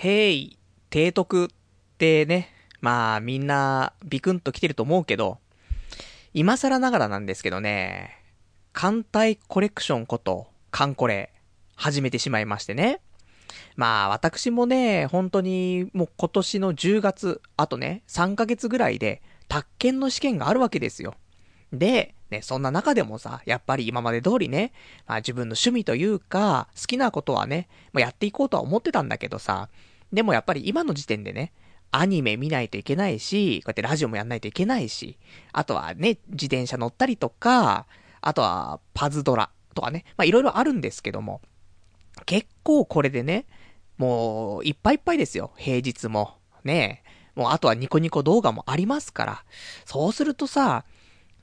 へい、提督ってね、まあみんなビクンと来てると思うけど、今更ながらなんですけどね、艦隊コレクションこと、カンコレ、始めてしまいましてね。まあ私もね、本当にもう今年の10月、あとね、3ヶ月ぐらいで、宅建の試験があるわけですよ。で、ね、そんな中でもさ、やっぱり今まで通りね、まあ自分の趣味というか、好きなことはね、まあ、やっていこうとは思ってたんだけどさ、でもやっぱり今の時点でね、アニメ見ないといけないし、こうやってラジオもやんないといけないし、あとはね、自転車乗ったりとか、あとはパズドラとかね、まあいろいろあるんですけども、結構これでね、もういっぱいいっぱいですよ、平日も。ねもうあとはニコニコ動画もありますから。そうするとさ、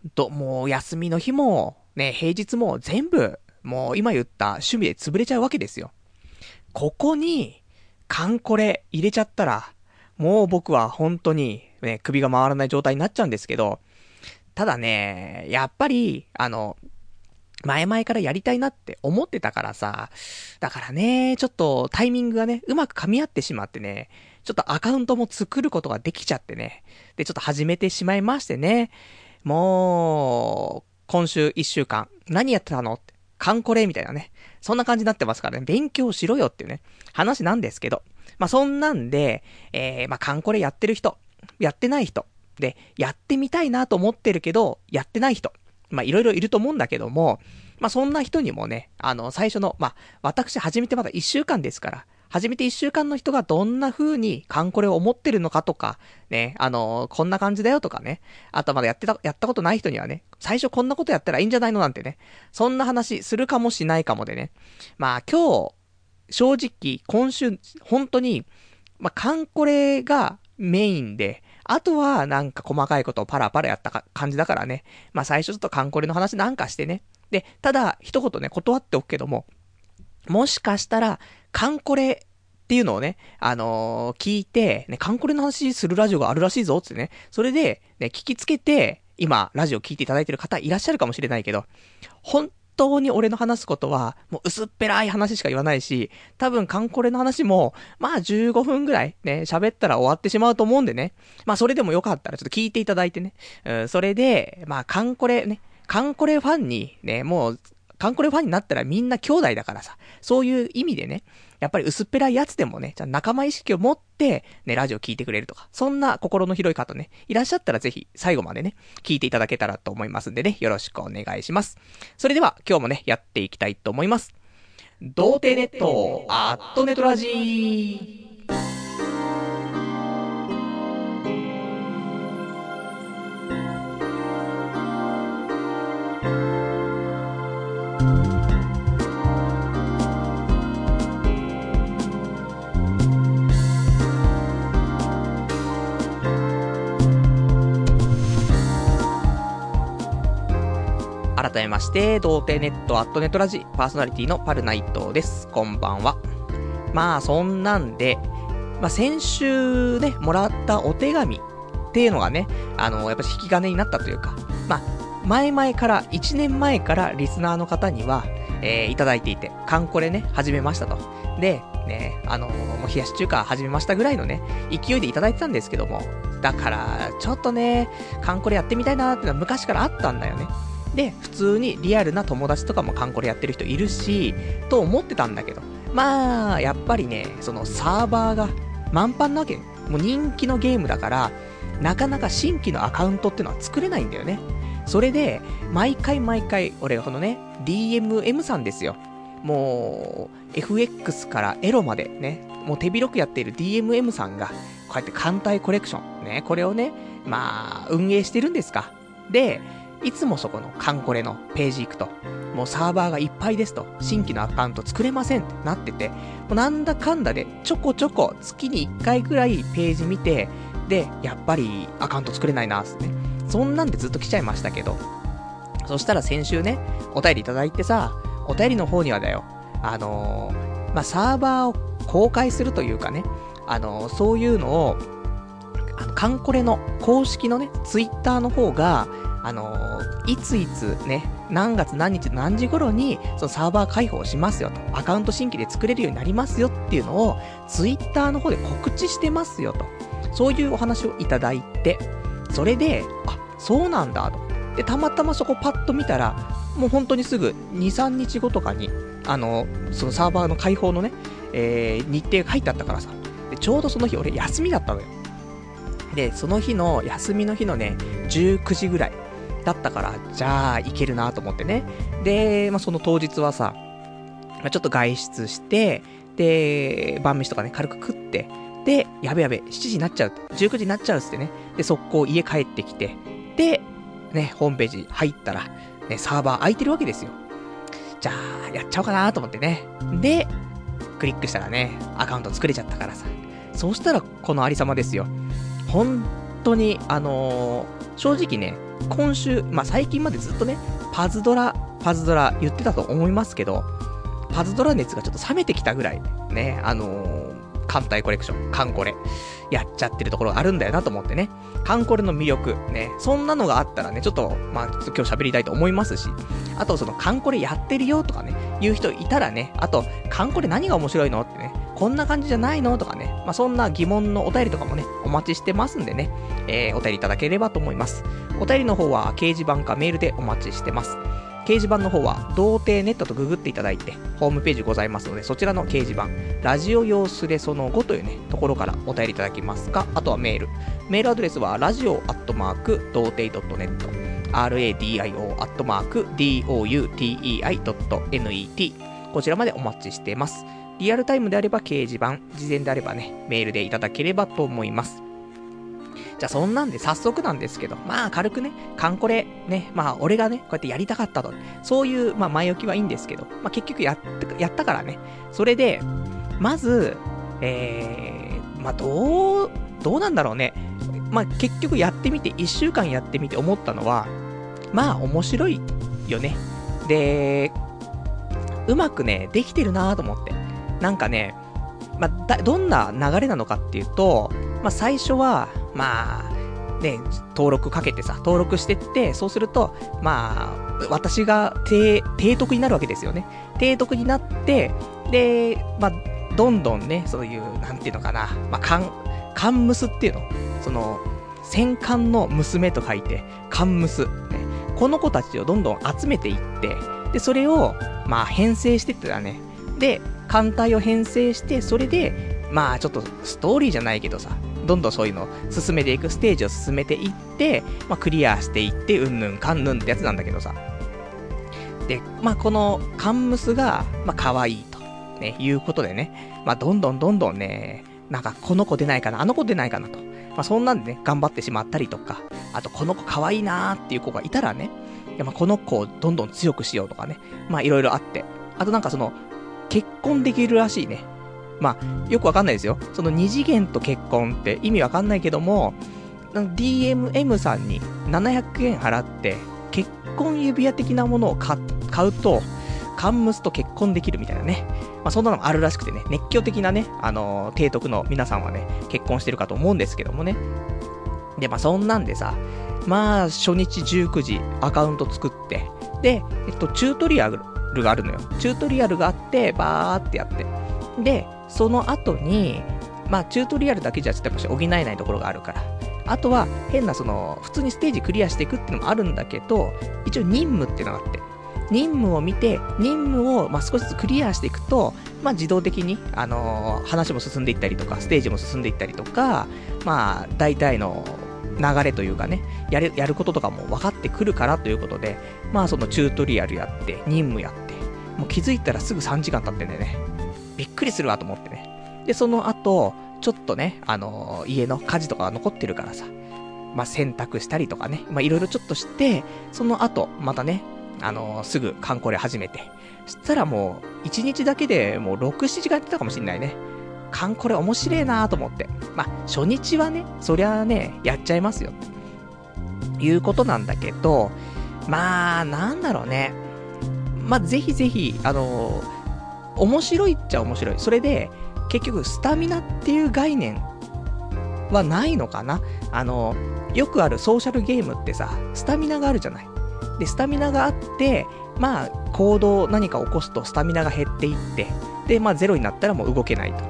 と、もう休みの日も、ね、平日も全部、もう今言った趣味で潰れちゃうわけですよ。ここに、カンコレ入れちゃったら、もう僕は本当に、ね、首が回らない状態になっちゃうんですけど、ただね、やっぱり、あの、前々からやりたいなって思ってたからさ、だからね、ちょっとタイミングがね、うまく噛み合ってしまってね、ちょっとアカウントも作ることができちゃってね、で、ちょっと始めてしまいましてね、もう、今週一週間、何やってたの、カンコレみたいなね、そんな感じになってますからね、勉強しろよっていうね、話なんですけど、まあ、そんなんで、えー、まあ、カンコレやってる人、やってない人、で、やってみたいなと思ってるけど、やってない人、まあ、いろいろいると思うんだけども、まあ、そんな人にもね、あの、最初の、まあ、私始めてまだ一週間ですから、始めて一週間の人がどんな風にカンコレを思ってるのかとか、ね、あの、こんな感じだよとかね、あとまだやってた、やったことない人にはね、最初こんなことやったらいいんじゃないのなんてね、そんな話するかもしないかもでね。まあ今日、正直、今週、本当に、まあ、カンコレがメインで、あとはなんか細かいことをパラパラやった感じだからね。まあ最初ちょっとカンコレの話なんかしてね。で、ただ、一言ね、断っておくけども、もしかしたら、カンコレっていうのをね、あのー、聞いて、ね、カンコレの話するラジオがあるらしいぞ、ってね。それで、ね、聞きつけて、今、ラジオ聞いていただいてる方いらっしゃるかもしれないけど、本当に俺の話すことは、もう薄っぺらい話しか言わないし、多分カンコレの話も、まあ15分ぐらいね、喋ったら終わってしまうと思うんでね。まあそれでもよかったらちょっと聞いていただいてね。うん、それで、まあカンコレね、カンコレファンにね、もうカンコレファンになったらみんな兄弟だからさ、そういう意味でね、やっぱり薄っぺらいやつでもね、じゃ仲間意識を持って、ね、ラジオ聞いてくれるとか、そんな心の広い方ね、いらっしゃったらぜひ最後までね、聞いていただけたらと思いますんでね、よろしくお願いします。それでは、今日もね、やっていきたいと思います。童貞ネット、アットネトラジー。改めまして、童貞ネットアットネットラジパーソナリティのパルナイトです。こんばんは。まあ、そんなんで、まあ、先週ね、もらったお手紙っていうのがね、あの、やっぱり引き金になったというか、まあ、前々から、1年前からリスナーの方には、えー、いただいていて、カンコレね、始めましたと。で、ね、あの、もう冷やし中華始めましたぐらいのね、勢いでいただいてたんですけども、だから、ちょっとね、カンコレやってみたいなーってのは昔からあったんだよね。で、普通にリアルな友達とかもカンコレやってる人いるし、と思ってたんだけど、まあ、やっぱりね、そのサーバーが満帆なわけ。もう人気のゲームだから、なかなか新規のアカウントってのは作れないんだよね。それで、毎回毎回、俺このね、DMM さんですよ。もう、FX からエロまでね、もう手広くやっている DMM さんが、こうやって艦隊コレクション、ね、これをね、まあ、運営してるんですか。で、いつもそこのカンコレのページ行くと、もうサーバーがいっぱいですと、新規のアカウント作れませんってなってて、もうなんだかんだでちょこちょこ月に1回ぐらいページ見て、で、やっぱりアカウント作れないな、すね。そんなんでずっと来ちゃいましたけど、そしたら先週ね、お便りいただいてさ、お便りの方にはだよ、あのー、まあ、サーバーを公開するというかね、あのー、そういうのを、あの、カンコレの公式のね、ツイッターの方が、あのー、いついつね、何月何日何時頃に、そのサーバー開放しますよと、アカウント新規で作れるようになりますよっていうのを、ツイッターの方で告知してますよと。そういうお話をいただいて、それで、あ、そうなんだと。で、たまたまそこパッと見たら、もう本当にすぐ2、3日後とかに、あの、そのサーバーの開放のね、えー、日程が入ってあったからさ。で、ちょうどその日俺休みだったのよ。で、その日の、休みの日のね、19時ぐらいだったから、じゃあ、行けるなと思ってね。で、まあ、その当日はさ、まあ、ちょっと外出して、で、晩飯とかね、軽く食って、で、やべやべ、7時になっちゃう、19時になっちゃうっつってね、で、速攻家帰ってきて、で、ね、ホームページ入ったら、ね、サーバー空いてるわけですよ。じゃあ、やっちゃおうかなと思ってね。で、クリックしたらね、アカウント作れちゃったからさ。そうしたら、このありさまですよ。本当に、あのー、正直ね、今週、まあ、最近までずっとね、パズドラ、パズドラ言ってたと思いますけど、パズドラ熱がちょっと冷めてきたぐらい、ね、あのー、艦隊コレクション、カンコレ、やっちゃってるところがあるんだよなと思ってね。カンコレの魅力、ね、そんなのがあったらね、ちょっと、まあ、ちょっと今日喋りたいと思いますし、あとそのカンコレやってるよとかね、言う人いたらね、あと、カンコレ何が面白いのってね、こんな感じじゃないの？とかね、まあ、そんな疑問のお便りとかもね、お待ちしてますんでね、えー、お便りいただければと思います。お便りの方は掲示板かメールでお待ちしてます。掲示板の方は、童貞ネットとググっていただいて、ホームページございますので、そちらの掲示板、ラジオ用スレその5というね、ところからお便りいただきますか、あとはメール。メールアドレスは、ラジオアットマーク、童貞 .net、radio アットマーク、doutei.net、こちらまでお待ちしています。リアルタイムであれば掲示板、事前であればね、メールでいただければと思います。じゃあそんなんで早速なんですけど、まあ軽くね、カンコレ、ね、まあ俺がね、こうやってやりたかったと。そういう、まあ前置きはいいんですけど、まあ結局やった、やったからね。それで、まず、えー、まあどう、どうなんだろうね。まあ結局やってみて、1週間やってみて思ったのは、まあ面白いよね。で、うまくね、できてるなと思って。なんかね、まあ、どんな流れなのかっていうと、まあ、最初は、まあ、ね、登録かけてさ、登録してって、そうすると、まあ、私が提、提督になるわけですよね。提督になって、で、まあ、どんどんね、そういう、なんていうのかな、まあ、カン、カンムスっていうのその、戦艦の娘と書いて、カンムス。この子たちをどんどん集めていって、で、それを、まあ、編成してってたね。で、艦隊を編成して、それで、まあ、ちょっとストーリーじゃないけどさ、どんどんそういうのを進めていく、ステージを進めていって、まあ、クリアしていって、うんぬんかんぬんってやつなんだけどさ。で、まあ、このカンムスが、まあ、可愛いと、ね、いうことでね、まあ、どんどんどんどんね、なんか、この子出ないかな、あの子出ないかなと。まあ、そんなんでね、頑張ってしまったりとか、あと、この子可愛いなーっていう子がいたらね、まあこの子をどんどん強くしようとかね、まあ、いろいろあって。あとなんかその、結婚できるらしいね。まあ、よくわかんないですよ。その二次元と結婚って意味わかんないけども、DMM さんに700円払って、結婚指輪的なものを買うと、カンムスと結婚できるみたいなね。まあ、そんなのもあるらしくてね、熱狂的なね、あのー、提督の皆さんはね、結婚してるかと思うんですけどもね。で、まあ、そんなんでさ、まあ、初日19時、アカウント作って、で、えっと、チュートリアルがあるのよ。チュートリアルがあって、バーってやって。で、その後に、まあ、チュートリアルだけじゃちょっとやっぱ補えないところがあるから。あとは、変なその、普通にステージクリアしていくっていうのもあるんだけど、一応任務っていうのがあって、任務を見て、任務を、ま、少しずつクリアしていくと、まあ、自動的に、あのー、話も進んでいったりとか、ステージも進んでいったりとか、まあ、大体の流れというかね、やる、やることとかも分かってくるからということで、まあ、そのチュートリアルやって、任務やって、もう気づいたらすぐ3時間経ってんだよね。びっくりするわと思ってね。で、その後、ちょっとね、あのー、家の家事とかが残ってるからさ、まあ、洗濯したりとかね、まあ、いろいろちょっとして、その後、またね、あのー、すぐ観光で始めて、そしたらもう、1日だけでもう6、7時間やってたかもしんないね。観光で面白いなと思って。まあ、初日はね、そりゃね、やっちゃいますよ。いうことなんだけど、まあ、なんだろうね。まあ、ぜひぜひ、あのー面白いっちゃ面白い。それで、結局、スタミナっていう概念はないのかなあの、よくあるソーシャルゲームってさ、スタミナがあるじゃない。で、スタミナがあって、まあ、行動何か起こすとスタミナが減っていって、で、まあ、ゼロになったらもう動けないと。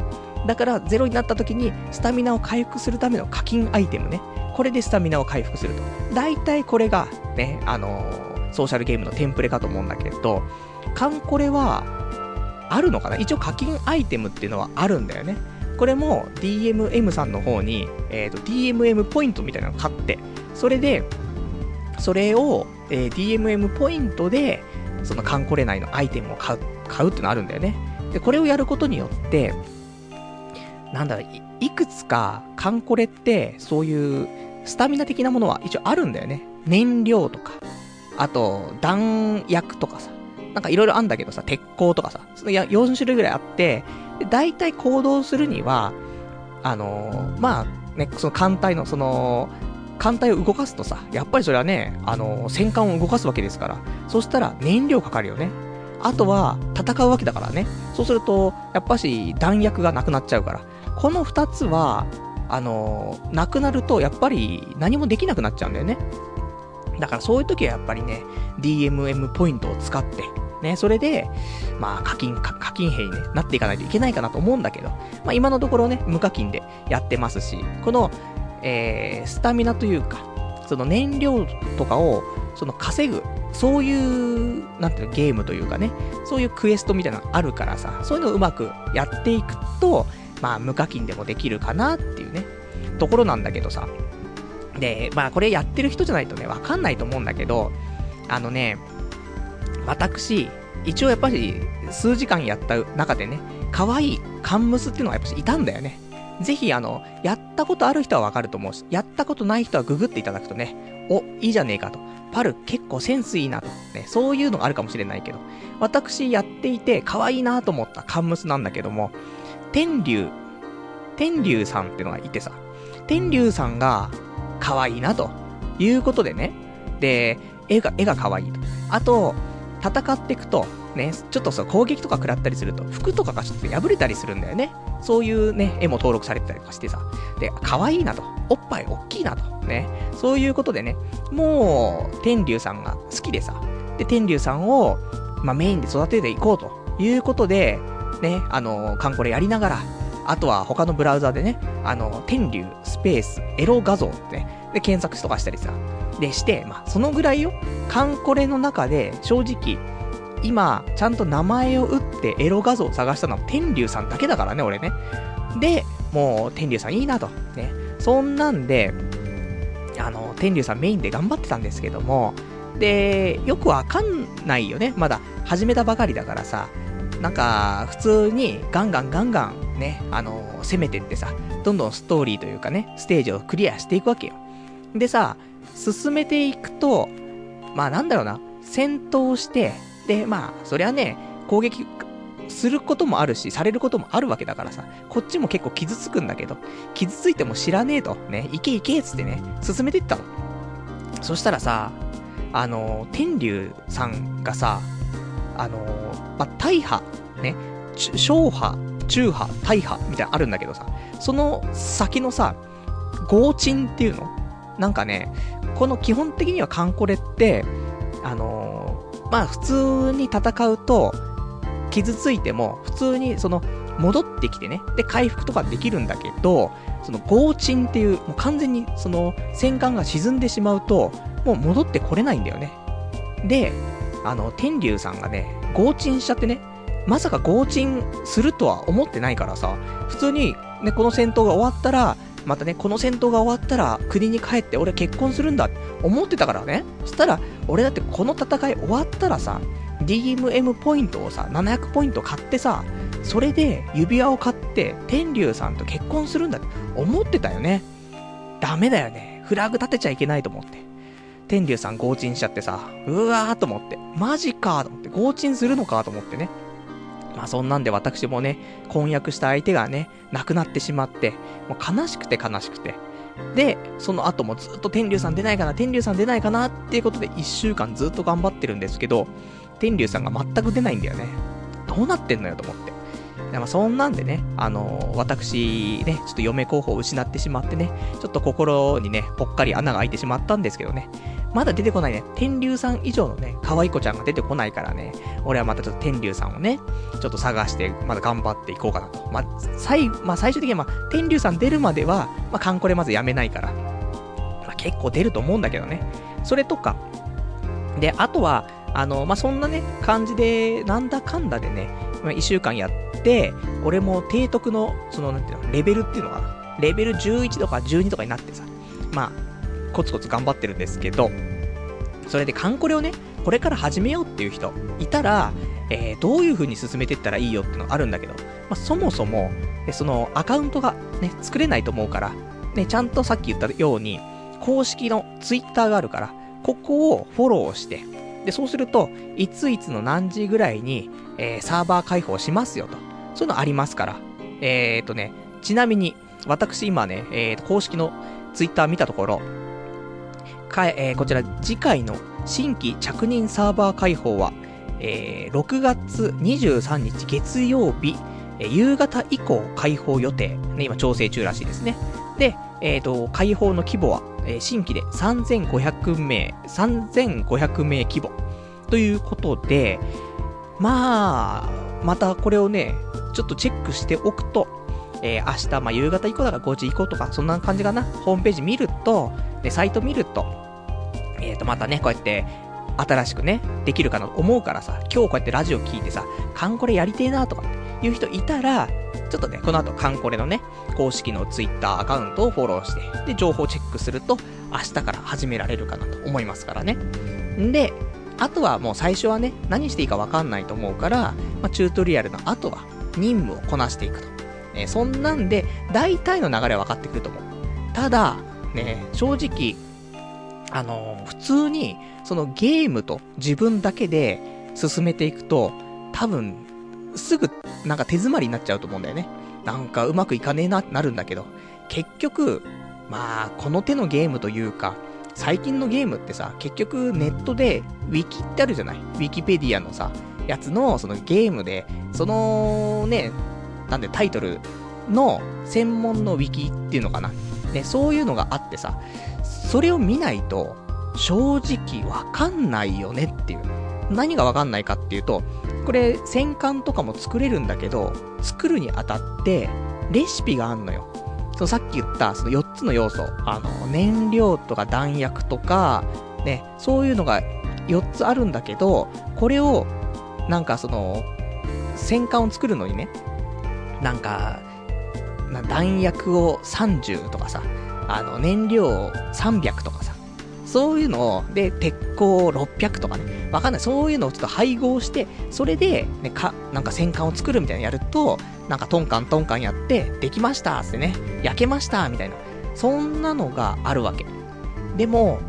だから、ゼロになった時に、スタミナを回復するための課金アイテムね。これでスタミナを回復すると。大体これが、ね、あのー、ソーシャルゲームのテンプレかと思うんだけど、カンコレは、あるのかな？一応課金アイテムっていうのはあるんだよね。これも DMM さんの方に、え、ー、と、DMM ポイントみたいなのを買って、それで、それを、えー、DMM ポイントで、そのカンコレ内のアイテムを買う、買うっていうのあるんだよね。で、これをやることによって、なんだろい、いくつかカンコレって、そういうスタミナ的なものは一応あるんだよね。燃料とか、あと、弾薬とかさ、なんかいろいろあんだけどさ、鉄鋼とかさ、その4種類ぐらいあって、で、大体行動するには、あのー、まあ、ね、その艦隊の、その、艦隊を動かすとさ、やっぱりそれはね、あのー、戦艦を動かすわけですから、そしたら燃料かかるよね。あとは、戦うわけだからね。そうすると、やっぱし弾薬がなくなっちゃうから。この二つは、あのー、なくなると、やっぱり何もできなくなっちゃうんだよね。だからそういう時はやっぱりね、DMM ポイントを使って、ね、それで、まあ課金、課金兵に、ね、なっていかないといけないかなと思うんだけど、まあ今のところね、無課金でやってますし、この、えー、スタミナというか、その燃料とかを、その稼ぐ、そういう、なんていうの、ゲームというかね、そういうクエストみたいなのあるからさ、そういうのをうまくやっていくと、まあ無課金でもできるかなっていうね、ところなんだけどさ。で、まあこれやってる人じゃないとね、わかんないと思うんだけど、あのね、私、一応やっぱり数時間やった中でね、可愛いカンムスっていうのがやっぱりいたんだよね。ぜひあの、やったことある人はわかると思うし、やったことない人はググっていただくとね、お、いいじゃねえかと。パル結構センスいいなと。ね、そういうのがあるかもしれないけど、私やっていて可愛いなと思ったカンムスなんだけども、天竜、天竜さんってのがいてさ、天竜さんが可愛いなということでね、で、絵が、絵が可愛いと。あと、戦っていくと、ね、ちょっとさ、攻撃とか食らったりすると、服とかがちょっと破れたりするんだよね。そういうね、絵も登録されてたりとかしてさ。で、可愛いなと。おっぱい大きいなと。ね。そういうことでね、もう、天竜さんが好きでさ。で、天竜さんを、まあ、メインで育てていこうということで、ね、あの、カンコレやりながら、あとは他のブラウザでね、あの、天竜スペースエロ画像ってね、で、検索とかしたりさ、でして、まあ、そのぐらいよ。カンコレの中で、正直、今、ちゃんと名前を打ってエロ画像を探したのは天竜さんだけだからね、俺ね。で、もう、天竜さんいいなと。ね。そんなんで、あの、天竜さんメインで頑張ってたんですけども、で、よくわかんないよね。まだ始めたばかりだからさ、なんか、普通にガンガンガンガンね、あの、攻めてってさ、どんどんストーリーというかね、ステージをクリアしていくわけよ。でさ、進めていくと、まあなんだろうな、戦闘して、で、まあ、そりゃね、攻撃することもあるし、されることもあるわけだからさ、こっちも結構傷つくんだけど、傷ついても知らねえと、ね、いけいけっつってね、進めていったの。そしたらさ、あの、天竜さんがさ、あの、まあ、大破、ね、小破、中破、大破みたいなのあるんだけどさ、その先のさ、合鎮っていうの？なんかね、この基本的にはカンコレって、あのー、まあ普通に戦うと、傷ついても、普通にその、戻ってきてね、で、回復とかできるんだけど、その、合鎮っていう、もう完全にその、戦艦が沈んでしまうと、もう戻ってこれないんだよね。で、あの、天竜さんがね、合鎮しちゃってね、まさか合鎮するとは思ってないからさ、普通に、ね、この戦闘が終わったら、またね、この戦闘が終わったら国に帰って俺結婚するんだって思ってたからね。そしたら、俺だってこの戦い終わったらさ、DMM ポイントをさ、700ポイント買ってさ、それで指輪を買って天竜さんと結婚するんだって思ってたよね。ダメだよね。フラグ立てちゃいけないと思って。天竜さん合鎮しちゃってさ、うわーと思って、マジかーと思って、合鎮するのかと思ってね。まあそんなんで私もね、婚約した相手がね、亡くなってしまって、もう悲しくて悲しくて。で、その後もずっと天竜さん出ないかな、天竜さん出ないかなっていうことで1週間ずっと頑張ってるんですけど、天竜さんが全く出ないんだよね。どうなってんのよと思って。まあ、そんなんでね、あのー、私ね、ちょっと嫁候補を失ってしまってね、ちょっと心にね、ぽっかり穴が開いてしまったんですけどね。まだ出てこないね、天竜さん以上のね、可愛い子ちゃんが出てこないからね、俺はまたちょっと天竜さんをね、ちょっと探して、まだ頑張っていこうかなと。まあ、最、まあ、最終的には、まあ、天竜さん出るまでは、まあ、カンコレまずやめないから、まあ、結構出ると思うんだけどね。それとか、で、あとは、あの、まあ、そんなね、感じで、なんだかんだでね、まあ、1週間やって、俺も提督の、その、なんていうの、レベルっていうのかな。レベル11とか12とかになってさ、まあ、コツコツ頑張ってるんですけど、それでカンコレをね、これから始めようっていう人いたら、えー、どういう風に進めていったらいいよってのあるんだけど、まあ、そもそも、そのアカウントがね、作れないと思うから、ね、ちゃんとさっき言ったように、公式のツイッターがあるから、ここをフォローして、で、そうすると、いついつの何時ぐらいに、えー、サーバー開放しますよと。そういうのありますから。えーとね、ちなみに、私今ね、えー、公式のツイッター見たところ、かえー、こちら次回の新規着任サーバー開放は、えー、6月23日月曜日、えー、夕方以降開放予定。ね、今調整中らしいですね。で、えっ、ー、と、開放の規模は、えー、新規で3500名、3500名規模。ということで、まあ、またこれをね、ちょっとチェックしておくと、えー、明日、まあ、夕方以降だから5時以降とか、そんな感じかな。ホームページ見ると、で、サイト見ると、えっ、ー、と、またね、こうやって、新しくね、できるかなと思うからさ、今日こうやってラジオ聞いてさ、カンコレやりてえなとかっていう人いたら、ちょっとね、この後カンコレのね、公式のツイッターアカウントをフォローして、で、情報チェックすると、明日から始められるかなと思いますからね。んで、あとはもう最初はね、何していいかわかんないと思うから、まあ、チュートリアルの後は、任務をこなしていくと。えー、そんなんで、大体の流れは分かってくると思う。ただ、ね、正直、あのー、普通に、そのゲームと自分だけで進めていくと、多分、すぐ、なんか手詰まりになっちゃうと思うんだよね。なんかうまくいかねえななるんだけど、結局、まあ、この手のゲームというか、最近のゲームってさ、結局ネットで、ウィキってあるじゃない？ウィキペディアのさ、やつの、そのゲームで、その、ね、なんでタイトルの専門のウィキっていうのかな？ね、そういうのがあってさ、それを見ないと、正直わかんないよねっていう。何がわかんないかっていうと、これ戦艦とかも作れるんだけど、作るにあたってレシピがあんのよ。そのさっき言ったその4つの要素。あの、燃料とか弾薬とか、ね、そういうのが4つあるんだけど、これを、なんかその、戦艦を作るのにね、なんか、弾薬を30とかさ、あの、燃料を300とかさ、そういうのを、で、鉄鋼600とかね、わかんない。そういうのをちょっと配合して、それで、ね、か、なんか戦艦を作るみたいなのやると、なんかトンカントンカンやって、できましたってね、焼けましたみたいな。そんなのがあるわけ。でも、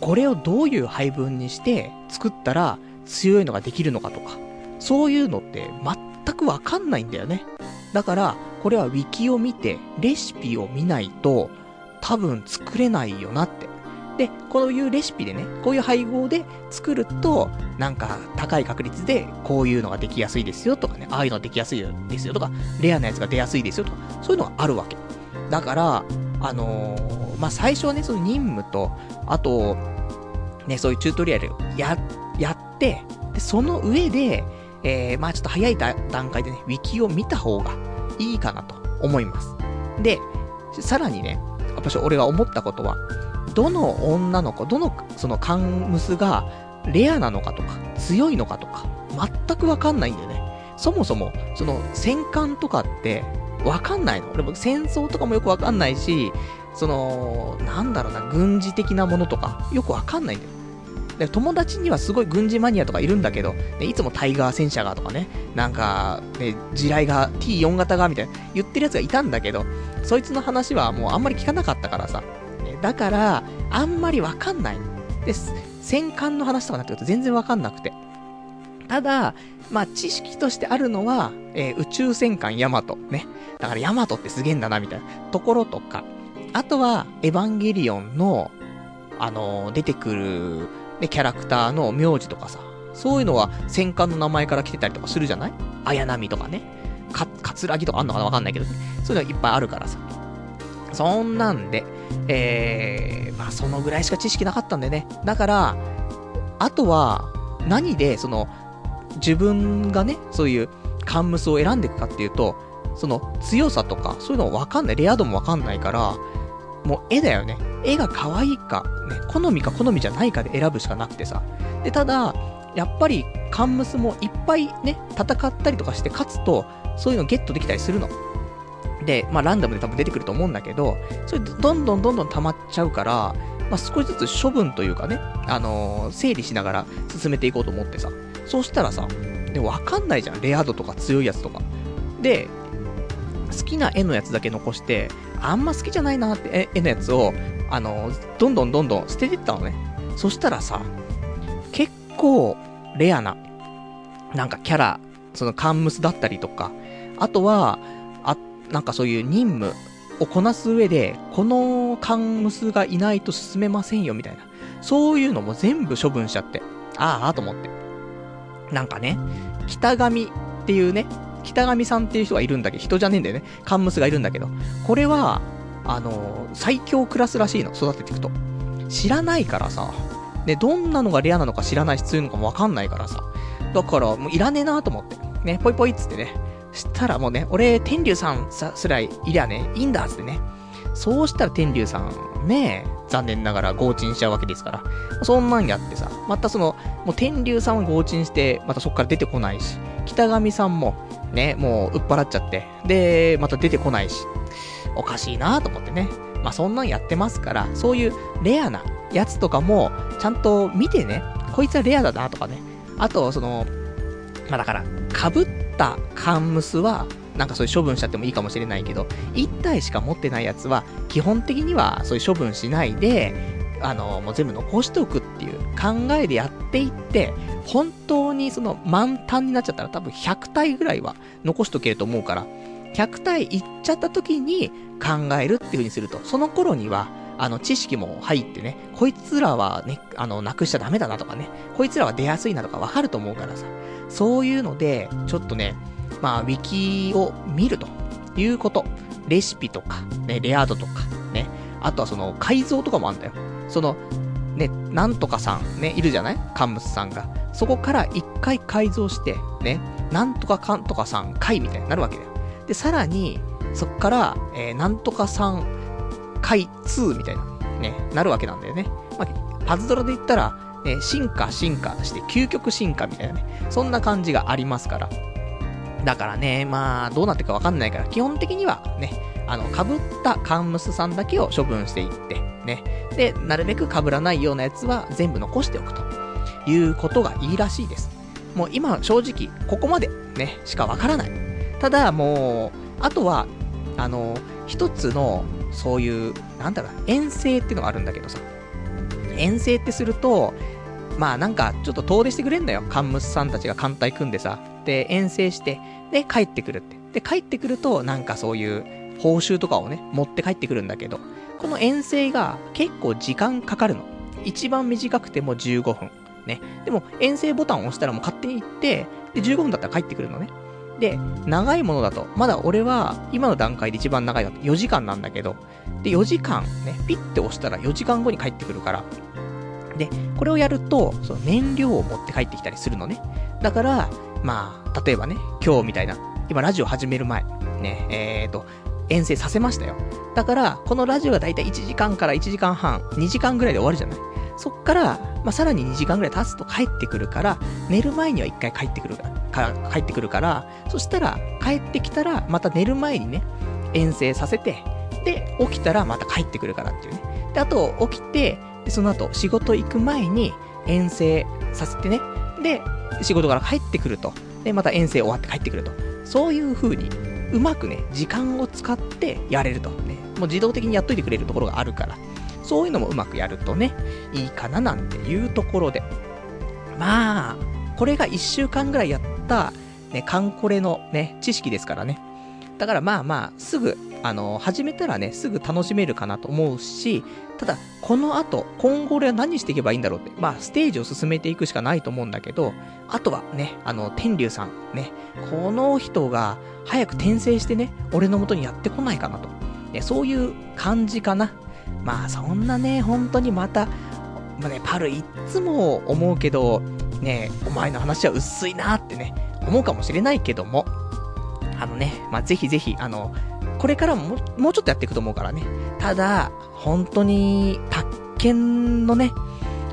これをどういう配分にして作ったら強いのができるのかとか、そういうのって全くわかんないんだよね。だから、これは wiki を見て、レシピを見ないと、多分作れないよなって。で、こういうレシピでね、こういう配合で作ると、なんか高い確率でこういうのができやすいですよとかね、ああいうのができやすいですよとか、レアなやつが出やすいですよとか、そういうのがあるわけ。だから、あのー、まあ、最初はね、その任務と、あと、ね、そういうチュートリアルや、やって、で、その上で、えー、まあちょっと早い段階でね、ウィキを見た方がいいかなと思います。で、さらにね、やっぱ俺が思ったことは、どの女の子、どのそのカンムスがレアなのかとか、強いのかとか、全くわかんないんだよね。そもそも、その戦艦とかって、わかんないの。俺も戦争とかもよくわかんないし、その、なんだろうな、軍事的なものとか、よくわかんないんだよ。で友達にはすごい軍事マニアとかいるんだけど、ね、いつもタイガー戦車がとかね、なんか、ね、地雷が T4 型がみたいな言ってるやつがいたんだけど、そいつの話はもうあんまり聞かなかったからさ、だから、あんまりわかんない。で。戦艦の話とかになってくると全然わかんなくて。ただ、まあ、知識としてあるのは、えー、宇宙戦艦ヤマト。ね。だからヤマトってすげえんだな、みたいなところとか。あとは、エヴァンゲリオンの、あのー、出てくる、ね、キャラクターの名字とかさ。そういうのは戦艦の名前から来てたりとかするじゃない？綾波とかね。か、かつらぎとかあんのかな？わかんないけど、ね、そういうのがいっぱいあるからさ。そんなんで、えー、まあそのぐらいしか知識なかったんでね。だから、あとは、何で、その、自分がね、そういう、カンムスを選んでいくかっていうと、その、強さとか、そういうのわかんない、レア度もわかんないから、もう絵だよね。絵が可愛いか、ね、好みか好みじゃないかで選ぶしかなくてさ。で、ただ、やっぱり、カンムスもいっぱいね、戦ったりとかして勝つと、そういうのゲットできたりするの。で、まあランダムで多分出てくると思うんだけど、それどんどんどんどん溜まっちゃうから、まあ少しずつ処分というかね、あのー整理しながら進めていこうと思ってさ。そうしたらさ、で、わかんないじゃん。レア度とか強いやつとか。で、好きな絵のやつだけ残して、あんま好きじゃないなって絵のやつを、あのどんどんどんどん捨ててったのね。そしたらさ、結構、レアな、なんかキャラ、そのカンムスだったりとか、あとは、あ、なんかそういう任務をこなす上で、このカンムスがいないと進めませんよ、みたいな。そういうのも全部処分しちゃって。ああ、と思って。なんかね、北上っていうね、北上さんっていう人がいるんだけど、人じゃねえんだよね。カンムスがいるんだけど、これは、あの最強クラスらしいの、育てていくと。知らないからさ、で、どんなのがレアなのか知らないし、強いのかもわかんないからさ。だから、もういらねえなと思って。ね、ぽいぽいっつってね。したらもうね、俺、天竜さんさ、すらいりゃね、いいんだっつってね。そうしたら天竜さん、ね残念ながら強沈しちゃうわけですから。そんなんやってさ、またその、もう天竜さんは強沈して、またそっから出てこないし、北上さんも、ね、もう、売っ払っちゃって、で、また出てこないし、おかしいなと思ってね。まあそんなんやってますから、そういうレアなやつとかも、ちゃんと見てね、こいつはレアだなとかね。あと、その、まあだから、被ったカンムスは、なんかそういう処分しちゃってもいいかもしれないけど、1体しか持ってないやつは、基本的にはそういう処分しないで、あの、もう全部残しておくっていう考えでやっていって、本当にその満タンになっちゃったら多分100体ぐらいは残しとけると思うから、100体いっちゃった時に考えるっていう風にすると、その頃には、あの、知識も入ってね、こいつらはね、あの、なくしちゃダメだなとかね、こいつらは出やすいなとかわかると思うからさ、そういうので、ちょっとね、まあ、ウィキを見るということ。レシピとか、ね、レア度とか、ね、あとはその改造とかもあるんだよ。その、ね、なんとかさん、ね、いるじゃない？カンムスさんが。そこから一回改造して、ね、なんとかかんとかさん回みたいになるわけだよ。で、さらに、そっから、えーなんとかさん回2みたいな、ね、なるわけなんだよね。まあ、パズドラで言ったら、ね、進化進化して、究極進化みたいなね、そんな感じがありますから。だからね、まあ、どうなってるかわかんないから、基本的にはね、あの、被ったカンムスさんだけを処分していって、ね。で、なるべく被らないようなやつは全部残しておくということがいいらしいです。もう今、正直、ここまでね、しかわからない。ただ、もう、あとは、あの、一つの、そういう、なんだろう、遠征っていうのがあるんだけどさ。遠征ってすると、まあなんか、ちょっと遠出してくれんだよ。カンムスさんたちが艦隊組んでさ。で、遠征して、で、帰ってくるって。で、帰ってくると、なんかそういう、報酬とかをね、持って帰ってくるんだけど、この遠征が結構時間かかるの。一番短くても15分。ね。でも、遠征ボタンを押したらもう勝手に行って、で、15分だったら帰ってくるのね。で、長いものだと、まだ俺は、今の段階で一番長いだと4時間なんだけど、で、4時間ね、ピッて押したら4時間後に帰ってくるから、で、これをやると、その燃料を持って帰ってきたりするのね。だから、まあ、例えばね、今日みたいな、今ラジオ始める前、ね、えーと、遠征させましたよ。だから、このラジオがだいたい1時間から1時間半、2時間ぐらいで終わるじゃない。そっから、まあ、さらに2時間ぐらい経つと帰ってくるから、寝る前には1回帰ってくるから、か帰ってくるから、そしたら、帰ってきたら、また寝る前にね、遠征させて、で、起きたらまた帰ってくるからっていうね。で、あと、起きて、その後、仕事行く前に遠征させてね。で、仕事から帰ってくると。で、また遠征終わって帰ってくると。そういう風に、うまくね、時間を使ってやれると。ね。もう自動的にやっといてくれるところがあるから。そういうのもうまくやるとね、いいかななんていうところで。まあ、これが1週間ぐらいやった、ね、カンコレのね、知識ですからね。だからまあまあ、すぐ、あの、始めたらね、すぐ楽しめるかなと思うし、ただ、この後、今後俺は何していけばいいんだろうって、まあ、ステージを進めていくしかないと思うんだけど、あとはね、あの、天竜さん、ね、この人が早く転生してね、俺の元にやってこないかなとね、そういう感じかな。まあそんなね、本当にまた、まあね、パルいっつも思うけど、ね、お前の話は薄いなってね、思うかもしれないけども、あのね、まあぜひぜひ、あの、これからももうちょっとやっていくと思うからね。ただ、本当に、宅建のね、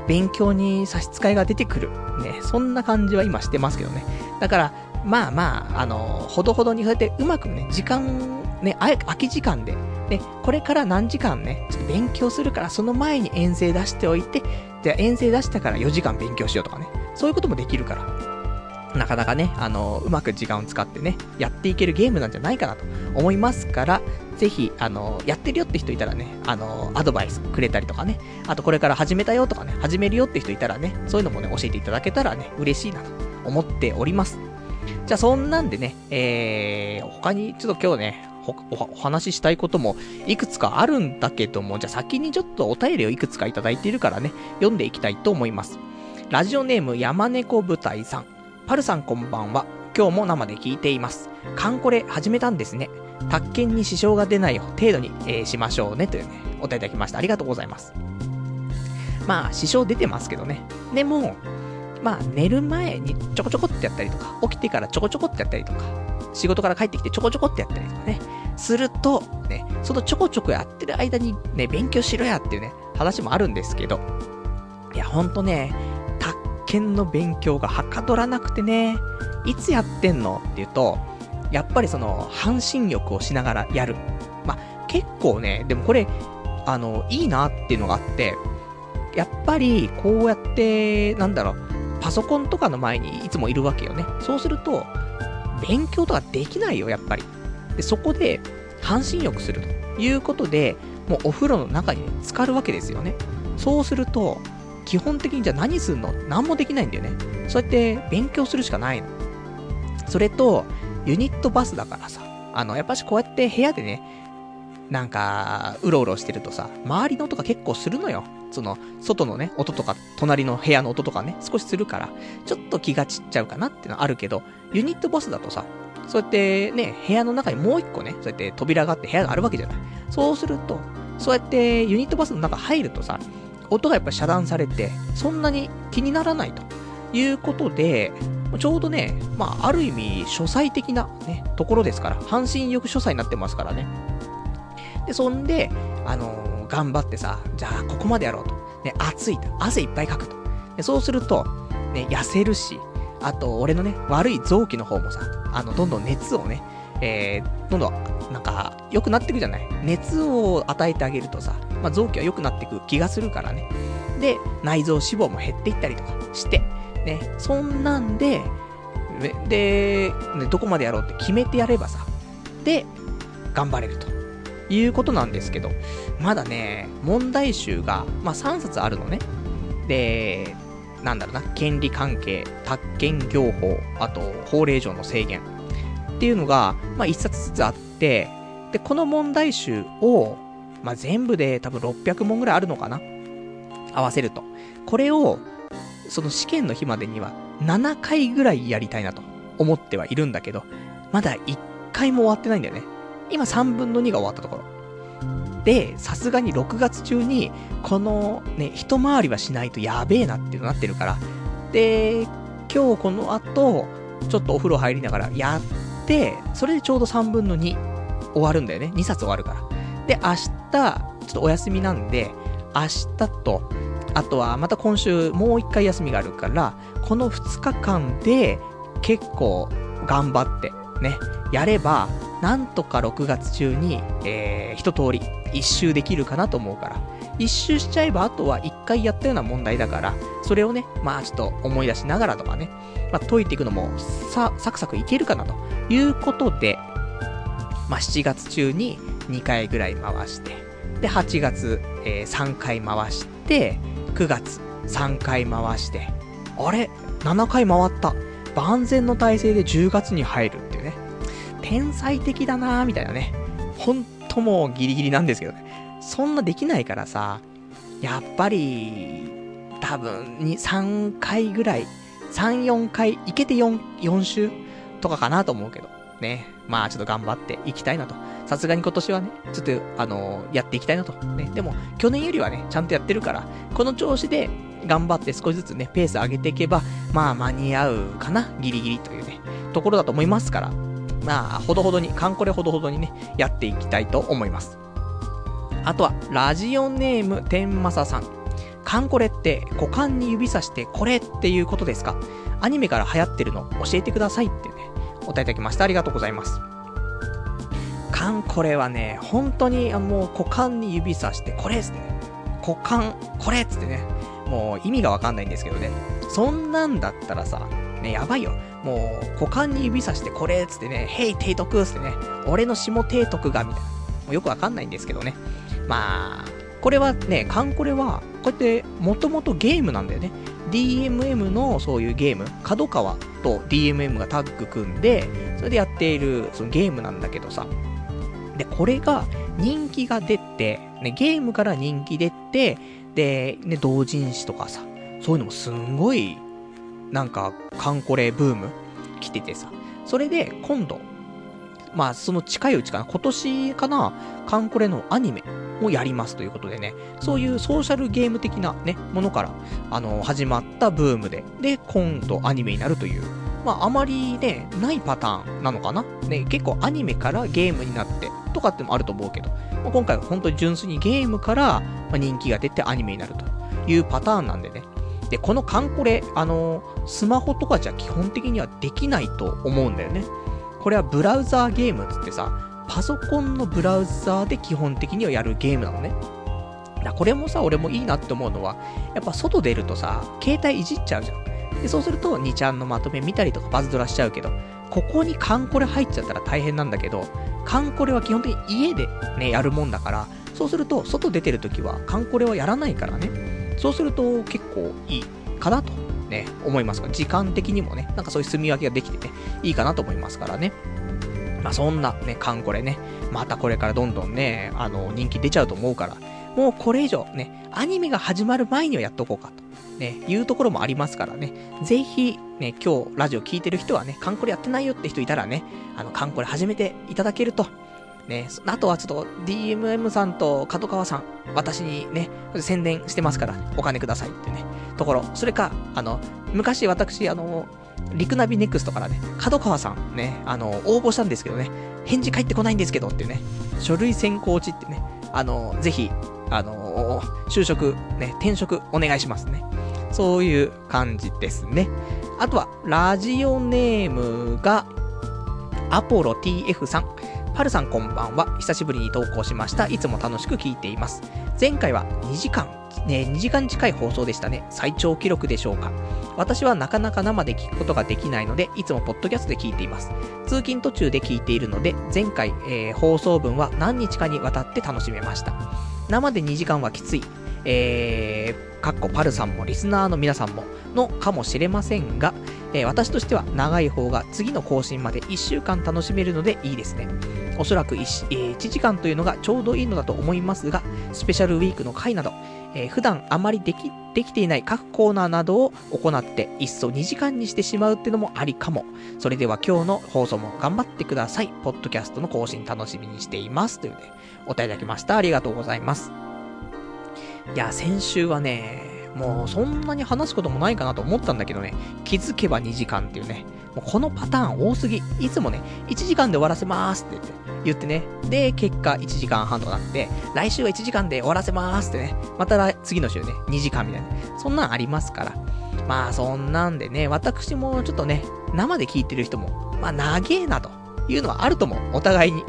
勉強に差し支えが出てくる。ね、そんな感じは今してますけどね。だから、まあまあ、あの、ほどほどにそうやってうまくね、時間、ね、あ空き時間で、ね、これから何時間ね、ちょっと勉強するから、その前に遠征出しておいて、じゃ遠征出したから4時間勉強しようとかね、そういうこともできるから、なかなかね、あの、うまく時間を使ってね、やっていけるゲームなんじゃないかなと思いますから、ぜひ、あの、やってるよって人いたらね、あの、アドバイスくれたりとかね、あとこれから始めたよとかね、始めるよって人いたらね、そういうのもね、教えていただけたらね、嬉しいなと思っております。じゃあそんなんでね、えー、他にちょっと今日ね、お話ししたいこともいくつかあるんだけども、じゃあ先にちょっとお便りをいくつかいただいているからね、読んでいきたいと思います。ラジオネーム山猫舞台さん。パルさんこんばんは。今日も生で聞いています。カンコレ始めたんですね。宅建に支障が出ない程度に、えー、しましょうね。というね、お便りいただきました。ありがとうございます。まあ、支障出てますけどね。でも、まあ、寝る前にちょこちょこってやったりとか、起きてからちょこちょこってやったりとか、仕事から帰ってきてちょこちょこってやったりとかね、すると、ね、そのちょこちょこやってる間にね、勉強しろやっていうね、話もあるんですけど、いや、ほんとね、宅建の勉強がはかどらなくてね、いつやってんのって言うと、やっぱりその、半身浴をしながらやる。まあ、結構ね、でもこれ、あの、いいなっていうのがあって、やっぱり、こうやって、なんだろう、パソコンとかの前にいつもいるわけよね。そうすると、勉強とかできないよ、やっぱり。で、そこで、半身浴するということで、もうお風呂の中に、ね、浸かるわけですよね。そうすると、基本的にじゃあ何すんの？何もできないんだよね。そうやって勉強するしかないの。それと、ユニットバスだからさ、あの、やっぱしこうやって部屋でね、なんか、うろうろしてるとさ、周りの音が結構するのよ。その、外のね、音とか、隣の部屋の音とかね、少しするから、ちょっと気が散っちゃうかなっていうのはあるけど、ユニットボスだとさ、そうやってね、部屋の中にもう一個ね、そうやって扉があって部屋があるわけじゃない。そうすると、そうやってユニットバスの中入るとさ、音がやっぱ遮断されて、そんなに気にならないということで、ちょうどね、まあ、ある意味、書斎的なね、ところですから、半身浴書斎になってますからね。で、そんで、あのー、頑張ってさ、じゃあ、ここまでやろうと。ね、暑いと。汗いっぱいかくと。でそうすると、ね、痩せるし、あと、俺のね、悪い臓器の方もさ、あの、どんどん熱をね、えー、どんどん、なんか、良くなっていくじゃない？熱を与えてあげるとさ、まあ、臓器は良くなっていく気がするからね。で、内臓脂肪も減っていったりとかして、ね、そんなんで、で、ね、どこまでやろうって決めてやればさ、で、頑張れると。いうことなんですけど、まだね、問題集が、まあ、3冊あるのね。で、なんだろうな、権利関係、宅建業法、あと、法令上の制限っていうのが、まあ、1冊ずつあって、で、この問題集を、まあ、全部で多分600問ぐらいあるのかな？合わせると。これを、その試験の日までには7回ぐらいやりたいなと思ってはいるんだけど、まだ1回も終わってないんだよね。今3分の2が終わったところ。で、さすがに6月中に、このね、一回りはしないとやべえなっていうのになってるから。で、今日この後、ちょっとお風呂入りながらやって、それでちょうど3分の2終わるんだよね。2冊終わるから。で、明日、ちょっとお休みなんで、明日と、あとはまた今週もう1回休みがあるから、この2日間で結構頑張ってね、やれば、なんとか6月中に、えー、一通り、一周できるかなと思うから。一周しちゃえば、あとは一回やったような問題だから、それをね、まあちょっと思い出しながらとかね、まあ解いていくのも、さ、サクサクいけるかなということで、まあ7月中に2回ぐらい回して、で、8月、えー、3回回して、9月3回回して、あれ ?7 回回った。万全の体制で10月に入るっていうね。天才的だなーみたいなね。ほんともうギリギリなんですけどね。そんなできないからさ、やっぱり、多分に、3回ぐらい、3、4回、いけて4、4週とかかなと思うけど、ね。まあちょっと頑張っていきたいなと。さすがに今年はね、ちょっと、あのー、やっていきたいなと。ね、でも、去年よりはね、ちゃんとやってるから、この調子で、頑張って少しずつね、ペース上げていけば、まあ間に合うかな、ギリギリというね、ところだと思いますから、まあ、ほどほどに、カンコレほどほどにね、やっていきたいと思います。あとは、ラジオネーム、天正さん。カンコレって股間に指さしてこれっていうことですか？アニメから流行ってるの教えてくださいってね、お答えいただきました。ありがとうございます。カンコレはね、本当にもう股間に指さしてこれっつってね、股間、これっつってね、もう意味がわかんないんですけどね。そんなんだったらさ、ね、やばいよ。もう、股間に指さしてこれっつってね、ヘイ、提督っつってね、俺の下提督が、みたいな。もうよくわかんないんですけどね。まあ、これはね、カンコレは、こうやって、もともとゲームなんだよね。DMM のそういうゲーム、角川と DMM がタッグ組んで、それでやっているそのゲームなんだけどさ。で、これが人気が出て、ね、ゲームから人気出て、で、ね、同人誌とかさ、そういうのもすんごい、なんか、カンコレブーム来ててさ、それで今度、まあ、その近いうちかな、今年かな、カンコレのアニメをやりますということでね、そういうソーシャルゲーム的なね、ものから、あの、始まったブームで、で、今度アニメになるという、まあ、あまりね、ないパターンなのかな。ね、結構アニメからゲームになっ、とかってもあると思うけど、まあ、今回は本当に純粋にゲームから、ま人気が出てアニメになるというパターンなんでね、で、このカンコレ、あのスマホとかじゃ基本的にはできないと思うんだよね。これはブラウザーゲームっつってさ、パソコンのブラウザーで基本的にはやるゲームなのね。だこれもさ、俺もいいなって思うのは、やっぱ外出るとさ、携帯いじっちゃうじゃん。で、そうすると、2ちゃんのまとめ見たりとかバズドラしちゃうけど、ここにカンコレ入っちゃったら大変なんだけど、カンコレは基本的に家でね、やるもんだから、そうすると、外出てるときはカンコレはやらないからね。そうすると結構いいかなとね、思いますが、時間的にもね、なんかそういう住み分けができてね、いいかなと思いますからね。まあそんなね、カンコレね、またこれからどんどんね、あの、人気出ちゃうと思うから、もうこれ以上ね、アニメが始まる前にはやっとこうかと。ね、いうところもありますからね。ぜひ、ね、今日ラジオ聞いてる人はね、カンコレやってないよって人いたらね、あの、カンコレ始めていただけると、ね、あとはちょっと DMM さんと角川さん、私にね、宣伝してますから、お金くださいってね、ところ。それか、あの、昔私、あの、リクナビネクストからね、角川さんね、あの、応募したんですけどね、返事返ってこないんですけどってね、書類選考値ってね、あの、ぜひ、あの、就職、ね、転職お願いしますね。そういう感じですね。あとは、ラジオネームが、アポロ TF さん。はるさんこんばんは。久しぶりに投稿しました。いつも楽しく聞いています。前回は2時間、ね、2時間近い放送でしたね。最長記録でしょうか。私はなかなか生で聞くことができないので、いつもポッドキャストで聞いています。通勤途中で聞いているので、前回、えー、放送分は何日かにわたって楽しめました。生で2時間はきつい。えー、かっこパルさんもリスナーの皆さんものかもしれませんが、えー、私としては長い方が次の更新まで1週間楽しめるのでいいですね。おそらく 1,、えー、1時間というのがちょうどいいのだと思いますが、スペシャルウィークの回など、えー、普段あまりでき、できていない各コーナーなどを行って、いっそ2時間にしてしまうっていうのもありかも。それでは今日の放送も頑張ってください。ポッドキャストの更新楽しみにしています。というね、お答えいただきました。ありがとうございます。いや、先週はね、もうそんなに話すこともないかなと思ったんだけどね、気づけば2時間っていうね、もうこのパターン多すぎ。いつもね、1時間で終わらせますって言って、言ってね。で、結果1時間半となって、来週は1時間で終わらせますってね。また次の週ね、2時間みたいな。そんなんありますから。まあそんなんでね、私もちょっとね、生で聞いてる人も、まあ長えなというのはあると思う。お互いに。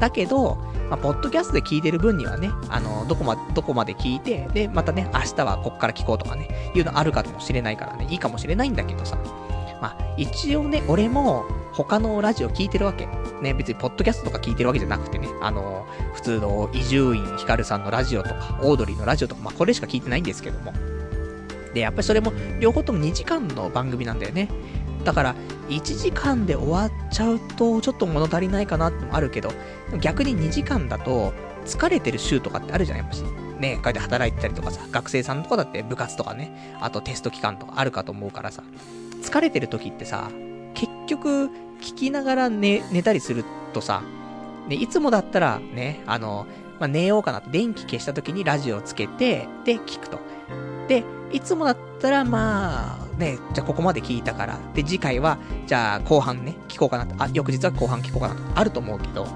だけど、まあ、ポッドキャストで聞いてる分にはね、あの、どこま、どこまで聞いて、で、またね、明日はこっから聞こうとかね、いうのあるかもしれないからね、いいかもしれないんだけどさ。まあ、一応ね、俺も、他のラジオ聞いてるわけ。ね、別にポッドキャストとか聞いてるわけじゃなくてね、あの、普通の伊集院光さんのラジオとか、オードリーのラジオとか、まあこれしか聞いてないんですけども。で、やっぱりそれも、両方とも2時間の番組なんだよね。だから、1時間で終わっちゃうと、ちょっと物足りないかなってもあるけど、逆に2時間だと、疲れてる週とかってあるじゃないやっぱし。ね、こうやって働いてたりとかさ、学生さんとかだって部活とかね、あとテスト期間とかあるかと思うからさ、疲れてる時ってさ、結局、聞きながら寝、寝たりするとさ、で、いつもだったら、ね、あの、まあ、寝ようかなと、電気消した時にラジオつけて、で、聞くと。で、いつもだったら、まあ、ね、じゃあここまで聞いたから、で、次回は、じゃあ後半ね、聞こうかなと、あ、翌日は後半聞こうかなと、あると思うけど、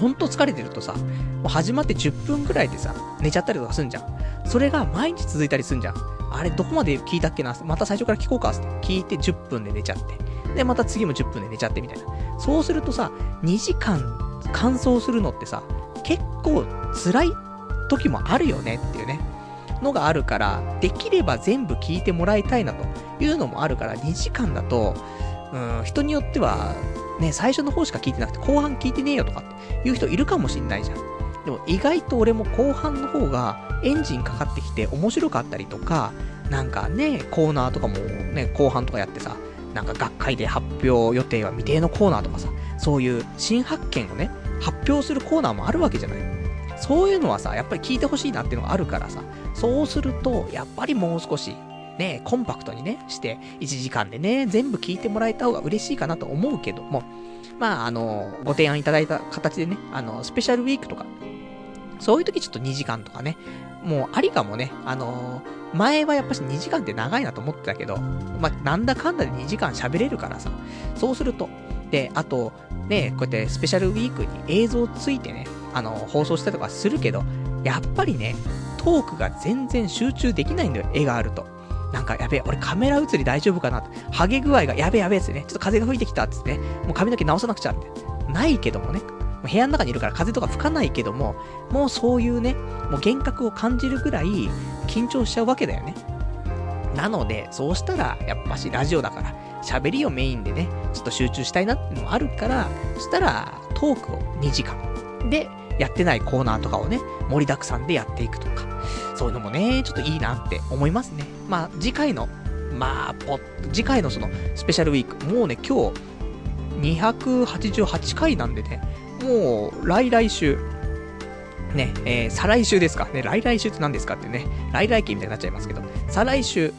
ほんと疲れてるとさ、もう始まって10分くらいでさ、寝ちゃったりとかすんじゃん。それが毎日続いたりすんじゃん。あれ、どこまで聞いたっけなまた最初から聞こうかって聞いて10分で寝ちゃって。で、また次も10分で寝ちゃってみたいな。そうするとさ、2時間乾燥するのってさ、結構辛い時もあるよねっていうね。のがあるから、できれば全部聞いてもらいたいなというのもあるから、2時間だと、うん、人によっては、ね、最初の方しか聞いてなくて、後半聞いてねえよとかっていう人いるかもしんないじゃん。でも意外と俺も後半の方がエンジンかかってきて面白かったりとか、なんかね、コーナーとかもね、後半とかやってさ、なんか学会で発表予定は未定のコーナーとかさ、そういう新発見をね、発表するコーナーもあるわけじゃない。そういうのはさ、やっぱり聞いてほしいなっていうのがあるからさ、そうすると、やっぱりもう少し、ね、コンパクトにね、して、1時間でね、全部聞いてもらえた方が嬉しいかなと思うけども、まあ、あの、ご提案いただいた形でね、あの、スペシャルウィークとか、そういう時ちょっと2時間とかね、もうありかもね、あの、前はやっぱし2時間って長いなと思ってたけど、まあ、なんだかんだで2時間喋れるからさ、そうすると、で、あと、ね、こうやってスペシャルウィークに映像ついてね、あの、放送したりとかするけど、やっぱりね、トークが全然集中できないんだよ、絵があると。なんか、やべえ、俺カメラ映り大丈夫かな。ハゲ具合がやべえやべえってね。ちょっと風が吹いてきたっつってね。もう髪の毛直さなくちゃって。ないけどもね。もう部屋の中にいるから風とか吹かないけども、もうそういうね、もう幻覚を感じるぐらい緊張しちゃうわけだよね。なので、そうしたら、やっぱしラジオだから、喋りをメインでね、ちょっと集中したいなっていうのもあるから、そしたら、トークを2時間。で、やってないコーナーとかをね、盛りだくさんでやっていくとか、そういうのもね、ちょっといいなって思いますね。まあ、次回の、まあ、次回のその、スペシャルウィーク、もうね、今日、288回なんでね、もう、来来週、ね、えー、再来週ですか。ね、来来週って何ですかってね、来来期みたいになっちゃいますけど、再来週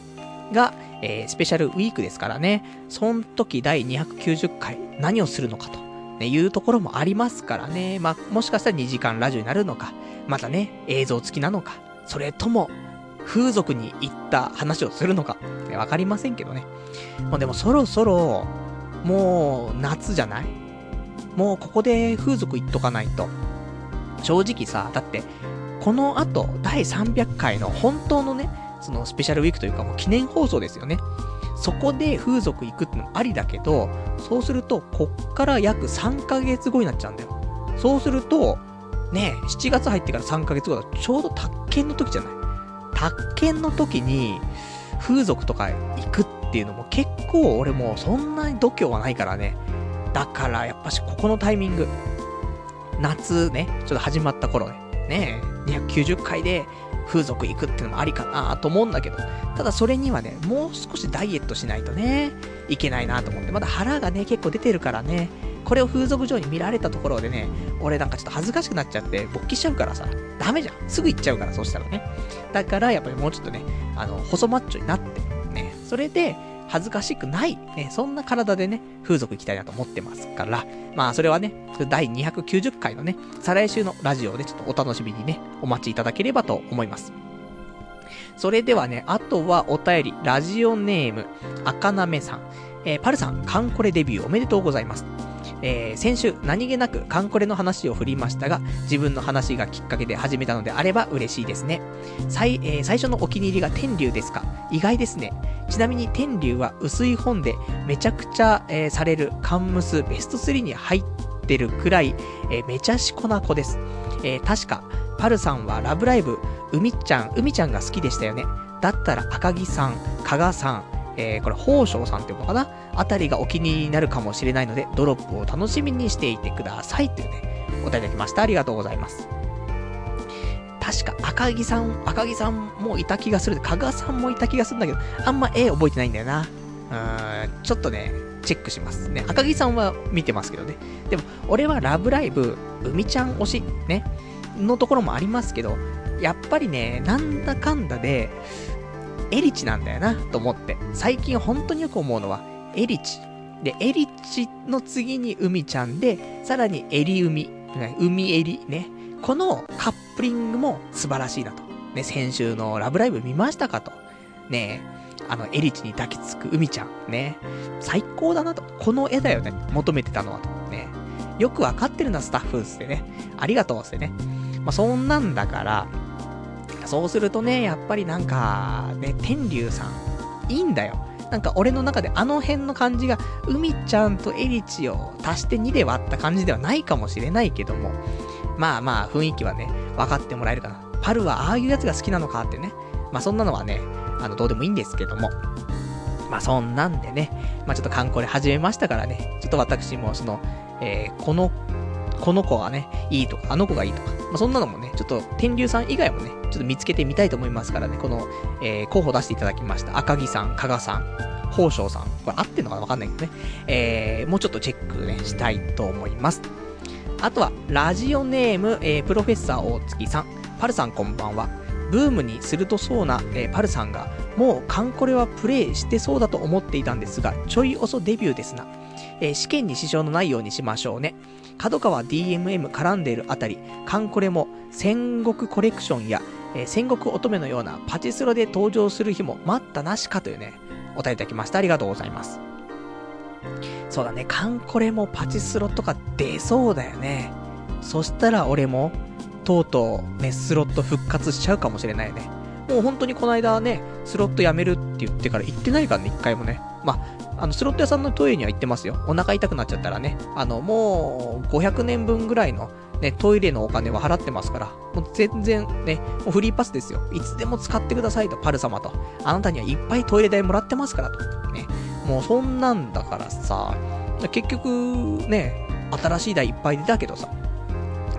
が、えー、スペシャルウィークですからね、その時第290回、何をするのかと、ね、いうところもありますからね、まあ、もしかしたら2時間ラジオになるのか、またね、映像付きなのか、それとも、風俗に行った話をするのか、わかりませんけどね。もうでもそろそろ、もう、夏じゃない？もうここで風俗行っとかないと。正直さ、だって、この後、第300回の本当のね、そのスペシャルウィークというかもう記念放送ですよね。そこで風俗行くってのもありだけど、そうすると、こっから約3ヶ月後になっちゃうんだよ。そうすると、ね7月入ってから3ヶ月後だとちょうど宅建の時じゃない？宅建の時に、風俗とか行くっていうのも結構俺もそんなに度胸はないからね。だからやっぱしここのタイミング、夏ね、ちょっと始まった頃ね、ね290回で風俗行くっていうのもありかなと思うんだけど、ただそれにはね、もう少しダイエットしないとね、いけないなと思って、まだ腹がね、結構出てるからね、これを風俗場に見られたところでね、俺なんかちょっと恥ずかしくなっちゃって、勃起しちゃうからさ、ダメじゃん。すぐ行っちゃうから、そしたらね。だから、やっぱりもうちょっとね、あの、細マッチョになって、ね、それで、恥ずかしくない、ね、そんな体でね、風俗行きたいなと思ってますから、まあそれはね、第290回のね、再来週のラジオでちょっとお楽しみにね、お待ちいただければと思います。それではね、あとはお便り、ラジオネーム、赤なめさん。えー、パルさん、カンコレデビューおめでとうございます。えー、先週何気なくカンコレの話を振りましたが、自分の話がきっかけで始めたのであれば嬉しいですね。最、えー、最初のお気に入りが天竜ですか？意外ですね。ちなみに天竜は薄い本でめちゃくちゃ、えー、されるカンムスベスト3に入ってるくらい、えー、めちゃしこな子です。えー、確か、パルさんはラブライブ、海ちゃん、海ちゃんが好きでしたよね。だったら赤木さん、加賀さん、えー、これ、宝生さんっていうのかな？あたりがお気になるかもしれないので、ドロップを楽しみにしていてください。というね、お答えいただきました。ありがとうございます。確か赤木さん、赤木さんもいた気がする。加賀さんもいた気がするんだけど、あんま絵覚えてないんだよな。うーん、ちょっとね、チェックしますね。赤木さんは見てますけどね。でも、俺はラブライブ、海ちゃん推し、ね、のところもありますけど、やっぱりね、なんだかんだで、エリチなんだよな、と思って。最近本当によく思うのは、エリチ。で、エリチの次に海ちゃんで、さらにエリ海、海エリね。このカップリングも素晴らしいなと。ね、先週のラブライブ見ましたかと。ねあの、エリチに抱きつく海ちゃん。ね。最高だなと。この絵だよね。求めてたのはと。ね。よくわかってるな、スタッフっすってね。ありがとうっすってね。まあ、そんなんだから、そうするとね、やっぱりなんか、ね、天竜さん、いいんだよ。なんか俺の中であの辺の感じが、海ちゃんとエリチを足して2で割った感じではないかもしれないけども、まあまあ雰囲気はね、分かってもらえるかな。パルはああいうやつが好きなのかってね。まあそんなのはね、あの、どうでもいいんですけども。まあそんなんでね、まあちょっと観光で始めましたからね、ちょっと私もその、えー、この、この子はね、いいとか、あの子がいいとか、まあそんなのもね、ちょっと天竜さん以外もね、ちょっと見つけてみたいと思いますからね、この、えー、候補出していただきました。赤木さん、加賀さん、宝生さん。これ合ってんのかなわかんないけどね。えー、もうちょっとチェックね、したいと思います。あとは、ラジオネーム、えー、プロフェッサー大月さん。パルさんこんばんは。ブームに鋭そうな、えー、パルさんが、もうカンコレはプレイしてそうだと思っていたんですが、ちょい遅デビューですな。えー、試験に支障のないようにしましょうね。角川 DMM 絡んでいるあたり、カンコレも戦国コレクションや、えー、戦国乙女のようなパチスロで登場する日も待ったなしかというね、お便りいただきました。ありがとうございます。そうだね、カンコレもパチスロとか出そうだよね。そしたら俺も、とうとうね、スロット復活しちゃうかもしれないね。もう本当にこの間ね、スロットやめるって言ってから行ってないからね、一回もね。まあ、あの、スロット屋さんのトイレには行ってますよ。お腹痛くなっちゃったらね。あの、もう、500年分ぐらいの、ね、トイレのお金は払ってますから、もう全然ね、もうフリーパスですよ。いつでも使ってくださいと、パル様と。あなたにはいっぱいトイレ代もらってますからと。ね。もうそんなんだからさ、結局、ね、新しい台いっぱい出たけどさ、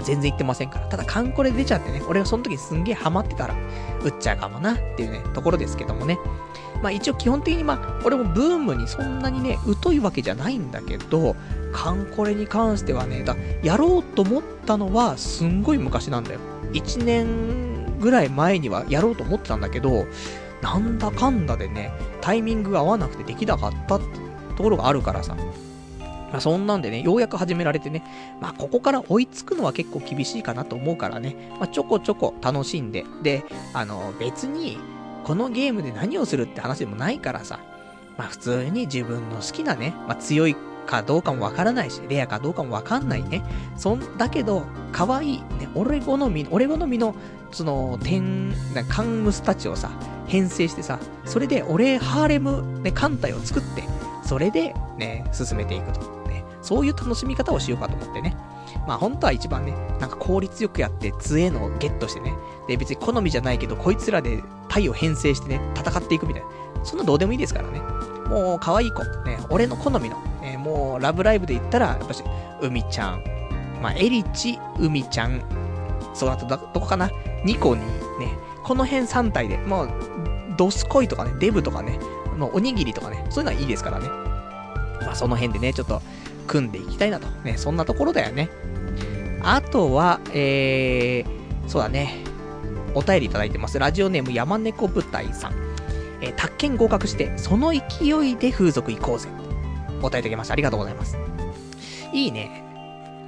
全然行ってませんから。ただ、カンコレ出ちゃってね、俺がその時すんげえハマってたら、打っちゃうかもなっていうね、ところですけどもね。まあ一応基本的にまあ、俺もブームにそんなにね、疎いわけじゃないんだけど、カンコレに関してはね、だ、やろうと思ったのは、すんごい昔なんだよ。1年ぐらい前にはやろうと思ってたんだけど、なんだかんだでね、タイミングが合わなくてできなかったってところがあるからさ。まあ、そんなんでね、ようやく始められてね、まあ、ここから追いつくのは結構厳しいかなと思うからね、まあ、ちょこちょこ楽しんで、で、あの、別に、このゲームで何をするって話でもないからさ、まあ、普通に自分の好きなね、まあ、強いかどうかもわからないし、レアかどうかもわかんないね。そん、だけど、可愛い、ね、俺好み、俺好みの、その、天、カンムスたちをさ、編成してさ、それで俺ハーレム、ね、艦隊を作って、それで、ね、進めていくと。ねそういう楽しみ方をしようかと思ってね。まあ本当は一番ね、なんか効率よくやって杖のゲットしてね。で、別に好みじゃないけど、こいつらで体を編成してね、戦っていくみたいな。そんなどうでもいいですからね。もう可愛い子、ね、俺の好みの、ね、もうラブライブで言ったら、やっぱし、海ちゃん、まあエリチ、海ちゃん、そうあとどこかな、ニコにね、この辺3体で、もう、ドスコイとかね、デブとかね、もうおにぎりとかね、そういうのはいいですからね。まあその辺でね、ちょっと、組んでいきたいなと。ね、そんなところだよね。あとは、えー、そうだね。お便りいただいてます。ラジオネーム山猫部隊さん。えー、宅建合格して、その勢いで風俗行こうぜ。お便りいただきました。ありがとうございます。いいね。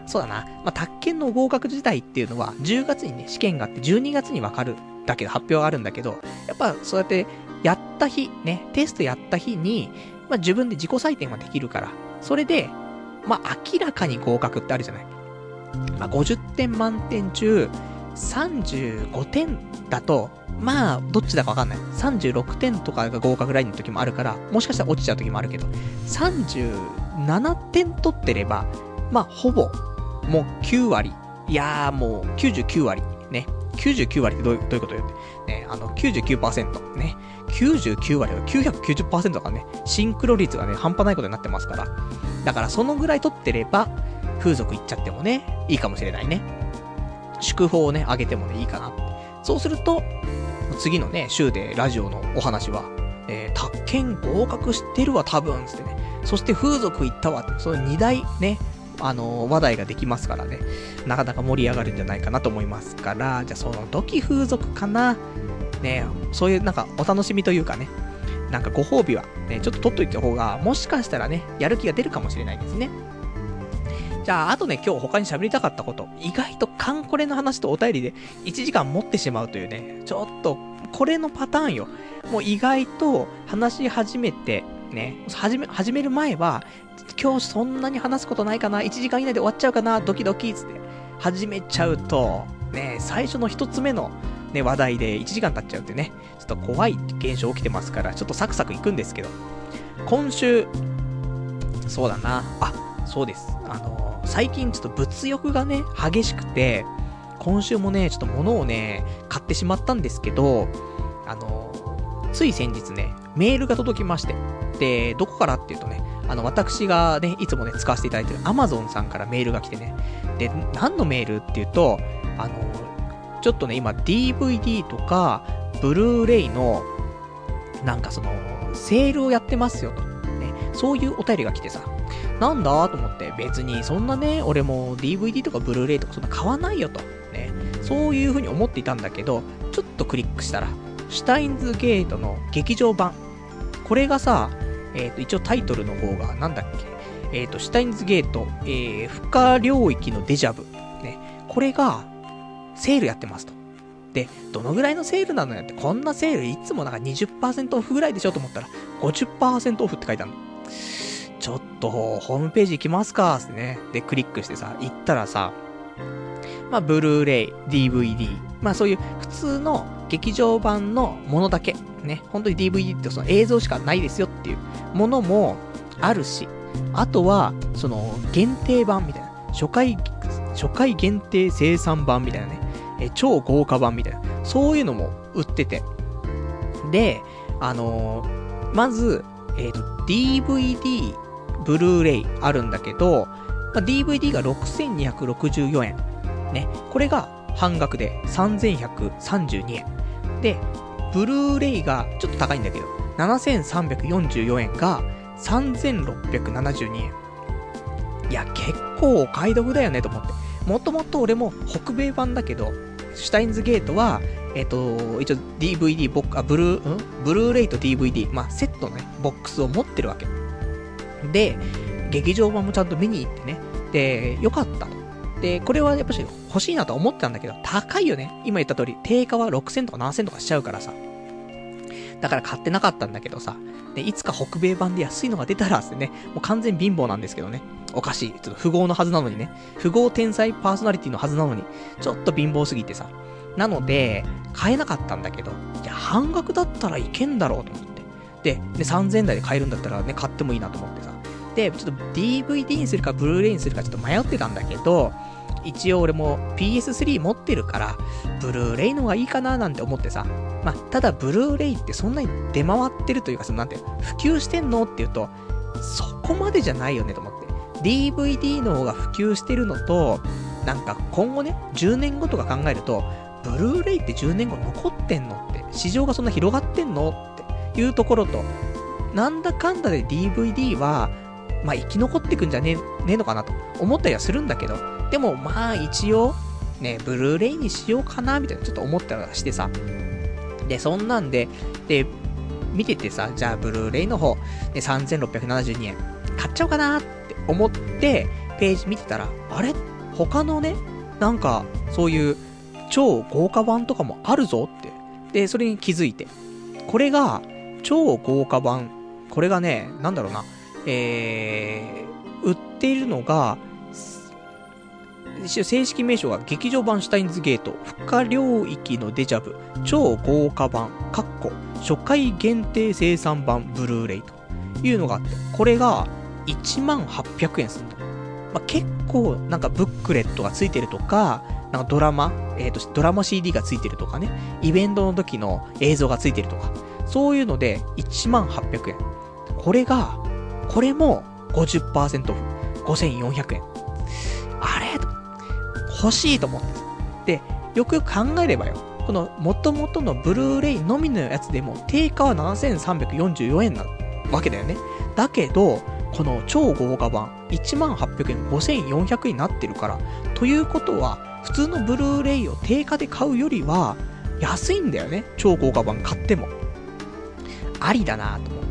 そうだな。まあ、宅建の合格自体っていうのは、10月にね、試験があって12月にわかるだけど、発表があるんだけど、やっぱそうやって、やった日、ね、テストやった日に、まあ、自分で自己採点はできるから、それで、まあ、明らかに合格ってあるじゃない。まあ、50点満点中、35点だと、まあ、どっちだかわかんない。36点とかが合格ラインの時もあるから、もしかしたら落ちちゃう時もあるけど、37点取ってれば、まあ、ほぼ、もう9割。いやー、もう99割。ね。99割ってどういうことよって。ね、あの、99%。ね。99割は990%とからね、シンクロ率がね、半端ないことになってますから。だからそのぐらい取ってれば、風俗行っちゃってもね、いいかもしれないね。祝報をね、あげてもね、いいかなって。そうすると、次のね、週でラジオのお話は、えー、宅建合格してるわ、多分、つってね。そして風俗行ったわって、その2大ね、あのー、話題ができますからね、なかなか盛り上がるんじゃないかなと思いますから、じゃあその時風俗かな、ね、そういうなんかお楽しみというかね、なんかご褒美は、ね、ちょっと取っといた方が、もしかしたらね、やる気が出るかもしれないですね。じゃあ、あとね、今日他に喋りたかったこと。意外とカンコレの話とお便りで1時間持ってしまうというね、ちょっと、これのパターンよ。もう意外と話し始めて、ね、始め、始める前は、今日そんなに話すことないかな ?1 時間以内で終わっちゃうかなドキドキつって、始めちゃうと、ね、最初の1つ目の、ね、話題で1時間経っちゃうってね、ちょっと怖い現象起きてますから、ちょっとサクサクいくんですけど、今週、そうだな、あ、そうです。あの、最近ちょっと物欲がね、激しくて、今週もね、ちょっと物をね、買ってしまったんですけど、あの、つい先日ね、メールが届きまして、で、どこからっていうとね、あの、私がね、いつもね、使わせていただいてる Amazon さんからメールが来てね、で、何のメールっていうと、あの、ちょっとね、今 DVD とか、ブルーレイの、なんかその、セールをやってますよと。ね、そういうお便りが来てさ、なんだと思って、別にそんなね、俺も DVD とかブルーレイとかそんな買わないよと。ね、そういう風に思っていたんだけど、ちょっとクリックしたら、シュタインズゲートの劇場版。これがさ、えっ、ー、と、一応タイトルの方が、なんだっけ、えっ、ー、と、シュタインズゲート、えー、不可領域のデジャブ。ね、これが、セールやってますと。で、どのぐらいのセールなのよって、こんなセールいつもなんか20%オフぐらいでしょと思ったら、50%オフって書いてあるの。ちょっと、ホームページ行きますかってね。で、クリックしてさ、行ったらさ、まあ、ブルーレイ、DVD、まあそういう普通の劇場版のものだけ、ね、本当に DVD ってその映像しかないですよっていう。ものもあるし、あとは、その限定版みたいな、初回、初回限定生産版みたいなね、え超豪華版みたいな、そういうのも売ってて。で、あのー、まず、えっ、ー、と、DVD ブルーレイあるんだけど、まあ、DVD が6264円。ね。これが半額で3132円。で、ブルーレイがちょっと高いんだけど、7344円が3672円。いや、結構お買い得だよねと思って。もともと俺も北米版だけど、シュタインズゲートは、えっ、ー、と、一応 DVD ボック、あ、ブルー、ん？ブルーレイと DVD、まあセットのね、ボックスを持ってるわけ。で、劇場版もちゃんと見に行ってね。で、よかったと。で、これはやっぱし欲しいなと思ってたんだけど、高いよね。今言った通り、定価は6000とか7000とかしちゃうからさ。だから買ってなかったんだけどさ。で、いつか北米版で安いのが出たらってね、もう完全貧乏なんですけどね。おかしい。ちょっと富豪のはずなのにね。富豪天才パーソナリティのはずなのに、ちょっと貧乏すぎてさ。なので、買えなかったんだけど、いや、半額だったらいけんだろうと思って。で、で、3000台で買えるんだったらね、買ってもいいなと思ってさ。で、ちょっと DVD にするかブルーレイにするかちょっと迷ってたんだけど、一応俺も PS3 持ってるから、ブルーレイの方がいいかななんて思ってさ。まあ、ただブルーレイってそんなに出回ってるというか、そのなんて、普及してんのって言うと、そこまでじゃないよねと思って。DVD の方が普及してるのと、なんか今後ね、10年後とか考えると、ブルーレイって10年後残ってんのって、市場がそんな広がってんのっていうところと、なんだかんだで DVD は、まあ生き残ってくんじゃねえ、ねえのかなと思ったりはするんだけど、でもまあ一応、ね、ブルーレイにしようかな、みたいなちょっと思ったりしてさ。で、そんなんで、で、見ててさ、じゃあブルーレイの方、で3672円、買っちゃおうかなって思って、ページ見てたら、あれ？他のね、なんか、そういう超豪華版とかもあるぞって。で、それに気づいて。これが、超豪華版。これがね、なんだろうな。えー、売っているのが、正式名称が劇場版シュタインズゲート、不可領域のデジャブ、超豪華版、カッコ、初回限定生産版ブルーレイと。いうのがあって、これが1万800円するんだ。まあ、結構なんかブックレットがついてるとか、なんかドラマ、えっ、ー、と、ドラマ CD がついてるとかね、イベントの時の映像がついてるとか、そういうので1万800円。これが、これも50%オフ。5400円。あれ？欲しいと思って。で、よくよく考えればよ。この元々のブルーレイのみのやつでも定価は7344円なわけだよね。だけど、この超豪華版、1800円、5400円になってるから、ということは、普通のブルーレイを定価で買うよりは、安いんだよね。超豪華版買っても。ありだなと思っ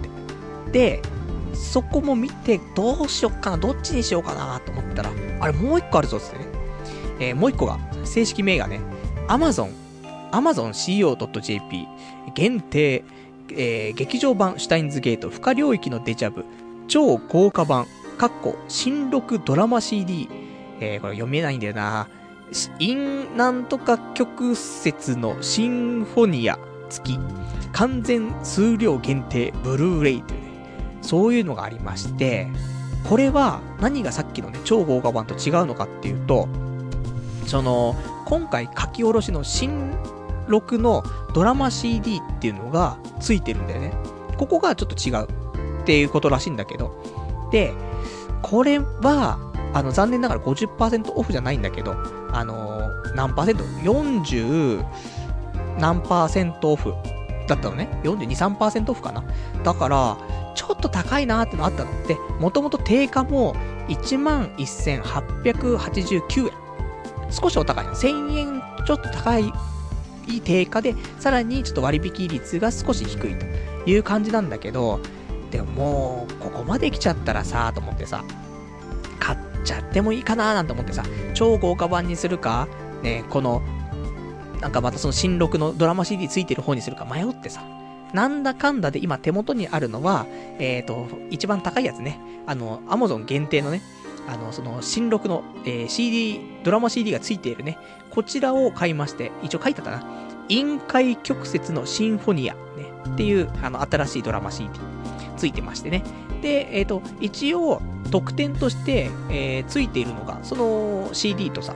て。で、そこも見て、どうしよっかな、どっちにしようかなと思ったら、あれもう一個あるぞってね。えー、もう一個が、正式名がね、Amazon、AmazonCO.jp 限定、えー、劇場版シュタインズゲート不可領域のデジャブ、超豪華版、かっこ、新録ドラマ CD、えー、これ読めないんだよな。インなんとか曲折のシンフォニア付き、完全数量限定ブルーレイという、そういうのがありまして、これは何がさっきのね、超豪華版と違うのかっていうと、その、今回書き下ろしの新録のドラマ CD っていうのがついてるんだよね。ここがちょっと違うっていうことらしいんだけど。で、これは、あの、残念ながら50%オフじゃないんだけど、あのー、何パーセント ?40 何パーセントオフだったのね。42、3%オフかな。だから、ちょっと高いなーってのあったのって、もともと定価も11,889円。少しお高いの。1000円ちょっと高い定価で、さらにちょっと割引率が少し低いという感じなんだけど、でももう、ここまで来ちゃったらさ、と思ってさ、買っちゃってもいいかななんて思ってさ、超豪華版にするか、ね、この、なんかまたその新録のドラマ CD ついてる方にするか迷ってさ、なんだかんだで今手元にあるのは、えっ、ー、と、一番高いやつね。あの、アマゾン限定のね、あの、その、新録の、えー、CD、ドラマ CD がついているね、こちらを買いまして、一応書いてたな。陰海曲折のシンフォニア、ね、っていう、あの、新しいドラマ CD、ついてましてね。で、えっ、ー、と、一応、特典として、えー、ついているのが、その CD とさ、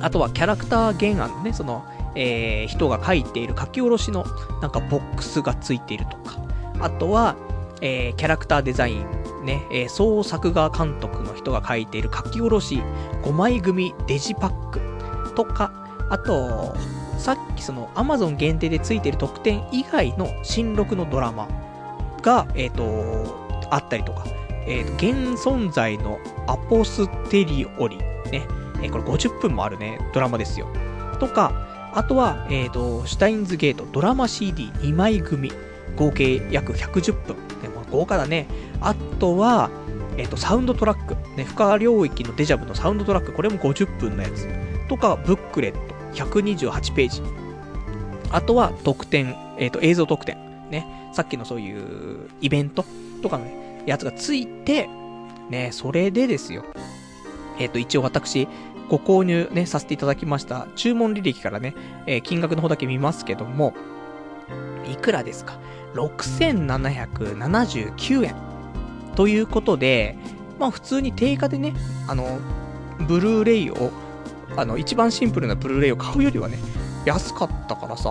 あとはキャラクター原案のね、その、えー、人が書いている書き下ろしのなんかボックスがついているとか、あとは、えー、キャラクターデザイン、ね、えー、総作画監督の人が書いている書き下ろし。5枚組デジパックとか、あと、さっきその Amazon 限定でついている特典以外の新録のドラマが、え、ー、と、あったりとか、え、ー、現存在のアポステリオリ、ね、えー、これ50分もあるね、ドラマですよ。とか、あとは、えっ、ー、と、シュタインズゲートドラマ CD2 枚組、合計約110分。でも豪華だね。あとは、えっ、ー、と、サウンドトラック。ね、不可領域のデジャブのサウンドトラック。これも50分のやつ。とか、ブックレット。128ページ。あとは、特典。えっ、ー、と、映像特典。ね。さっきのそういうイベントとかのね、やつがついて、ね、それでですよ。えっ、と、一応私、ご購入ね、させていただきました。注文履歴からね、えー、金額の方だけ見ますけども、いくらですか ?6779 円。ということで、まあ普通に定価でね、あの、ブルーレイを、あの、一番シンプルなブルーレイを買うよりはね、安かったからさ、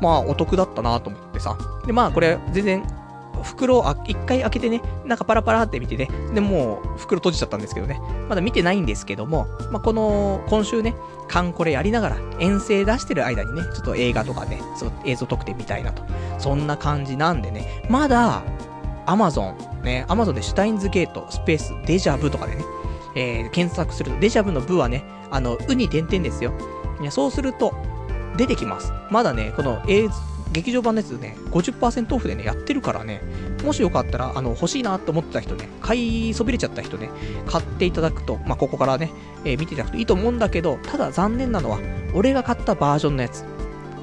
まあお得だったなと思ってさ。で、まあこれ全然袋を一回開けてね、なんかパラパラって見てね、で、もう袋閉じちゃったんですけどね、まだ見てないんですけども、まあ、この、今週ね、カンコレやりながら、遠征出してる間にね、ちょっと映画とかね、その映像特典見たいなと。そんな感じなんでね、まだ、アマゾン、ね、アマゾンでシュタインズゲート、スペース、デジャブとかでね、えー、検索すると、デジャブの部はね、あの、うに点々ですよ。そうすると、出てきます。まだね、この映像劇場版のやつね、50%オフでね、やってるからね、もしよかったら、あの、欲しいなと思ってた人ね、買いそびれちゃった人ね、買っていただくと、まあ、ここからね、えー、見ていただくといいと思うんだけど、ただ残念なのは、俺が買ったバージョンのやつ。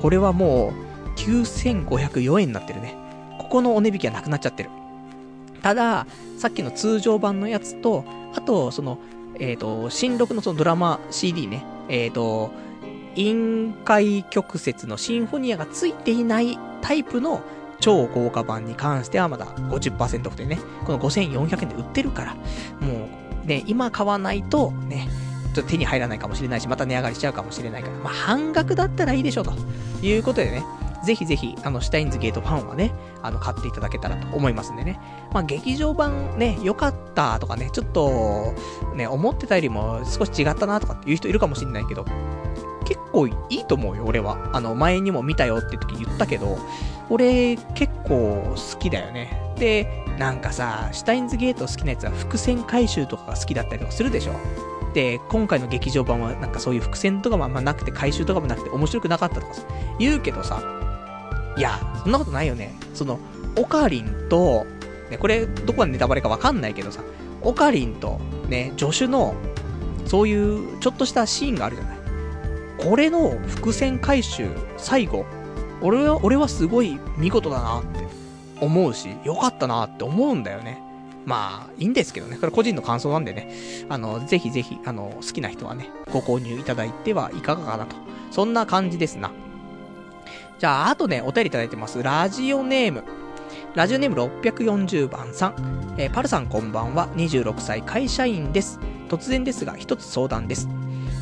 これはもう、9504円になってるね。ここのお値引きはなくなっちゃってる。ただ、さっきの通常版のやつと、あと、その、えっ、ー、と、新録のそのドラマ CD ね、えっ、ー、と、陰海曲折のシンフォニアがついていないタイプの超豪華版に関してはまだ50%オフでね、この5400円で売ってるから、もうね、今買わないとね、ちょっと手に入らないかもしれないし、また値上がりしちゃうかもしれないから、まあ半額だったらいいでしょうと。いうことでね、ぜひぜひ、あの、シュタインズゲートファンはね、あの、買っていただけたらと思いますんでね。まあ、劇場版ね、良かったとかね、ちょっと、ね、思ってたよりも少し違ったなとかっていう人いるかもしれないけど、結構いいと思うよ、俺は。あの、前にも見たよって時言ったけど、俺結構好きだよね。で、なんかさ、シュタインズゲート好きなやつは伏線回収とかが好きだったりとかするでしょで、今回の劇場版はなんかそういう伏線とかもあんまなくて回収とかもなくて面白くなかったとかさ、言うけどさ、いや、そんなことないよね。その、オカリンと、ね、これ、どこがネタバレかわかんないけどさ、オカリンと、ね、助手の、そういう、ちょっとしたシーンがあるじゃない。これの伏線回収、最後、俺は、俺はすごい見事だなって思うし、よかったなって思うんだよね。まあ、いいんですけどね。これ個人の感想なんでね。あの、ぜひぜひ、あの、好きな人はね、ご購入いただいてはいかがかなと。そんな感じですな。じゃあ、あとね、お便りいただいてます。ラジオネーム。ラジオネーム640番さん。えー、パルさんこんばんは。26歳会社員です。突然ですが、一つ相談です。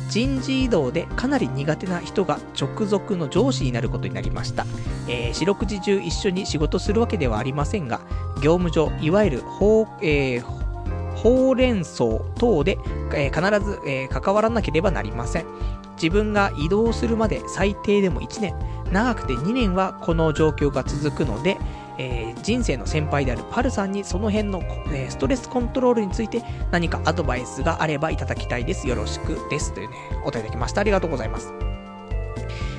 人事異動でかなり苦手な人が直属の上司になることになりました。えー、四六時中一緒に仕事するわけではありませんが、業務上、いわゆる法、えー、ほうれん草等で、えー、必ず、えー、関わらなければなりません。自分が移動するまで最低でも1年、長くて2年はこの状況が続くので、えー、人生の先輩であるパルさんにその辺の、えー、ストレスコントロールについて何かアドバイスがあればいただきたいです。よろしくです。というね、お便りいただきました。ありがとうございます。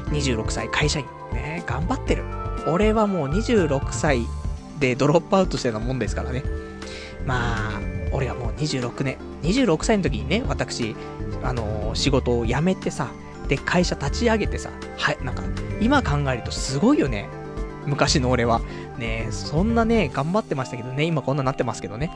26歳会社員。ね、頑張ってる。俺はもう26歳でドロップアウトしてたもんですからね。まあ、俺はもう26年、26歳の時にね、私、あのー、仕事を辞めてさ、で、会社立ち上げてさ、はい、なんか、今考えるとすごいよね。昔の俺は。ねそんなね、頑張ってましたけどね、今こんななってますけどね。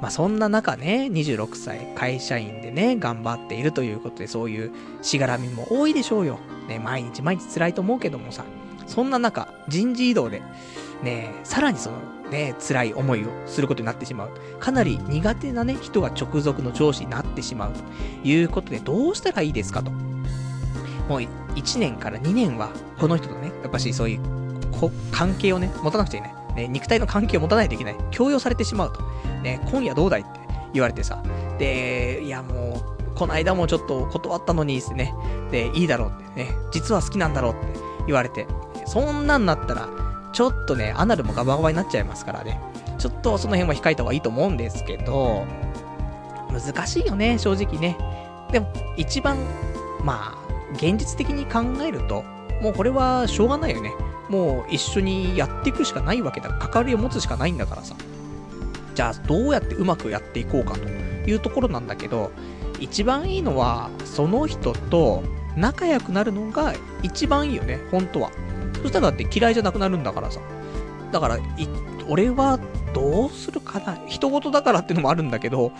まあそんな中ね、26歳会社員でね、頑張っているということで、そういうしがらみも多いでしょうよ。ね、毎日毎日辛いと思うけどもさ、そんな中、人事異動で、ね、さらにその、ね、辛い思いをすることになってしまう。かなり苦手なね、人が直属の上司になってしまうということで、どうしたらいいですかと。もう1年から2年は、この人とね、やっぱしそういうこ関係をね、持たなくちゃいけない。ね、肉体の関係を持たないといけない。強要されてしまうと。ね、今夜どうだいって言われてさ。で、いやもう、この間もちょっと断ったのにですね。で、いいだろうってね。実は好きなんだろうって言われて。そんなんなったら、ちょっとね、アナルもガバガバになっちゃいますからね。ちょっとその辺は控えた方がいいと思うんですけど、難しいよね、正直ね。でも、一番、まあ、現実的に考えると、もうこれはしょうがないよね。もう一緒にやっていくしかないわけだ。関わりを持つしかないんだからさ。じゃあ、どうやってうまくやっていこうかというところなんだけど、一番いいのは、その人と仲良くなるのが一番いいよね、本当は。そしたらだって嫌いじゃなくなるんだからさ。だから、俺はどうするかな。人事だからっていうのもあるんだけど、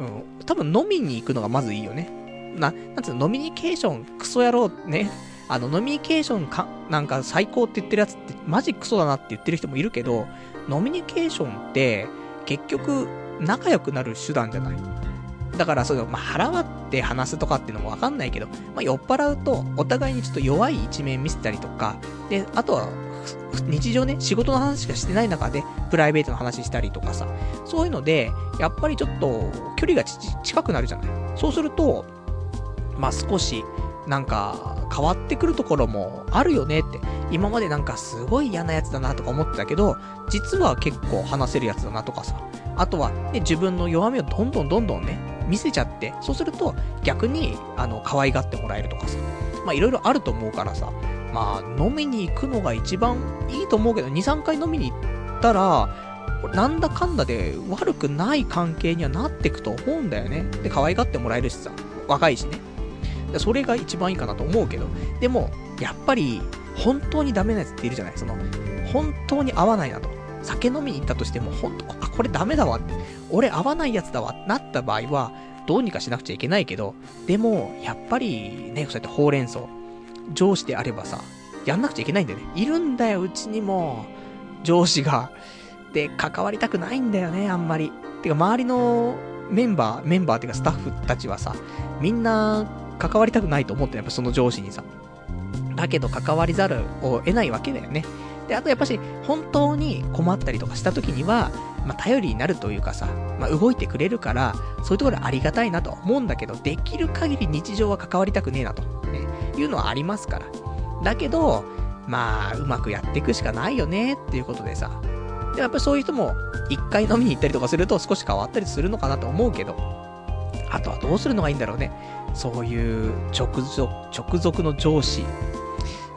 うん、多分飲みに行くのがまずいいよね。な、なんつうの、飲みニケーション、クソ野郎、ね。あの、飲みニケーションか、なんか最高って言ってるやつって、マジクソだなって言ってる人もいるけど、飲みニケーションって、結局、仲良くなる手段じゃない。だから、その、まあ、腹割って話すとかっていうのもわかんないけど、まあ、酔っ払うと、お互いにちょっと弱い一面見せたりとか、で、あとは、日常ね、仕事の話しかしてない中で、プライベートの話したりとかさ、そういうので、やっぱりちょっと、距離が近くなるじゃない。そうすると、まあ、少し、なんか、変わってくるところもあるよねって。今までなんかすごい嫌なやつだなとか思ってたけど、実は結構話せるやつだなとかさ。あとは、ね、自分の弱みをどんどんどんどんね、見せちゃって、そうすると逆に、あの、可愛がってもらえるとかさ。まあいろいろあると思うからさ。まあ、飲みに行くのが一番いいと思うけど、2、3回飲みに行ったら、なんだかんだで悪くない関係にはなってくと思うんだよね。で、可愛がってもらえるしさ。若いしね。それが一番いいかなと思うけど、でも、やっぱり、本当にダメなやつっているじゃない？その、本当に合わないなと。酒飲みに行ったとしても、本当、あ、これダメだわって。俺合わないやつだわって、なった場合は、どうにかしなくちゃいけないけど、でも、やっぱり、ね、そうやってほうれん草、上司であればさ、やんなくちゃいけないんだよね。いるんだよ、うちにも、上司が。で、関わりたくないんだよね、あんまり。てか、周りのメンバー、メンバーっていうかスタッフたちはさ、みんな関わりたくないと思ってやっぱその上司にさ。だけど関わりざるを得ないわけだよね。で、あとやっぱし、本当に困ったりとかした時には、まあ、頼りになるというかさ、まあ、動いてくれるから、そういうところありがたいなと思うんだけど、できる限り日常は関わりたくねえなと、ね、いうのはありますから。だけど、まあ、うまくやっていくしかないよねっていうことでさ。で、やっぱりそういう人も、一回飲みに行ったりとかすると少し変わったりするのかなと思うけど、あとはどうするのがいいんだろうね。そういう直属、直属の上司。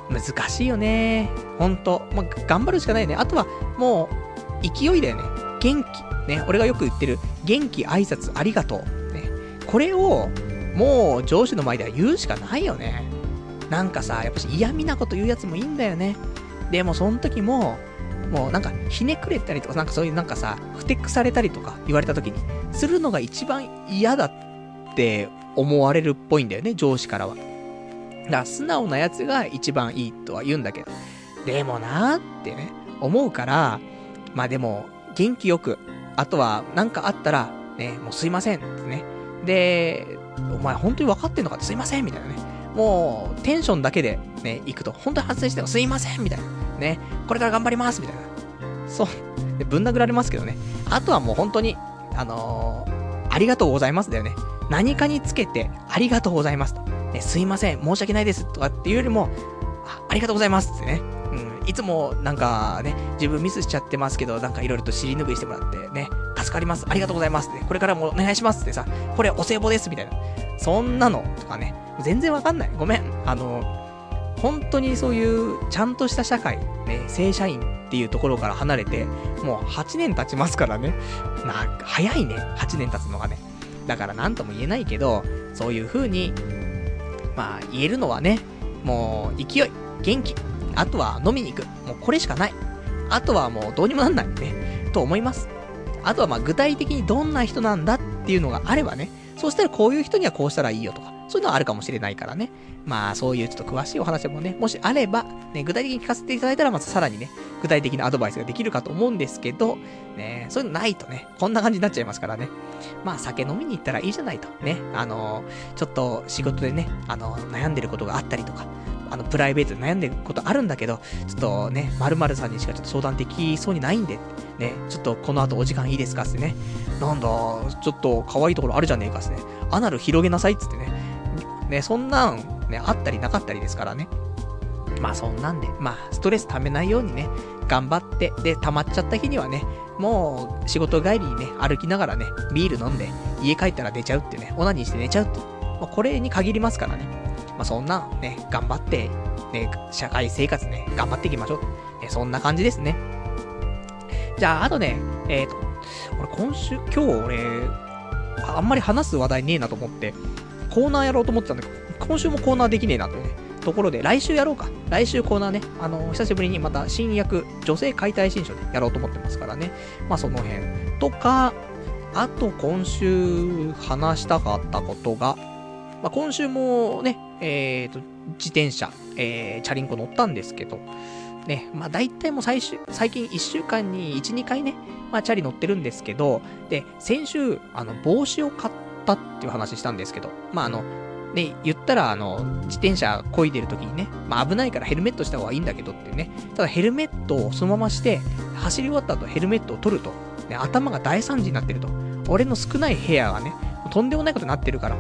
難しいよね。ほんと。まあ、頑張るしかないね。あとは、もう勢いだよね。元気。ね、俺がよく言ってる、元気、挨拶、ありがとう。ね。これを、もう上司の前では言うしかないよね。なんかさ、やっぱし嫌味なこと言うやつもいいんだよね。でもその時も、もうなんかひねくれたりとか、なんかそういうなんかさ、ふてくされたりとか言われた時に、するのが一番嫌だって思われるっぽいんだよね、上司からは。だから素直なやつが一番いいとは言うんだけど。でもなーってね、思うから、まあでも、元気よく、あとはなんかあったら、ね、もうすいませんってね。で、お前本当に分かってんのかってすいませんみたいなね。もう、テンションだけでね、行くと、本当に発生してもすいませんみたいな。ね、これから頑張りますみたいな。そう。ぶん殴られますけどね。あとはもう本当に、あのー、ありがとうございますだよね。何かにつけて、ありがとうございますと。ね、すいません、申し訳ないですとかっていうよりも、あありがとうございますってね。うん、いつもなんかね、自分ミスしちゃってますけど、なんかいろいろと尻拭いしてもらってね、助かります、ありがとうございますって、これからもお願いしますってさ、これお歳暮ですみたいな。そんなのとかね、全然わかんない。ごめん。あの、本当にそういうちゃんとした社会、ね、正社員っていうところから離れて、もう8年経ちますからね。な、早いね、8年経つのがね。だから何とも言えないけど、そういう風に、まあ言えるのはね、もう勢い、元気、あとは飲みに行く。もうこれしかない。あとはもうどうにもなんないね。と思います。あとはまあ具体的にどんな人なんだっていうのがあればね、そうしたらこういう人にはこうしたらいいよとか、そういうのはあるかもしれないからね。まあそういうちょっと詳しいお話もね、もしあれば、ね、具体的に聞かせていただいたらまたさらにね、具体的なアドバイスができるかと思うんですけど、ね、そういうのないとね、こんな感じになっちゃいますからね。まあ酒飲みに行ったらいいじゃないと。ね、あのー、ちょっと仕事でね、あのー、悩んでることがあったりとか、あの、プライベートで悩んでることあるんだけど、ちょっとね、〇〇さんにしかちょっと相談できそうにないんで、ね、ちょっとこの後お時間いいですかってね、なんだ、ちょっと可愛いところあるじゃねえかってね、アナル広げなさいっつってね、ね、そんなん、ね、あったりなかったりですからね。まあそんなんで、まあストレス溜めないようにね、頑張って、で、溜まっちゃった日にはね、もう仕事帰りにね、歩きながらね、ビール飲んで、家帰ったら寝ちゃうってね、オナニーして寝ちゃうって、まあ、これに限りますからね。まあそんなね、頑張って、ね、社会生活ね、頑張っていきましょう。ね、そんな感じですね。じゃあ、あとね、えっ、ー、と、俺今週、今日俺、あんまり話す話題ねえなと思って、コーナーやろうと思ってたんだけど、今週もコーナーできねえなというね、ところで、来週やろうか。来週コーナーね、あの、久しぶりにまた新役、女性解体新書でやろうと思ってますからね。まあその辺。とか、あと今週話したかったことが、まあ今週もね、えっ、ー、と、自転車、えー、チャリンコ乗ったんですけど、ね、まあ大体もう最終、最近1週間に1、2回ね、まあチャリ乗ってるんですけど、で、先週、あの、帽子を買ってたっていう話したんですけど、まああの、ね、言ったら、あの、自転車漕いでる時にね、まあ危ないからヘルメットした方がいいんだけどっていうね、ただヘルメットをそのままして、走り終わった後ヘルメットを取ると、ね、頭が大惨事になってると。俺の少ない部屋がね、とんでもないことになってるから、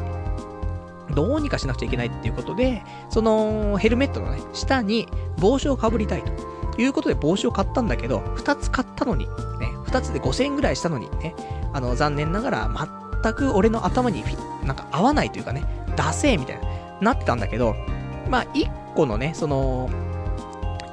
どうにかしなくちゃいけないっていうことで、そのヘルメットのね、下に帽子をかぶりたいと。いうことで帽子を買ったんだけど、2つ買ったのに、ね、2つで5000円ぐらいしたのにね、あの、残念ながら全く俺の頭になんか合わないというかね、ダセーみたいな、なってたんだけど、まあ、1個のね、その、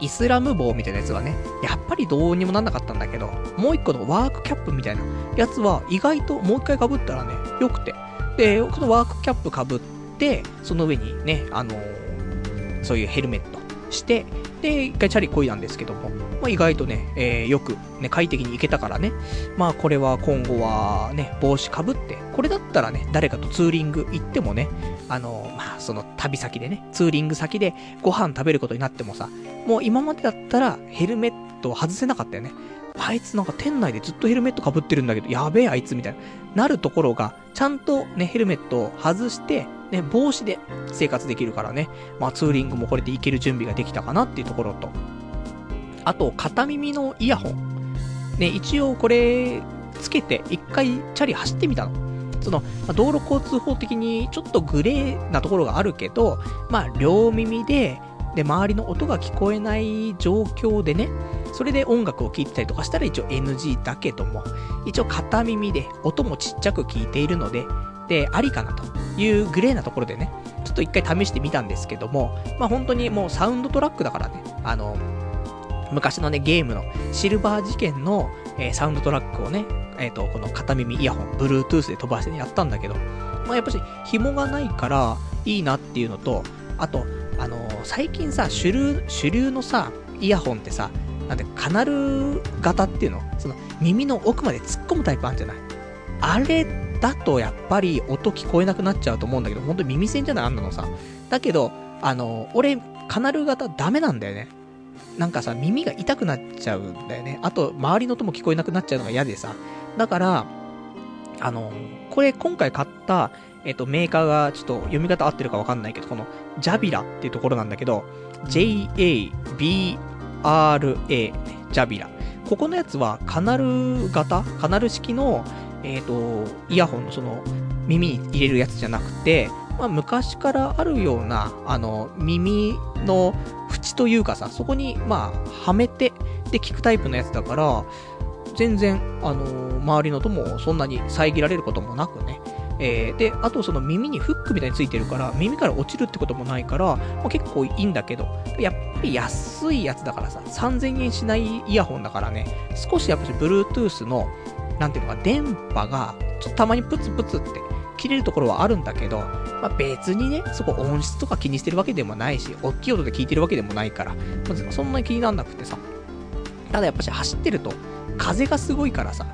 イスラム帽みたいなやつはね、やっぱりどうにもなんなかったんだけど、もう1個のワークキャップみたいなやつは意外ともう1回被ったらね、良くて。で、このワークキャップ被って、その上にね、あのー、そういうヘルメットして、で、一回チャリこいだんですけども、まあ、意外とね、えー、よく、ね、快適に行けたからね、まあこれは今後はね、帽子かぶって、これだったらね、誰かとツーリング行ってもね、あのー、まあその旅先でね、ツーリング先でご飯食べることになってもさ、もう今までだったらヘルメットを外せなかったよね。あいつなんか店内でずっとヘルメットかぶってるんだけど、やべえあいつみたいな、なるところが、ちゃんとね、ヘルメットを外して、ね、帽子で生活できるからね、まあツーリングもこれで行ける準備ができたかなっていうところと、あと、片耳のイヤホン。ね、一応これ、つけて一回チャリ走ってみたの。その、ま、道路交通法的にちょっとグレーなところがあるけど、まあ、両耳で、で、周りの音が聞こえない状況でね、それで音楽を聴いてたりとかしたら一応 NG だけども、一応片耳で音もちっちゃく聞いているので、で、ありかなというグレーなところでね、ちょっと一回試してみたんですけども、まあ本当にもうサウンドトラックだからね、あの、昔のね、ゲームのシルバー事件の、えー、サウンドトラックをね、えっ、ー、と、この片耳イヤホン、Bluetooth で飛ばしてやったんだけど、まあやっぱし、紐がないからいいなっていうのと、あと、あのー、最近さ、主流、主流のさ、イヤホンってさ、なんで、カナル型っていうの？その、耳の奥まで突っ込むタイプあるんじゃない？あれだとやっぱり音聞こえなくなっちゃうと思うんだけど、本当に耳栓じゃない？あんなのさ。だけど、あの、俺、カナル型ダメなんだよね。なんかさ、耳が痛くなっちゃうんだよね。あと、周りの音も聞こえなくなっちゃうのが嫌でさ。だから、あの、これ今回買った、えっと、メーカーがちょっと読み方合ってるかわかんないけど、この、ジャビラっていうところなんだけど、J-A-B-R-A、ジャビラ。ここのやつは、カナル型？カナル式の、えっ、と、イヤホンのその、耳に入れるやつじゃなくて、まあ、昔からあるような、あの、耳の縁というかさ、そこに、まあ、はめて、で、聞くタイプのやつだから、全然、あのー、周りの音もそんなに遮られることもなくね。えー、で、あとその耳にフックみたいについてるから、耳から落ちるってこともないから、まあ、結構いいんだけど、やっぱり安いやつだからさ、3000円しないイヤホンだからね、少しやっぱり Bluetooth の、なんていうのか、電波が、ちょっとたまにプツプツって切れるところはあるんだけど、まあ、別にね、そこ音質とか気にしてるわけでもないし、大きい音で聞いてるわけでもないから、そんなに気になんなくてさ。ただやっぱし走ってると、風がすごいからさ、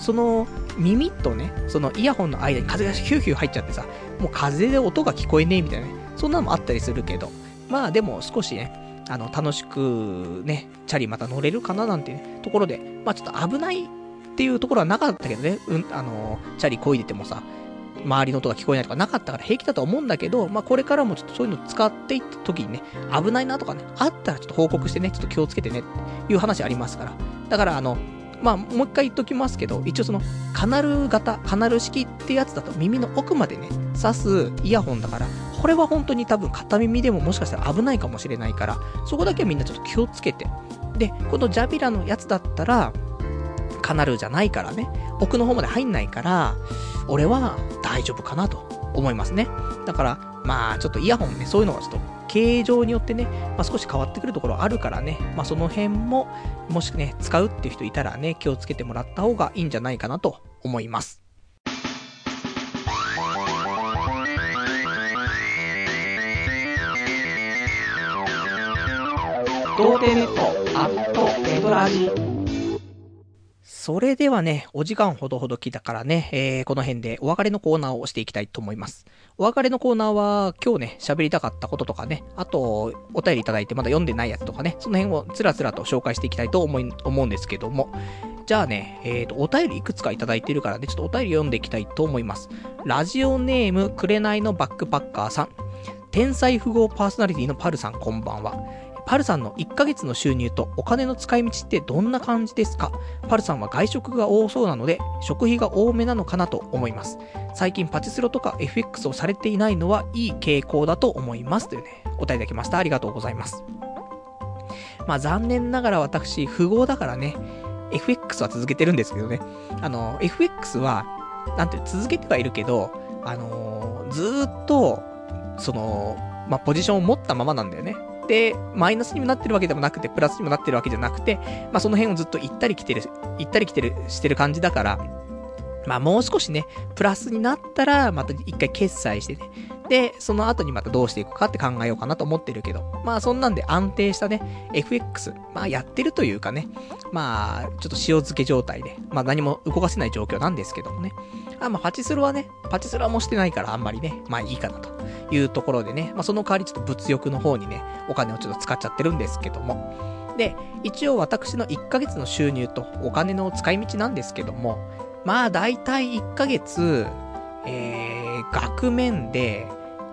その耳とね、そのイヤホンの間に風がヒューヒュー入っちゃってさ、もう風で音が聞こえねえみたいなね、そんなのもあったりするけど、まあでも少しね、あの、楽しくね、チャリまた乗れるかななんてね、ところで、まあちょっと危ないっていうところはなかったけどね、うん、あの、チャリ漕いでてもさ、周りの音が聞こえないとかなかったから平気だと思うんだけど、まあ、これからもちょっとそういうの使っていった時にね、危ないなとかね、あったらちょっと報告してね、ちょっと気をつけてねっていう話ありますから。だからあの、まあ、もう一回言っときますけど、一応その、カナル型、カナル式ってやつだと耳の奥までね、刺すイヤホンだから、これは本当に多分片耳でももしかしたら危ないかもしれないから、そこだけはみんなちょっと気をつけて。で、このジャビラのやつだったら、カナルじゃないからね、奥の方まで入んないから、俺は大丈夫かなと思いますね。だから、まあちょっとイヤホンね、そういうのがちょっと形状によってね、まあ、少し変わってくるところあるからね、まあその辺も、もしね、使うっていう人いたらね、気をつけてもらった方がいいんじゃないかなと思います。童貞ネットアットネトラジそれではね、お時間ほどほど来たからね、えー、この辺でお別れのコーナーをしていきたいと思います。お別れのコーナーは、今日ね、喋りたかったこととかね、あと、お便りいただいてまだ読んでないやつとかね、その辺をつらつらと紹介していきたいと思い、思うんですけども、じゃあね、えっ、ー、と、お便りいくつかいただいてるからね、ちょっとお便り読んでいきたいと思います。ラジオネーム、くれないのバックパッカーさん。天才富豪パーソナリティのパルさん、こんばんは。パルさんの1ヶ月の収入とお金の使い道ってどんな感じですか？パルさんは外食が多そうなので、食費が多めなのかなと思います。最近パチスロとか FX をされていないのはいい傾向だと思います。というね、お答えいただきました。ありがとうございます。まあ残念ながら私、富豪だからね、FX は続けてるんですけどね。あの、FX は、なんて続けてはいるけど、あのー、ずーっと、その、まあ、ポジションを持ったままなんだよね。で、マイナスにもなってるわけでもなくて、プラスにもなってるわけじゃなくて、まあその辺をずっと行ったり来てる、行ったり来てる、してる感じだから、まあもう少しね、プラスになったら、また一回決済してね。で、その後にまたどうしていくかって考えようかなと思ってるけど、まあそんなんで安定したね、FX、まあやってるというかね、まあちょっと塩漬け状態で、まあ何も動かせない状況なんですけどもね。あ、まあパチスロはね、パチスロはもしてないからあんまりね、まあいいかなというところでね、まあその代わりちょっと物欲の方にね、お金をちょっと使っちゃってるんですけども。で、一応私の1ヶ月の収入とお金の使い道なんですけども、まあ大体1ヶ月、えー、額面で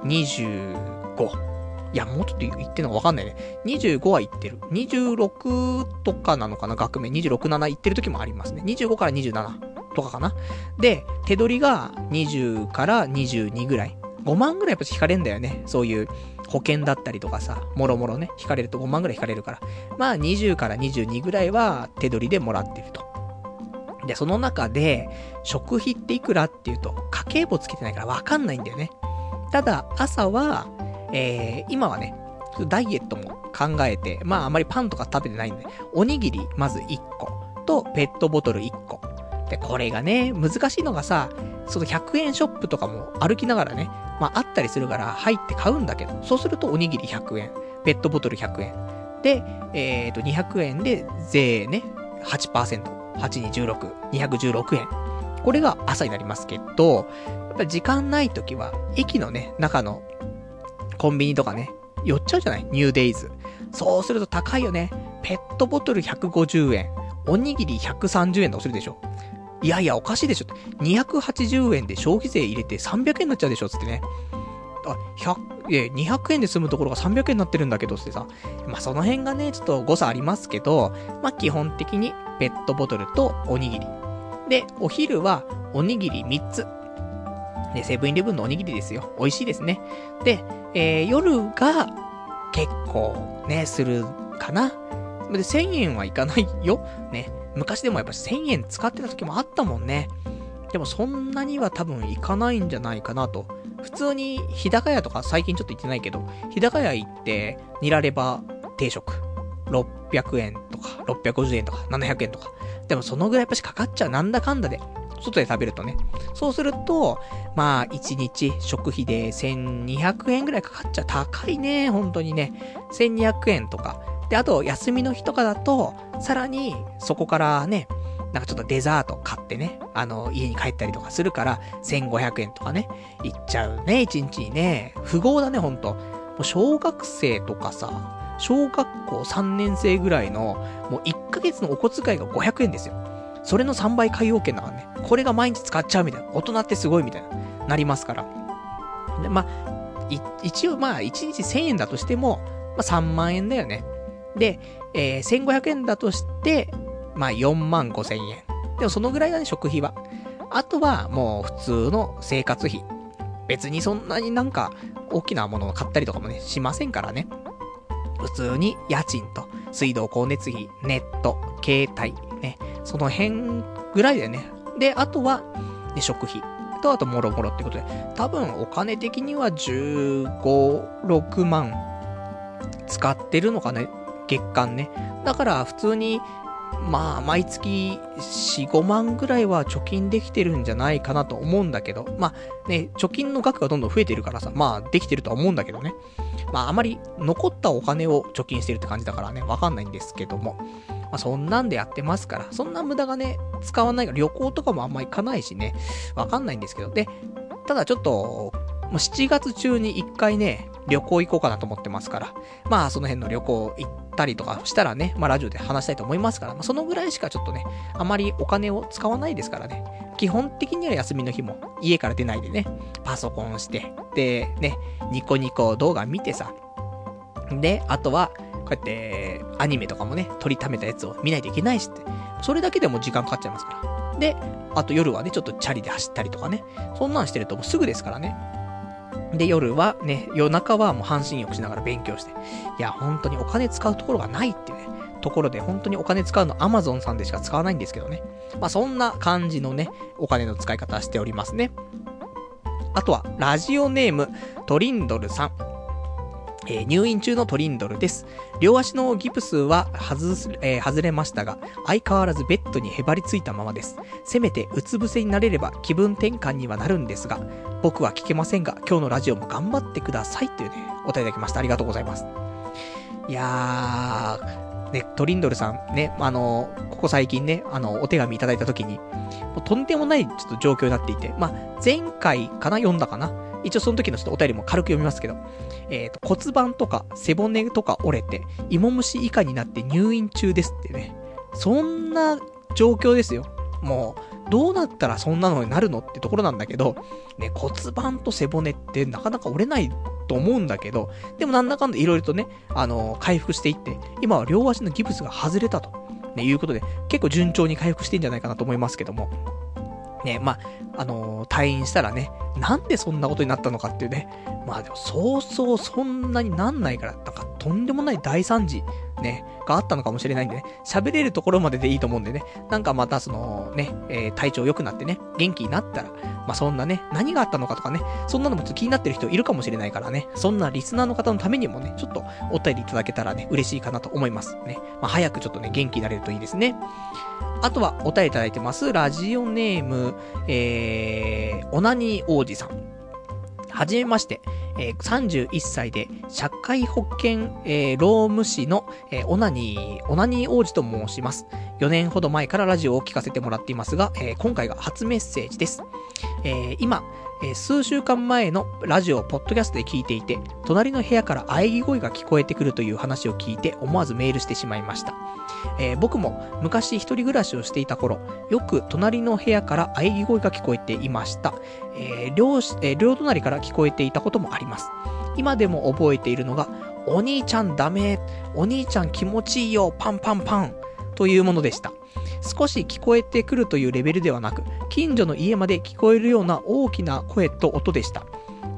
25。いや、もうちょっと言ってんのかわかんないね。25は言ってる。26とかなのかな額面。26、7言ってる時もありますね。25から27とかかな。で、手取りが20から22ぐらい。5万ぐらいやっぱ引かれんだよね。そういう保険だったりとかさ、もろもろね、引かれると5万ぐらい引かれるから。まあ20から22ぐらいは手取りでもらってると。で、その中で、食費っていくらっていうと、家計簿つけてないからわかんないんだよね。ただ、朝は、えー、今はね、ダイエットも考えて、まああまりパンとか食べてないんで、おにぎりまず1個。とペットボトル1個。で、これがね、難しいのがさ、その100円ショップとかも歩きながらね、まああったりするから入って買うんだけど、そうするとおにぎり100円、ペットボトル100円。で、えっ、ー、と、200円で税ね、8%、8に16、216円。これが朝になりますけど、やっぱ時間ない時は、駅のね、中のコンビニとかね、寄っちゃうじゃない？ニューデイズ。そうすると高いよね。ペットボトル150円、おにぎり130円とするでしょ。いやいや、おかしいでしょ。280円で消費税入れて300円になっちゃうでしょ、つってね。あ、100、え、200円で済むところが300円になってるんだけど、ってさ。まあ、その辺がね、ちょっと誤差ありますけど、まあ、基本的にペットボトルとおにぎり。で、お昼はおにぎり3つ。で、セブンイレブンのおにぎりですよ。美味しいですね。で、えー、夜が結構ね、するかな。で、1000円はいかないよ。ね。昔でもやっぱ1000円使ってた時もあったもんね。でもそんなには多分いかないんじゃないかなと。普通に日高屋とか最近ちょっと行ってないけど、日高屋行ってニラレバ定食。600円とか、650円とか、700円とか。でもそのぐらいやっぱしかかっちゃう。なんだかんだで。外で食べるとね。そうすると、まあ、1日食費で1200円ぐらいかかっちゃう。高いね、本当にね。1200円とか。で、あと、休みの日とかだと、さらに、そこからね、なんかちょっとデザート買ってね、あの、家に帰ったりとかするから、1500円とかね、いっちゃうね、1日にね。不合だね、ほんと。もう小学生とかさ、小学校3年生ぐらいの、もう1ヶ月のお小遣いが500円ですよ。それの3倍海洋券だからね。これが毎日使っちゃうみたいな。大人ってすごいみたいな。なりますから。で、まあ、一応まあ、1日1000円だとしても、まあ3万円だよね。で、えー、1500円だとして、まあ4万5千円。でもそのぐらいだね、食費は。あとはもう普通の生活費。別にそんなになんか大きなものを買ったりとかもね、しませんからね。普通に家賃と水道光熱費、ネット、携帯、ね。その辺ぐらいだよね。で、あとは、ね、食費。と、あともろもろってことで。多分お金的には15、6万使ってるのかね。月間ね。だから普通に、まあ、毎月4、5万ぐらいは貯金できてるんじゃないかなと思うんだけど、まあね、貯金の額がどんどん増えてるからさ、まあできてるとは思うんだけどね。まああまり残ったお金を貯金してるって感じだからね、わかんないんですけども。まあそんなんでやってますから、そんな無駄がね、使わないから旅行とかもあんま行かないしね、わかんないんですけど。で、ただちょっと、もう7月中に一回ね、旅行行こうかなと思ってますから、まあその辺の旅行行ったりとかしたらね、まあラジオで話したいと思いますから、まあそのぐらいしかちょっとね、あまりお金を使わないですからね、基本的には休みの日も家から出ないでね、パソコンして、で、ね、ニコニコ動画見てさ、で、あとは、こうやって、アニメとかもね、撮りためたやつを見ないといけないしって、それだけでも時間かかっちゃいますから。で、あと夜はね、ちょっとチャリで走ったりとかね、そんなんしてるともうすぐですからね。で、夜はね、夜中はもう半身浴しながら勉強して。いや、本当にお金使うところがないっていうね、ところで本当にお金使うの Amazon さんでしか使わないんですけどね。まあそんな感じのね、お金の使い方しておりますね。あとは、ラジオネーム、トリンドルさん。えー、入院中のトリンドルです。両足のギプスは外す、えー、外れましたが、相変わらずベッドにへばりついたままです。せめてうつ伏せになれれば気分転換にはなるんですが、僕は聞けませんが、今日のラジオも頑張ってくださいというね、お便りいただきました。ありがとうございます。いやー、ね、トリンドルさん、ね、あの、ここ最近ね、あの、お手紙いただいた時に、もうとんでもないちょっと状況になっていて、まあ、前回かな読んだかな一応その時のちょっとお便りも軽く読みますけど、えっ、ー、と、骨盤とか背骨とか折れて、芋虫以下になって入院中ですってね。そんな状況ですよ。もう、どうなったらそんなのになるのってところなんだけど、ね、骨盤と背骨ってなかなか折れないと思うんだけど、でもなんだかんだ色々とね、あのー、回復していって、今は両足のギブスが外れたと、ね、いうことで、結構順調に回復してんじゃないかなと思いますけども。ね、まあ、あのー、退院したらね、なんでそんなことになったのかっていうね。まあでも、そうそうそんなになんないから、なんかとんでもない大惨事ね、があったのかもしれないんでね、喋れるところまででいいと思うんでね、なんかまたそのね、えー、体調良くなってね、元気になったら、まあ、そんなね、何があったのかとかね、そんなのもちょっと気になってる人いるかもしれないからね、そんなリスナーの方のためにもね、ちょっとお便りいただけたらね、嬉しいかなと思いますね。まあ、早くちょっとね、元気になれるといいですね。あとは、お便りいただいてます。ラジオネーム、えー、オナニー王子さん。はじめまして。えー、31歳で、社会保険、えー、労務士の、えー、オナニー、オナニー王子と申します。4年ほど前からラジオを聞かせてもらっていますが、えー、今回が初メッセージです。えー、今、え、数週間前のラジオをポッドキャストで聞いていて、隣の部屋から喘ぎ声が聞こえてくるという話を聞いて思わずメールしてしまいました。えー、僕も昔一人暮らしをしていた頃、よく隣の部屋から喘ぎ声が聞こえていました。えー、両、えー、両隣から聞こえていたこともあります。今でも覚えているのが、お兄ちゃんダメ、お兄ちゃん気持ちいいよ、パンパンパン、というものでした。少し聞こえてくるというレベルではなく、近所の家まで聞こえるような大きな声と音でした。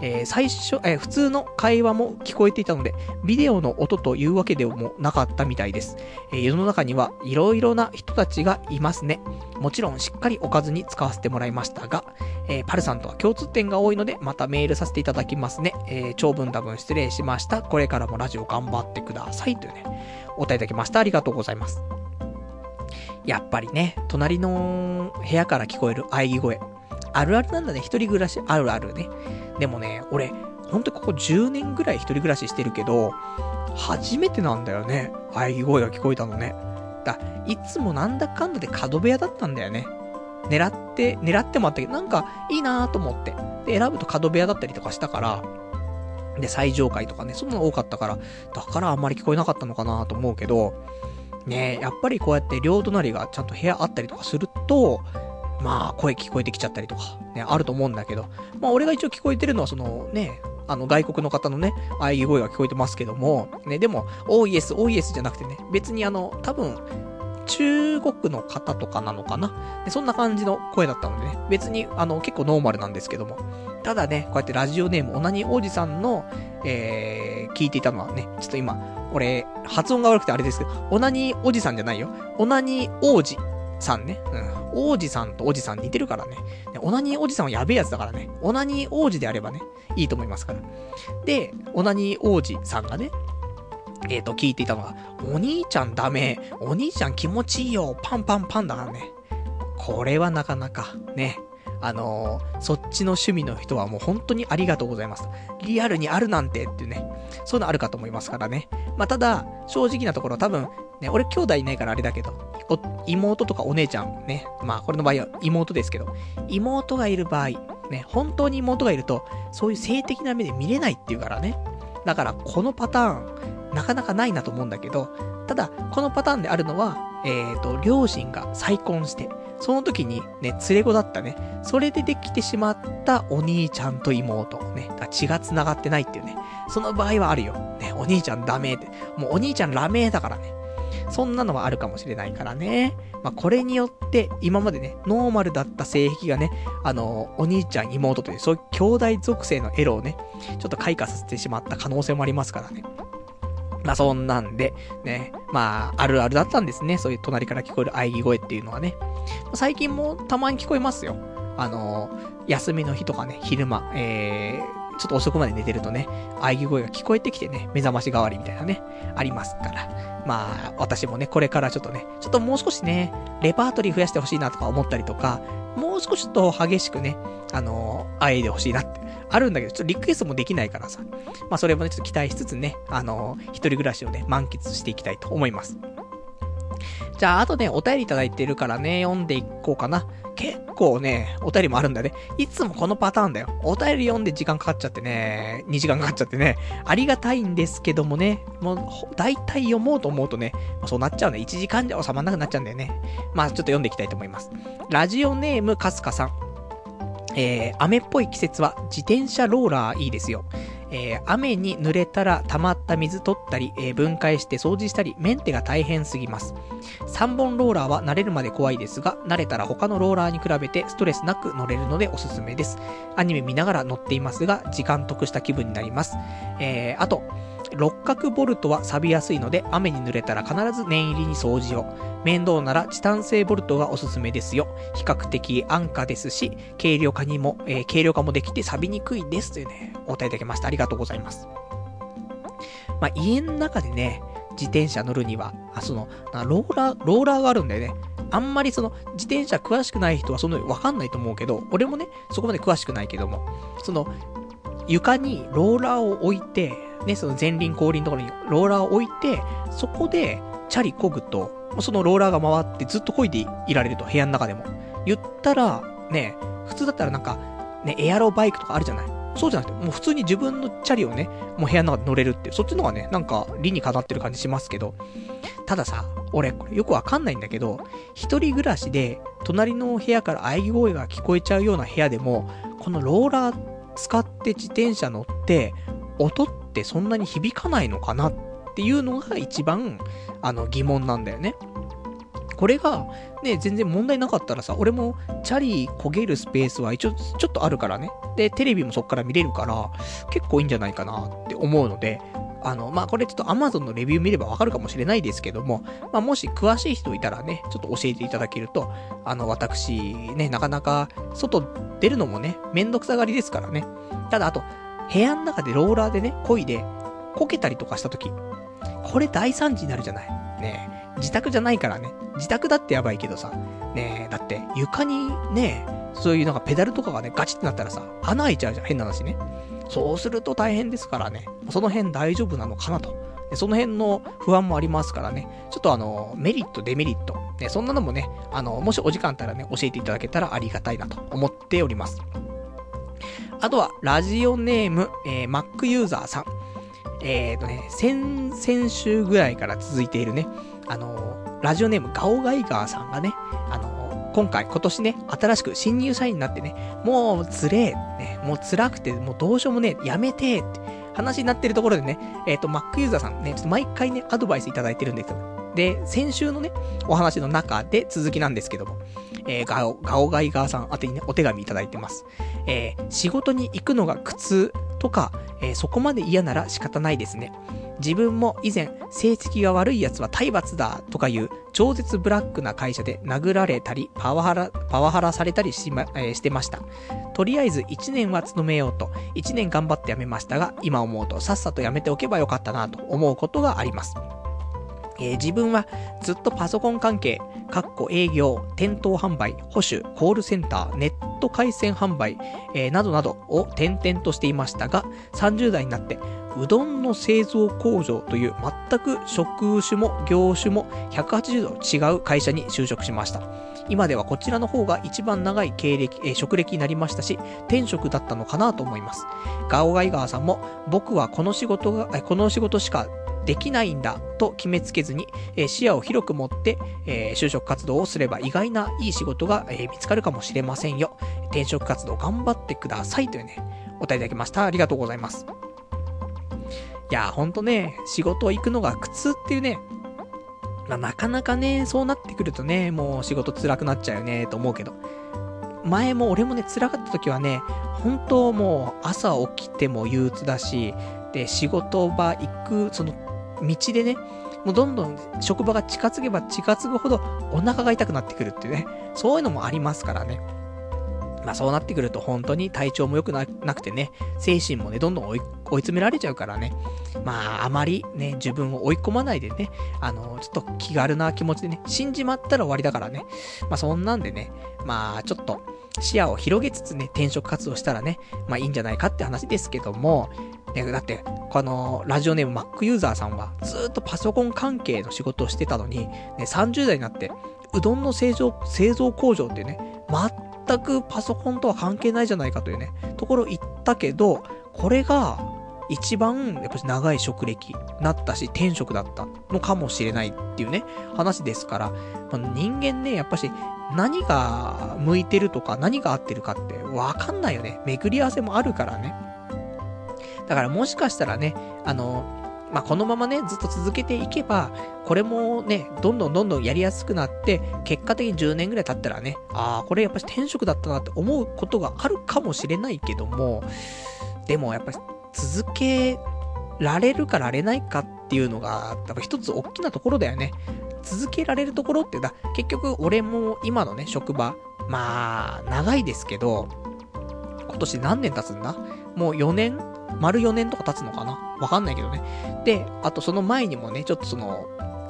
えー、最初、えー、普通の会話も聞こえていたので、ビデオの音というわけでもなかったみたいです。えー、世の中にはいろいろな人たちがいますね。もちろんしっかりおかずに使わせてもらいましたが、えー、パルさんとは共通点が多いので、またメールさせていただきますね。えー、長文多文失礼しました。これからもラジオ頑張ってください。というね、お答えいただきました。ありがとうございます。やっぱりね、隣の部屋から聞こえる喘ぎ声。あるあるなんだね、一人暮らしあるあるね。でもね、俺、ほんとここ10年ぐらい一人暮らししてるけど、初めてなんだよね。喘ぎ声が聞こえたのね。だ、いつもなんだかんだで角部屋だったんだよね。狙って、狙ってもあったけど、なんかいいなぁと思って。で、選ぶと角部屋だったりとかしたから、で、最上階とかね、そんなの多かったから、だからあんまり聞こえなかったのかなと思うけど、ねやっぱりこうやって両隣がちゃんと部屋あったりとかすると、まあ、声聞こえてきちゃったりとか、ね、あると思うんだけど、まあ、俺が一応聞こえてるのは、その、ね、あの、外国の方のね、喘ぎ声が聞こえてますけども、ね、でも、オーイエス、オーイエスじゃなくてね、別にあの、多分、中国の方とかなのかな？でそんな感じの声だったのでね、別に、あの、結構ノーマルなんですけども。ただね、こうやってラジオネーム、オナニー王子さんの、えー、聞いていたのはね、ちょっと今、俺、発音が悪くてあれですけど、オナニーおじさんじゃないよ。オナニー王子さんね。うん。王子さんとおじさん似てるからね。オナニーおじさんはやべえやつだからね。オナニー王子であればね、いいと思いますから。で、オナニー王子さんがね、えっ、ー、と、聞いていたのが、お兄ちゃんダメ。お兄ちゃん気持ちいいよ。パンパンパンだからね。これはなかなか、ね。あのー、そっちの趣味の人はもう本当にありがとうございます。リアルにあるなんてっていうね、そういうのあるかと思いますからね。まあ、ただ、正直なところ多分、ね、俺兄弟いないからあれだけど、妹とかお姉ちゃんね、まあこれの場合は妹ですけど、妹がいる場合、ね、本当に妹がいると、そういう性的な目で見れないっていうからね。だからこのパターン、なかなかないなと思うんだけど、ただ、このパターンであるのは、えっ、ー、と、両親が再婚して、その時にね、連れ子だったね、それでできてしまったお兄ちゃんと妹、ね、だ血が繋がってないっていうね、その場合はあるよ。ね、お兄ちゃんダメって。もうお兄ちゃんラメだからね。そんなのはあるかもしれないからね。まあ、これによって、今までね、ノーマルだった性癖がね、あの、お兄ちゃん、妹という、そういう兄弟属性のエロをね、ちょっと開花させてしまった可能性もありますからね。まあそんなんで、ね、まああるあるだったんですね。そういう隣から聞こえる喘ぎ声っていうのはね。最近もたまに聞こえますよ。あの休みの日とかね、昼間、えー、ちょっと遅くまで寝てるとね、喘ぎ声が聞こえてきてね、目覚まし代わりみたいなね、ありますから。まあ、私もね、これからちょっとね、ちょっともう少しね、レパートリー増やしてほしいなとか思ったりとか、もう少しと激しくね、あのー、あえいでほしいなってあるんだけど、ちょっとリクエストもできないからさ。まあそれもね、ちょっと期待しつつね、あのー、一人暮らしをね、満喫していきたいと思います。じゃあ、あとね、お便りいただいてるからね、読んでいこうかな。結構ね、お便りもあるんだね。いつもこのパターンだよ。お便り読んで時間かかっちゃってね、2時間かかっちゃってね、ありがたいんですけどもね、もう、大体読もうと思うとね、まあ、そうなっちゃうね。1時間じゃ収まんなくなっちゃうんだよね。まあ、ちょっと読んでいきたいと思います。ラジオネームかすかさん。えー、雨っぽい季節は自転車ローラーいいですよ。えー、雨に濡れたら溜まった水取ったり、えー、分解して掃除したり、メンテが大変すぎます。3本ローラーは慣れるまで怖いですが、慣れたら他のローラーに比べてストレスなく乗れるのでおすすめです。アニメ見ながら乗っていますが、時間得した気分になります。えー、あと、六角ボルトは錆びやすいので、雨に濡れたら必ず念入りに掃除を。面倒ならチタン製ボルトがおすすめですよ。比較的安価ですし、軽量化にも、えー、軽量化もできて錆びにくいです。というね、お答えいただきました。ありがとうございます。まあ、家の中でね、自転車乗るには、あ、その、ローラー、ローラーがあるんだよね。あんまりその、自転車詳しくない人はそのわかんないと思うけど、俺もね、そこまで詳しくないけども、その、床にローラーを置いて、ね、その前輪後輪のところにローラーを置いて、そこでチャリ漕ぐと、そのローラーが回ってずっと漕いでいられると、部屋の中でも。言ったら、ね、普通だったらなんか、ね、エアロバイクとかあるじゃない？そうじゃなくて、もう普通に自分のチャリをね、もう部屋の中で乗れるって、そっちの方がね、なんか理にかなってる感じしますけど、たださ、俺、これよくわかんないんだけど、一人暮らしで、隣の部屋から喘ぎ声が聞こえちゃうような部屋でも、このローラー使って自転車乗って、音ってそんなに響かないのかなっていうのが一番、あの、疑問なんだよね。これが、ね、全然問題なかったらさ、俺もチャリ焦げるスペースは一応ちょっとあるからね。で、テレビもそっから見れるから、結構いいんじゃないかなって思うので、あの、まあ、これちょっと Amazon のレビュー見ればわかるかもしれないですけども、まあ、もし詳しい人いたらね、ちょっと教えていただけると、あの、私、ね、なかなか、外出るのもね、めんどくさがりですからね。ただ、あと、部屋の中でローラーでね、漕いで、こけたりとかした時、これ大惨事になるじゃない。ね自宅じゃないからね。自宅だってやばいけどさ。ねだって床にね、そういうなんかペダルとかがね、ガチってなったらさ、穴開いちゃうじゃん。変な話ね。そうすると大変ですからね。その辺大丈夫なのかなと。その辺の不安もありますからね。ちょっとあの、メリット、デメリット。ね、そんなのもね、あの、もしお時間あったらね、教えていただけたらありがたいなと思っております。あとは、ラジオネーム、えー、Mac ユーザーさん。えーとね、先、先週ぐらいから続いているね、あのラジオネームガオガイガーさんがね、あの今回、今年ね、新しく新入社員になってね、もうつれ、ね、もう辛くて、もうどうしようもね、やめてって話になってるところでね、えっ、ー、と、Mac ユーザーさんね、ちょっと毎回ね、アドバイスいただいてるんですよ。で、先週のね、お話の中で続きなんですけども、えー、ガオ、ガオガイガーさん宛てにね、お手紙いただいてます。えー、仕事に行くのが苦痛とか、えー、そこまで嫌なら仕方ないですね。自分も以前、成績が悪い奴は体罰だとかいう超絶ブラックな会社で殴られたり、パワハラ、パワハラされたりしま、えー、してました。とりあえず1年は勤めようと、1年頑張って辞めましたが、今思うとさっさと辞めておけばよかったなと思うことがあります。えー、自分はずっとパソコン関係、かっこ営業、店頭販売、保守、コールセンター、ネット回線販売、えー、などなどを転々としていましたが、30代になって、うどんの製造工場という全く職種も業種も180度違う会社に就職しました。今ではこちらの方が一番長い経歴、えー、職歴になりましたし、転職だったのかなと思います。ガオガイガーさんも、僕はこの仕事が、この仕事しかできないんだと決めつけずに、えー、視野を広く持って、えー、就職活動をすれば意外ないい仕事が、えー、見つかるかもしれませんよ。転職活動頑張ってくださいというね、お答えいただきました。ありがとうございます。いや、ほんとね、仕事行くのが苦痛っていうね、まあ、なかなかね、そうなってくるとね、もう仕事辛くなっちゃうよね、と思うけど。前も俺もね、辛かった時はね、本当もう朝起きても憂鬱だし、で、仕事場行く、その道でね、もうどんどん職場が近づけば近づくほどお腹が痛くなってくるっていうね、そういうのもありますからね。まあそうなってくると本当に体調も良くなくてね、精神もね、どんどん追い追い詰められちゃうからね。まああまりね、自分を追い込まないでね、あの、ちょっと気軽な気持ちでね、死んじまったら終わりだからね。まあそんなんでね、まあちょっと視野を広げつつね、転職活動したらね、まあいいんじゃないかって話ですけども、だって、この、ラジオネーム Mac ユーザーさんは、ずっとパソコン関係の仕事をしてたのに、ね、30代になって、うどんの製造、製造工場ってね、全くパソコンとは関係ないじゃないかというね、ところ行ったけど、これが、一番、やっぱり長い職歴なったし、転職だったのかもしれないっていうね、話ですから、人間ね、やっぱし、何が向いてるとか、何が合ってるかってわかんないよね。巡り合わせもあるからね。だからもしかしたらね、あの、まあ、このままね、ずっと続けていけば、これもね、どんどんどんどんやりやすくなって、結果的に10年ぐらい経ったらね、ああ、これやっぱり転職だったなって思うことがあるかもしれないけども、でもやっぱり続けられるかられないかっていうのが、多分一つ大きなところだよね。続けられるところってだ、結局俺も今のね、職場、まあ、長いですけど、今年何年経つんだ？もう4年？丸4年とか経つのかな？わかんないけどね。で、あとその前にもね、ちょっとその、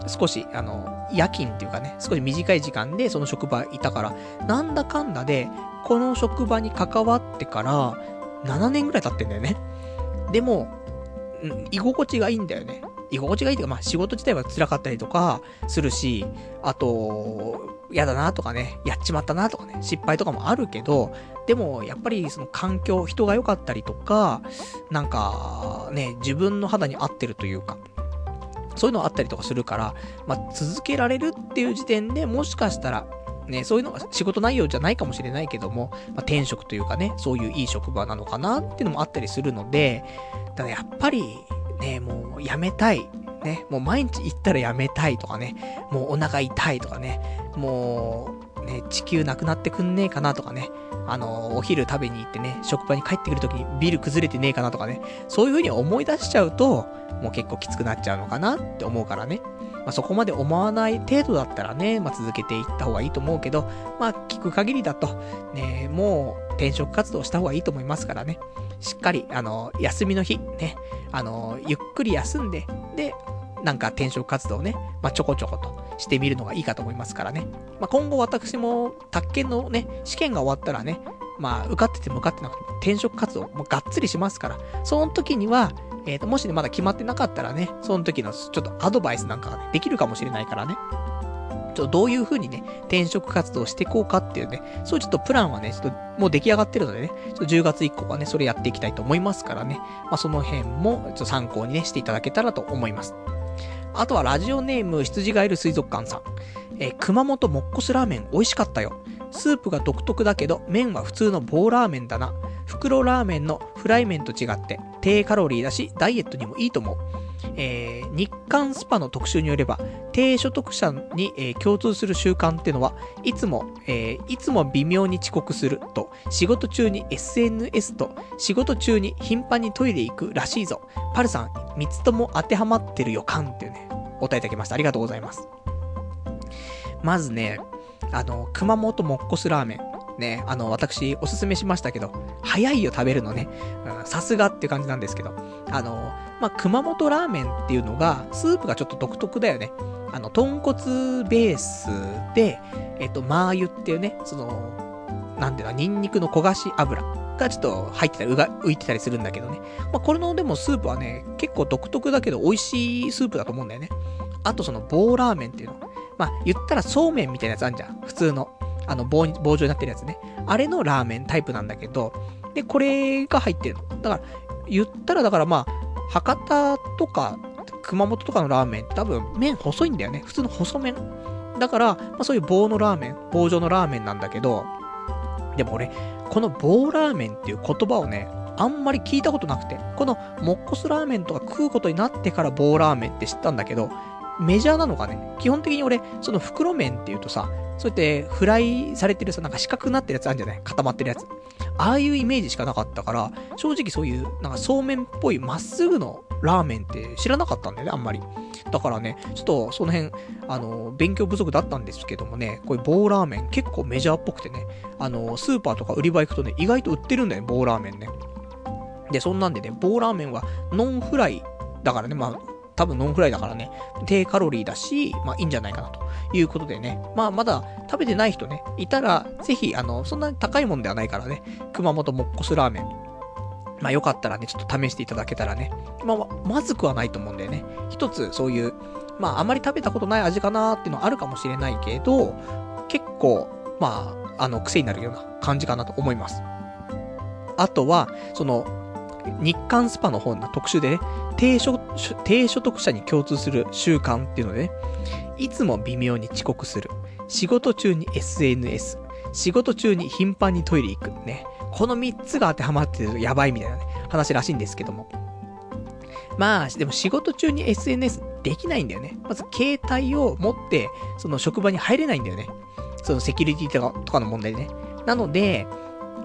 少し、あの、夜勤っていうかね、少し短い時間でその職場いたから、なんだかんだで、この職場に関わってから、7年ぐらい経ってんだよね。でも、うん、居心地がいいんだよね。居心地がいいというか、まあ仕事自体は辛かったりとかするし、あと、嫌だなとかね、やっちまったなとかね、失敗とかもあるけど、でも、やっぱりその環境、人が良かったりとか、なんか、ね、自分の肌に合ってるというか、そういうのあったりとかするから、まあ、続けられるっていう時点でもしかしたら、ね、そういうのが仕事内容じゃないかもしれないけども、まあ、転職というかね、そういういい職場なのかなっていうのもあったりするので、ただやっぱり、ね、もうやめたい。ね、もう毎日行ったらやめたいとかね、もうお腹痛いとかね、もう、ね、地球なくなってくんねえかなとかね、あの、お昼食べに行ってね、職場に帰ってくるときにビル崩れてねえかなとかね、そういう風に思い出しちゃうと、もう結構きつくなっちゃうのかなって思うからね。まあ、そこまで思わない程度だったらね、まあ、続けていった方がいいと思うけど、まあ、聞く限りだと、ね、もう転職活動した方がいいと思いますからね。しっかり、あの、休みの日、ね、あの、ゆっくり休んで、で、なんか転職活動をね、まあ、ちょこちょことしてみるのがいいかと思いますからね。まあ、今後私も、宅建のね、試験が終わったらね、まあ、受かってても受かってなくても転職活動もがっつりしますから、その時には、えっ、ー、と、もしね、まだ決まってなかったらね、その時のちょっとアドバイスなんかがね、できるかもしれないからね。ちょっとどういう風にね、転職活動していこうかっていうね、そういうちょっとプランはね、ちょっともう出来上がってるのでね、ちょっと10月以降はね、それやっていきたいと思いますからね、まあその辺もちょっと参考にね、していただけたらと思います。あとはラジオネーム羊がいる水族館さん。えー、熊本もっこすラーメン美味しかったよ。スープが独特だけど、麺は普通の棒ラーメンだな。袋ラーメンのフライ麺と違って、低カロリーだし、ダイエットにもいいと思う。えー、日刊スパの特集によれば、低所得者に、えー、共通する習慣っていうのは、いつも、えー、いつも微妙に遅刻すると、仕事中に SNS と、仕事中に頻繁にトイレ行くらしいぞ。パルさん、三つとも当てはまってる予感っていうね、お答えいただきました。ありがとうございます。まずね、あの、熊本もっこすラーメン。ね、あの、私、おすすめしましたけど、早いよ、食べるのね。さすがって感じなんですけど。あの、まあ、熊本ラーメンっていうのが、スープがちょっと独特だよね。あの、豚骨ベースで、えっと、マー油っていうね、その、なんていうの、ニンニクの焦がし油がちょっと入ってたり、うが、浮いてたりするんだけどね。まあ、これのでもスープはね、結構独特だけど美味しいスープだと思うんだよね。あとその棒ラーメンっていうの。まあ、言ったらそうめんみたいなやつあるじゃん。普通の。あの棒、棒状になってるやつね。あれのラーメンタイプなんだけど、で、これが入ってるの。だから、言ったらだからまあ、博多とか、熊本とかのラーメンって多分麺細いんだよね。普通の細麺。だから、まあそういう棒のラーメン、棒状のラーメンなんだけど、でも俺、この棒ラーメンっていう言葉をね、あんまり聞いたことなくて、このモッコスラーメンとか食うことになってから棒ラーメンって知ったんだけど、メジャーなのかね？基本的に俺、その袋麺っていうとさ、そうやってフライされてるさ、なんか四角くなってるやつあるんじゃない？固まってるやつ。ああいうイメージしかなかったから、正直そういう、なんかそうめんっぽいまっすぐのラーメンって知らなかったんだよね、あんまり。だからね、ちょっとその辺、あの、勉強不足だったんですけどもね、こういう棒ラーメン結構メジャーっぽくてね、あの、スーパーとか売り場行くとね、意外と売ってるんだよね、棒ラーメンね。で、そんなんでね、棒ラーメンはノンフライだからね、まあ、多分ノンフライだからね、低カロリーだし、まあいいんじゃないかなということでね、まあまだ食べてない人ね、いたら、ぜひ、あの、そんなに高いもんではないからね、熊本もっこすラーメン、まあよかったらね、ちょっと試していただけたらね、まあまずくはないと思うんだよね。一つそういう、まああまり食べたことない味かなーっていうのはあるかもしれないけど、結構、まあ、あの、癖になるような感じかなと思います。あとは、その、日刊スパの本の特集でね、低所低所得者に共通する習慣っていうのでね、いつも微妙に遅刻する。仕事中に SNS。仕事中に頻繁にトイレ行く。ね。この3つが当てはまってるとやばいみたいなね、話らしいんですけども。まあ、でも仕事中に SNS できないんだよね。まず携帯を持って、その職場に入れないんだよね。そのセキュリティとかとかの問題でね。なので、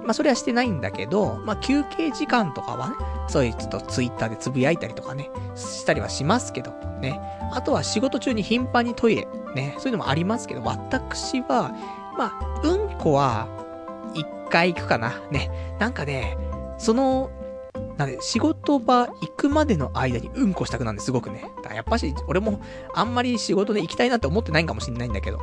まあそれはしてないんだけど、まあ休憩時間とかはね、そういうちょっとツイッターでつぶやいたりとかね、したりはしますけど、ね。あとは仕事中に頻繁にトイレ、ね、そういうのもありますけど、私は、まあ、うんこは、一回行くかな。ね。なんかね、その、なんで、仕事場行くまでの間にうんこしたくなんですごくね。だからやっぱし、俺もあんまり仕事で行きたいなって思ってないんかもしんないんだけど。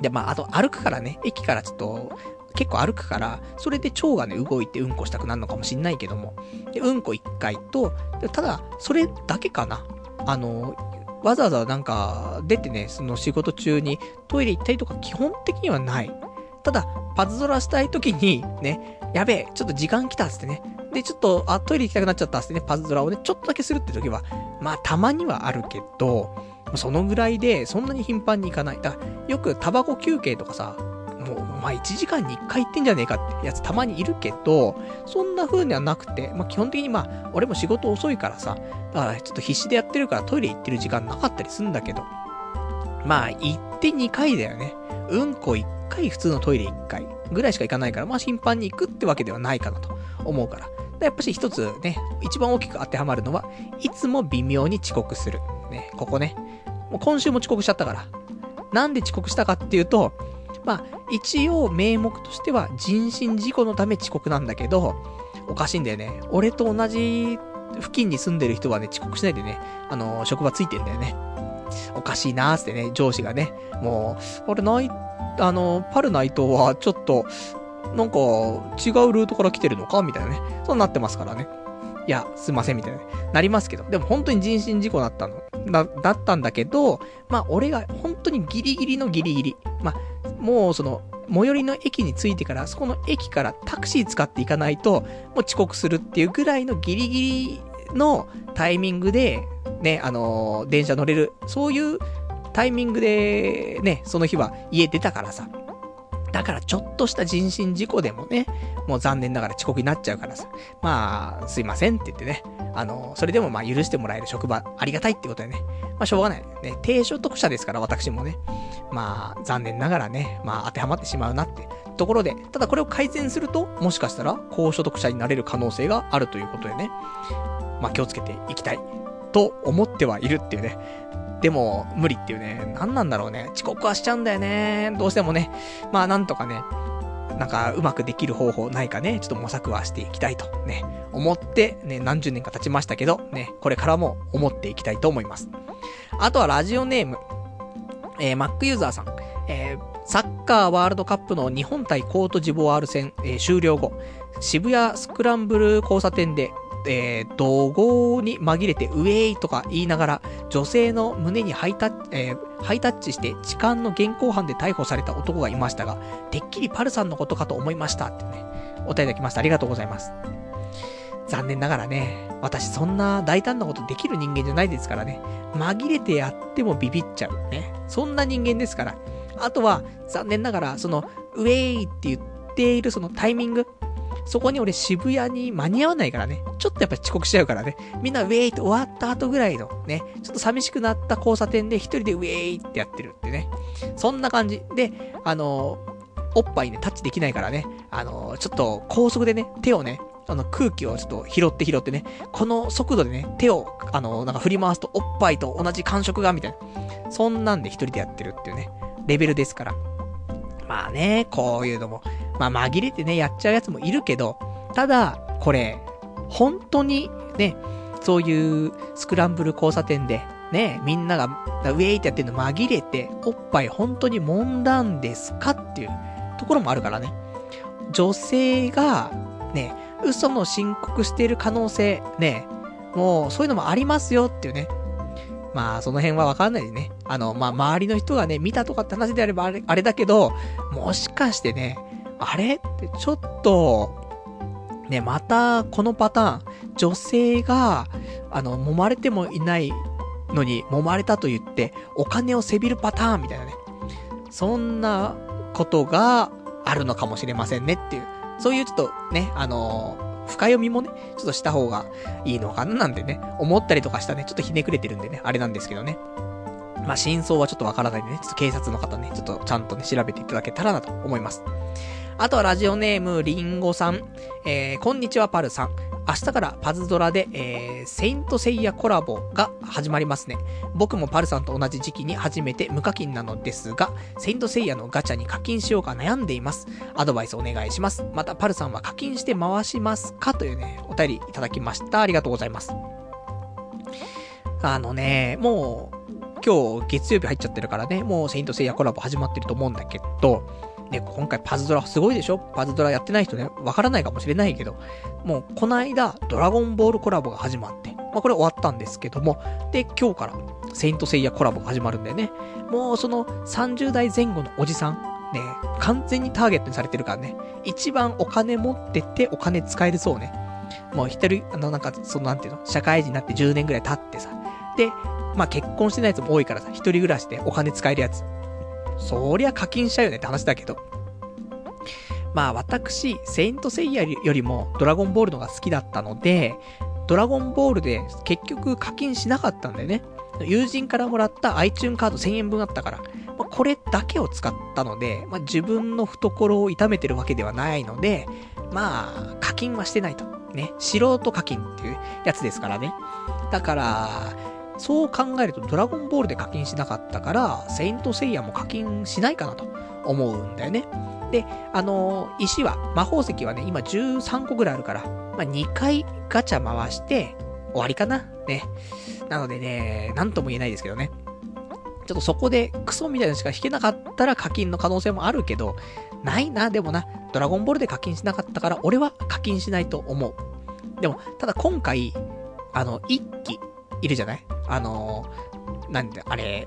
で、まあ、あと歩くからね、駅からちょっと、結構歩くから、それで腸がね、動いてうんこしたくなるのかもしんないけども。で、うんこ一回と、ただ、それだけかな。あの、わざわざなんか、出てね、その仕事中にトイレ行ったりとか基本的にはない。ただ、パズドラしたい時に、ね、やべえ、ちょっと時間来たっつってね。で、ちょっと、あ、トイレ行きたくなっちゃったっつってね、パズドラをね、ちょっとだけするって時は、まあ、たまにはあるけど、そのぐらいで、そんなに頻繁に行かない。だから、よくタバコ休憩とかさ、もう、まあ、1時間に1回行ってんじゃねえかってやつたまにいるけど、そんな風にはなくて、まあ、基本的にまあ、俺も仕事遅いからさ、だからちょっと必死でやってるからトイレ行ってる時間なかったりすんだけど、まあ、行って2回だよね。うんこ1回、普通のトイレ1回ぐらいしか行かないから、まあ頻繁に行くってわけではないかなと思うから。やっぱし一つね、一番大きく当てはまるのは、いつも微妙に遅刻する。ね、ここね。もう今週も遅刻しちゃったから。なんで遅刻したかっていうと、まあ、一応名目としては人身事故のため遅刻なんだけど、おかしいんだよね。俺と同じ付近に住んでる人はね、遅刻しないでね、あの、職場ついてんだよね。おかしいなーってね、上司がね、もう、あれ、ない、あの、パルナイトはちょっと、なんか、違うルートから来てるのかみたいなね。そうなってますからね。いや、すいません、みたいな、ね、なりますけど。でも本当に人身事故だったの。だ、だったんだけど、まあ、俺が本当にギリギリのギリギリ。まあ、もうその、最寄りの駅に着いてから、そこの駅からタクシー使っていかないと、もう遅刻するっていうぐらいのギリギリのタイミングで、ね、あのー、電車乗れる、そういうタイミングで、ね、その日は家出たからさ。だからちょっとした人身事故でもね、もう残念ながら遅刻になっちゃうからさ。まあ、すいませんって言ってね。あの、それでもまあ許してもらえる職場ありがたいってことでね。まあしょうがない。ね、低所得者ですから私もね。まあ、残念ながらね、まあ当てはまってしまうなってところで、ただこれを改善すると、もしかしたら高所得者になれる可能性があるということでね。まあ気をつけていきたい。と思ってはいるっていうね。でも、無理っていうね。何なんだろうね。遅刻はしちゃうんだよね。どうしてもね。まあ、なんとかね。なんか、うまくできる方法ないかね。ちょっと模索はしていきたいとね。思って、ね、何十年か経ちましたけど、ね。これからも思っていきたいと思います。あとはラジオネーム。えー、Mac ユーザーさん。えー、サッカーワールドカップの日本対コートジボワール戦、えー、終了後、渋谷スクランブル交差点でえー、怒号に紛れてウェイとか言いながら、女性の胸にハイタッチ、えー、ハイタッチして痴漢の現行犯で逮捕された男がいましたが、てっきりパルさんのことかと思いましたってね、お便りいただきました。ありがとうございます。残念ながらね、私そんな大胆なことできる人間じゃないですからね、紛れてやってもビビっちゃうね。そんな人間ですから。あとは、残念ながら、その、ウェイって言っているそのタイミング、そこに俺渋谷に間に合わないからね、ちょっとやっぱ遅刻しちゃうからね、みんなウェイって終わった後ぐらいのね、ちょっと寂しくなった交差点で一人でウェイってやってるってね。そんな感じ。で、あのおっぱいね、タッチできないからね、あのちょっと高速でね、手をね、あの空気をちょっと拾って拾ってね、この速度でね、手を、あのなんか振り回すとおっぱいと同じ感触が、みたいな。そんなんで一人でやってるっていうね、レベルですから。まあね、こういうのも、まあ紛れてね、やっちゃうやつもいるけど、ただ、これ、本当にね、そういうスクランブル交差点で、ね、みんなが、ウェイってやってるの紛れて、おっぱい本当に揉んだんですかっていうところもあるからね。女性が、ね、嘘の申告している可能性、ね、もうそういうのもありますよっていうね。まあ、その辺はわかんないでね。あの、まあ、周りの人がね、見たとかって話であればあれあれだけど、もしかしてね、あれ？ってちょっと、ね、またこのパターン、女性が、あの、揉まれてもいないのに、揉まれたと言って、お金をせびるパターンみたいなね。そんなことがあるのかもしれませんねっていう。そういうちょっとね、あの、深読みもね、ちょっとした方がいいのかななんてね、思ったりとかしたね、ちょっとひねくれてるんでね、あれなんですけどね。まあ、真相はちょっとわからないんでね、ちょっと警察の方ね、ちょっとちゃんとね、調べていただけたらなと思います。あとはラジオネーム、リンゴさん。えー、こんにちは、パルさん。明日からパズドラで、えー、セイントセイヤコラボが始まりますね。僕もパルさんと同じ時期に初めて無課金なのですが、セイントセイヤのガチャに課金しようか悩んでいます。アドバイスお願いします。また、パルさんは課金して回しますかというね、お便りいただきました。ありがとうございます。あのね、もう、今日月曜日入っちゃってるからね、もうセイントセイヤコラボ始まってると思うんだけど、ね、今回パズドラすごいでしょ？パズドラやってない人ね、わからないかもしれないけど、もうこの間、ドラゴンボールコラボが始まって、まあこれ終わったんですけども、で、今日から、セイントセイヤコラボが始まるんだよね。もうその30代前後のおじさん、ね、完全にターゲットにされてるからね、一番お金持っててお金使えるそうね。もう一人、あのなんか、そのなんていうの、社会人になって10年ぐらい経ってさ、で、まあ結婚してないやつも多いからさ、一人暮らしでお金使えるやつ。そりゃ課金しちゃうよねって話だけど。まあ私、セイントセイヤよりもドラゴンボールのが好きだったので、ドラゴンボールで結局課金しなかったんだよね。友人からもらった iTune カード1000円分あったから、まあ、これだけを使ったので、まあ、自分の懐を痛めてるわけではないので、まあ、課金はしてないと。ね。素人課金っていうやつですからね。だから、そう考えるとドラゴンボールで課金しなかったから、セイントセイヤも課金しないかなと思うんだよね。で、あのー、石は、魔法石はね、今13個ぐらいあるから、まあ、2回ガチャ回して、終わりかなね。なのでね、なんとも言えないですけどね。ちょっとそこでクソみたいなのしか引けなかったら課金の可能性もあるけど、ないな、でもな、ドラゴンボールで課金しなかったから、俺は課金しないと思う。でも、ただ今回、あの、一機、いるじゃない？あのー、なんで、あれ、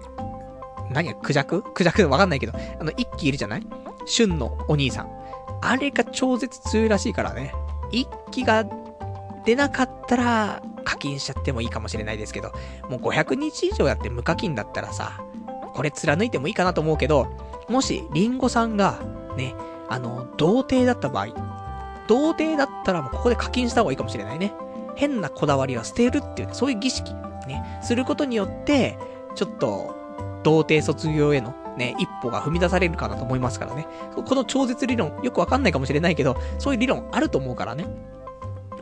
何や、クジャク？クジャク？わかんないけど、あの、一機いるじゃない？旬のお兄さん。あれが超絶強いらしいからね。一機が出なかったら、課金しちゃってもいいかもしれないですけど、もう500日以上やって無課金だったらさ、これ貫いてもいいかなと思うけど、もし、リンゴさんが、ね、あの、童貞だった場合、童貞だったらもうここで課金した方がいいかもしれないね。変なこだわりは捨てるっていうね、そういう儀式、ね、することによって、ちょっと、童貞卒業へのね、一歩が踏み出されるかなと思いますからね。この超絶理論、よくわかんないかもしれないけど、そういう理論あると思うからね。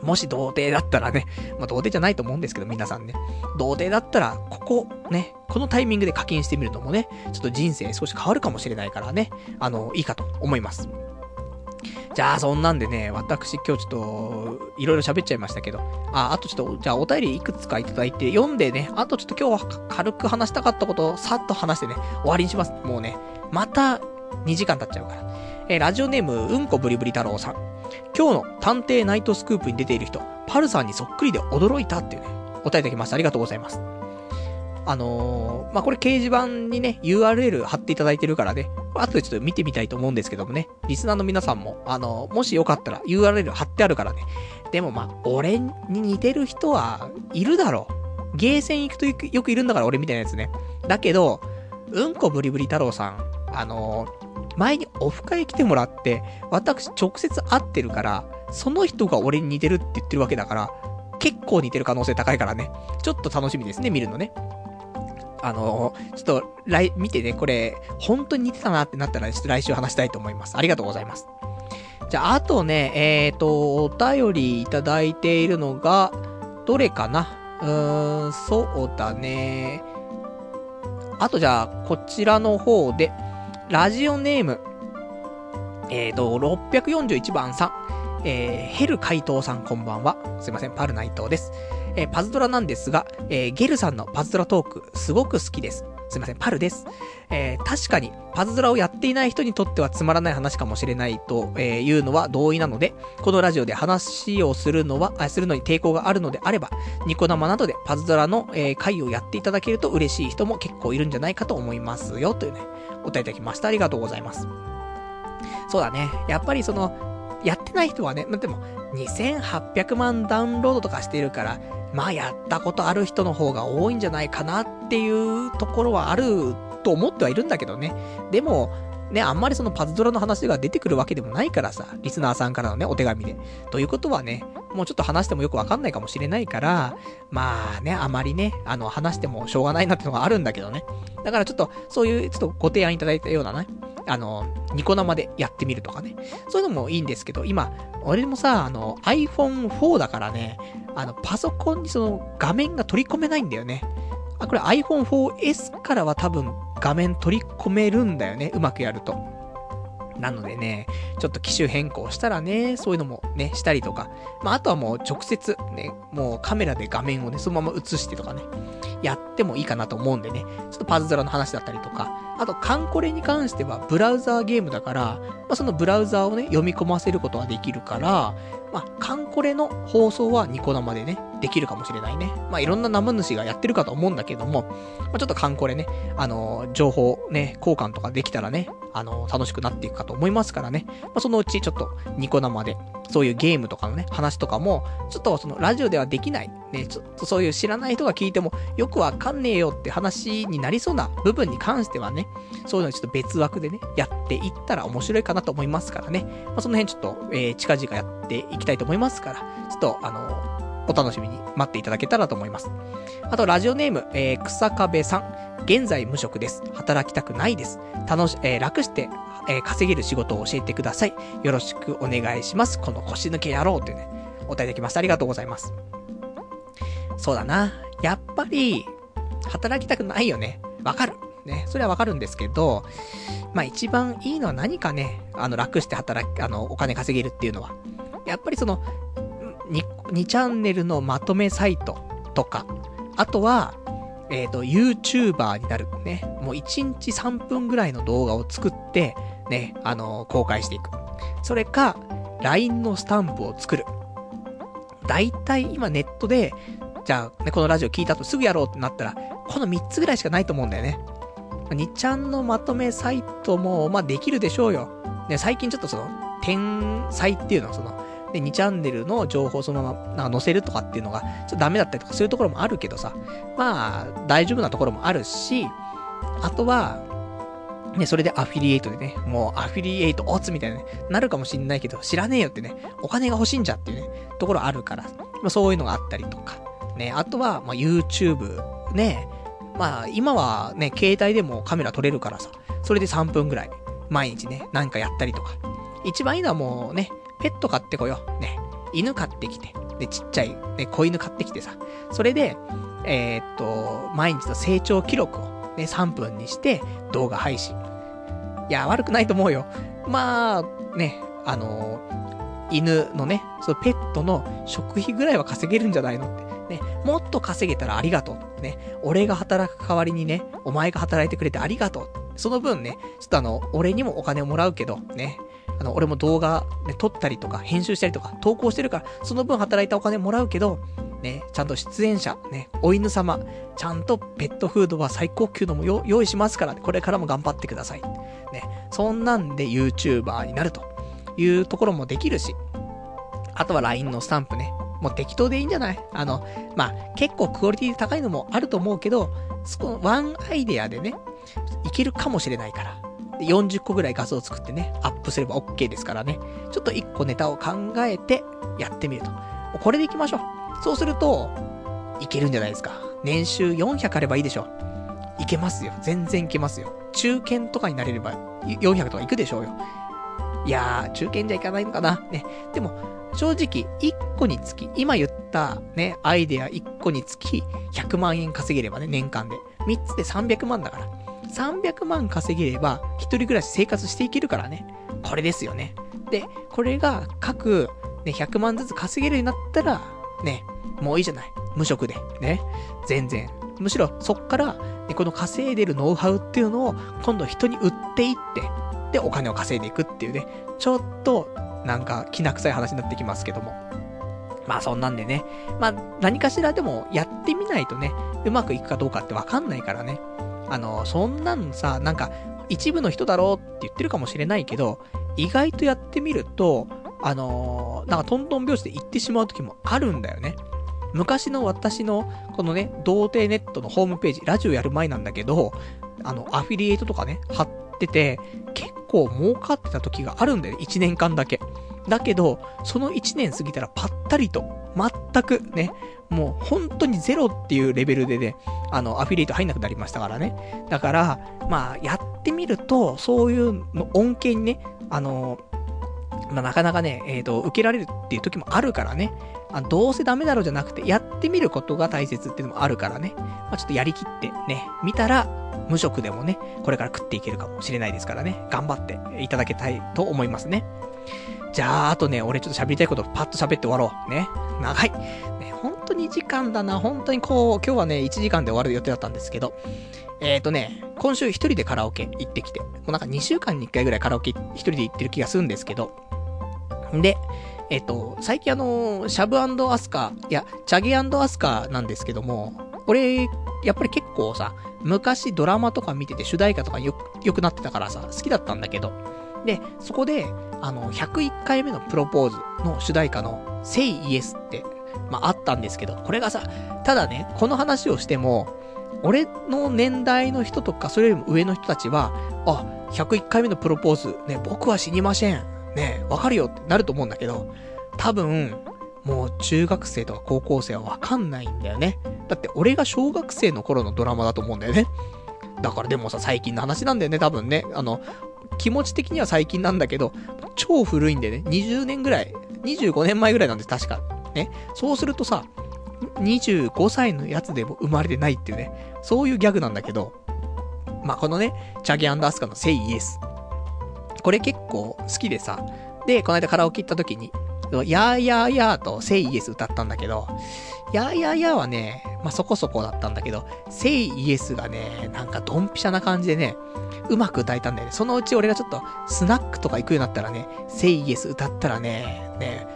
もし童貞だったらね、まあ童貞じゃないと思うんですけど、皆さんね。童貞だったら、ここ、ね、このタイミングで課金してみるのもね、ちょっと人生少し変わるかもしれないからね、あの、いいかと思います。じゃあ、そんなんでね、私今日ちょっと、いろいろ喋っちゃいましたけど、あ、あとちょっと、じゃあお便りいくつかいただいて、読んでね、あとちょっと今日は軽く話したかったことをさっと話してね、終わりにします。もうね、また2時間経っちゃうから。えー、ラジオネーム、うんこブリブリ太郎さん。今日の探偵ナイトスクープに出ている人、パルさんにそっくりで驚いたっていうね、お答えいただきました。ありがとうございます。あのー、まあ、これ掲示板にね、URL 貼っていただいてるからね、後でちょっと見てみたいと思うんですけどもね、リスナーの皆さんも、あのー、もしよかったら URL 貼ってあるからね。でもまあ、俺に似てる人はいるだろう。ゲーセン行くとよくいるんだから俺みたいなやつね。だけど、うんこブリブリ太郎さん、あのー、前にオフ会来てもらって、私直接会ってるから、その人が俺に似てるって言ってるわけだから、結構似てる可能性高いからね。ちょっと楽しみですね、見るのね。あの、ちょっと、来、見てね、これ、本当に似てたなってなったら、ちょっと来週話したいと思います。ありがとうございます。じゃあ、あとね、えっ、ー、と、お便りいただいているのが、どれかな？うーん、そうだね。あとじゃあ、こちらの方で、ラジオネーム、えっ、ー、と、641番さん、えー、ヘル怪盗さんこんばんは。すいません、パルナイトです。えー、パズドラなんですが、えー、ゲルさんのパズドラトーク、すごく好きです。すいません、パルです。えー、確かに、パズドラをやっていない人にとってはつまらない話かもしれないと、え、いうのは同意なので、このラジオで話をするのは、するのに抵抗があるのであれば、ニコ生などでパズドラの、え、回をやっていただけると嬉しい人も結構いるんじゃないかと思いますよ、というね、お答えいただきました。ありがとうございます。そうだね。やっぱりその、やってない人はね、までも、2800万ダウンロードとかしてるから、まあやったことある人の方が多いんじゃないかなっていうところはあると思ってはいるんだけどね。でも、ね、あんまりそのパズドラの話が出てくるわけでもないからさ、リスナーさんからのね、お手紙で。ということはね、もうちょっと話してもよくわかんないかもしれないから、まあね、あまりね、あの、話してもしょうがないなってのがあるんだけどね。だからちょっと、そういう、ちょっとご提案いただいたようなね、あの、ニコ生でやってみるとかね。そういうのもいいんですけど、今、俺もさ、あの、iPhone4 だからね、あの、パソコンにその画面が取り込めないんだよね。あ、これ iPhone4S からは多分画面取り込めるんだよね。うまくやると。なのでね、ちょっと機種変更したらね、そういうのもね、したりとか。まあ、あとはもう直接ね、もうカメラで画面をね、そのまま映してとかね、やってもいいかなと思うんでね、ちょっとパズドラの話だったりとか、あと、カンコレに関してはブラウザーゲームだから、まあ、そのブラウザーをね、読み込ませることができるから、まあ、カンコレの放送はニコ生でね、できるかもしれないね。まあ、いろんな生主がやってるかと思うんだけども、まあ、ちょっとカンコレね、あのー、情報ね、交換とかできたらね、あのー、楽しくなっていくかと思いますからね。まあ、そのうちちょっとニコ生で、そういうゲームとかのね、話とかも、ちょっとそのラジオではできない、ね、ちょっとそういう知らない人が聞いてもよくわかんねえよって話になりそうな部分に関してはね、そういうのちょっと別枠でね、やっていったら面白いかなと思いますからね。まあ、その辺ちょっと、えー、近々やっていきたいと思いますから、ちょっと、あのーお楽しみに待っていただけたらと思います。あと、ラジオネーム、えー、草壁さん。現在無職です。働きたくないです。楽し、えー、楽して、えー、稼げる仕事を教えてください。よろしくお願いします。この腰抜け野郎ってね、お答えできました。ありがとうございます。そうだな。やっぱり、働きたくないよね。わかる。ね。それはわかるんですけど、まあ一番いいのは何かね、あの、楽して働き、あの、お金稼げるっていうのは。やっぱりその、2, 2チャンネルのまとめサイトとか、あとは、えっ、ー、と、YouTuber になる。ね。もう1日3分ぐらいの動画を作って、ね、あのー、公開していく。それか、LINE のスタンプを作る。大体今ネットで、じゃあ、ね、このラジオ聞いた後すぐやろうってなったら、この3つぐらいしかないと思うんだよね。2ちゃんのまとめサイトも、まあ、できるでしょうよ。ね、最近ちょっとその、天才っていうのはその、で、2チャンネルの情報そのまま、なんか載せるとかっていうのが、ちょっとダメだったりとか、そういうところもあるけどさ、まあ、大丈夫なところもあるし、あとは、ね、それでアフィリエイトでね、もうアフィリエイトオツみたいなね、なるかもしんないけど、知らねえよってね、お金が欲しいんじゃっていうね、ところあるから、まあそういうのがあったりとか、ね、あとは、まあ YouTube、ね、まあ今はね、携帯でもカメラ撮れるからさ、それで3分ぐらい、毎日ね、なんかやったりとか。一番いいのはもうね、ペット買ってこよう。ね。犬買ってきて。で、ちっちゃい、ね、子犬買ってきてさ。それで、えー、っと、毎日の成長記録をね、3分にして動画配信。いや、悪くないと思うよ。まあ、ね、あのー、犬のね、そのペットの食費ぐらいは稼げるんじゃないのって。ね、もっと稼げたらありがとう。ね、俺が働く代わりにね、お前が働いてくれてありがとう。その分ね、ちょっとあの、俺にもお金をもらうけど、ね、あの、俺も動画、ね、撮ったりとか、編集したりとか、投稿してるから、その分働いたお金もらうけど、ね、ちゃんと出演者、ね、お犬様、ちゃんとペットフードは最高級のも用意しますから、これからも頑張ってください。ね、そんなんで YouTuber になるというところもできるし、あとは LINE のスタンプね。もう適当でいいんじゃない？あの、まあ、結構クオリティ高いのもあると思うけど、そこ、ワンアイデアでね、いけるかもしれないから。40個ぐらい画像を作ってね、アップすれば OK ですからね。ちょっと1個ネタを考えてやってみると。これでいきましょう。そうすると、いけるんじゃないですか。年収400あればいいでしょ。いけますよ。全然いけますよ。中堅とかになれれば400とかいくでしょうよ。いやー、中堅じゃいかないのかな。ね。でも、正直、1個につき、今言ったね、アイデア1個につき、100万円稼げればね、年間で。3つで300万だから。300万稼げれば、一人暮らし生活していけるからね。これですよね。で、これが各、ね、100万ずつ稼げるようになったら、ね、もういいじゃない。無職で。ね。全然。むしろ、そっから、ね、この稼いでるノウハウっていうのを、今度人に売っていって、で、お金を稼いでいくっていうね、ちょっと、なんか、きな臭い話になってきますけども。まあそんなんでね。まあ何かしらでもやってみないとね、うまくいくかどうかってわかんないからね。あの、そんなんさ、なんか、一部の人だろうって言ってるかもしれないけど、意外とやってみると、あのー、なんかトントン拍子で言ってしまう時もあるんだよね。昔の私の、このね、童貞ネットのホームページ、ラジオやる前なんだけど、あの、アフィリエイトとかね、貼ってて、結構儲かってた時があるんだよね。1年間だけ。だけど、その1年過ぎたらぱったりと、全くね、もう本当にゼロっていうレベルでね、あの、アフィリエイト入んなくなりましたからね。だから、まあ、やってみると、そういうの恩恵にね、あの、まあ、なかなかね、えっ、ー、と、受けられるっていう時もあるからね。あどうせダメだろうじゃなくて、やってみることが大切っていうのもあるからね。まあ、ちょっとやりきってね、見たら、無職でもね、これから食っていけるかもしれないですからね。頑張っていただきたいと思いますね。じゃあ、あとね、俺ちょっと喋りたいことパッと喋って終わろう。ね。長い。ね、ほんと2時間だな。本当にこう、今日はね、1時間で終わる予定だったんですけど、えっ、ー、とね、今週一人でカラオケ行ってきて、もうなんか2週間に1回ぐらいカラオケ一人で行ってる気がするんですけど、で、えっ、ー、と、最近あの、シャブアスカ、いや、チャゲアスカなんですけども、俺、やっぱり結構さ、昔ドラマとか見てて主題歌とかよ、良くなってたからさ、好きだったんだけど、で、そこで、あの、101回目のプロポーズの主題歌の Say Yes って、まあ、あったんですけど、これがさ、ただね、この話をしても、俺の年代の人とか、それよりも上の人たちは、あ、101回目のプロポーズ、ね、僕は死にません。ね、わかるよってなると思うんだけど、多分、もう中学生とか高校生はわかんないんだよね。だって俺が小学生の頃のドラマだと思うんだよね。だからでもさ、最近の話なんだよね、多分ね。あの、気持ち的には最近なんだけど、超古いんでね、20年ぐらい、25年前ぐらいなんです、確か。ね。そうするとさ、25歳のやつでも生まれてないっていうね、そういうギャグなんだけど、まあ、このね、チャゲアスカの Say Yes。これ結構好きでさ、で、この間カラオケ行った時に、やーやーやーと Say Yes 歌ったんだけど、やーやーやーはね、まあ、そこそこだったんだけど、Say Yes がね、なんかドンピシャな感じでね、うまく歌えたんだよね。そのうち俺がちょっと、スナックとか行くようになったらね、Say Yes 歌ったらね、ね、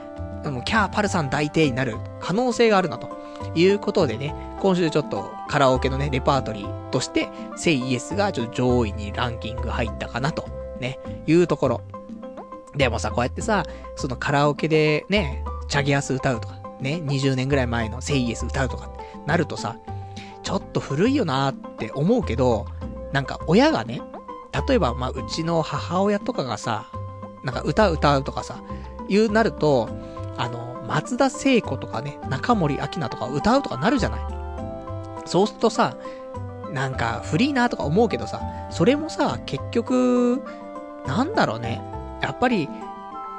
もキャーパルさん大抵になる可能性があるなということでね、今週ちょっとカラオケのね、レパートリーとして、Say Yes がちょっと上位にランキング入ったかなと、ね、いうところ。でもさ、こうやってさ、そのカラオケでね、チャゲアス歌うとか、ね、20年ぐらい前の Say Yes 歌うとかってなるとさ、ちょっと古いよなーって思うけど、なんか親がね、例えば、まあ、うちの母親とかがさ、なんか歌歌うとかさ、言うなると、あの、松田聖子とかね、中森明菜とか歌うとかなるじゃない。そうするとさ、なんか、フリーなとか思うけどさ、それもさ、結局、なんだろうね。やっぱり、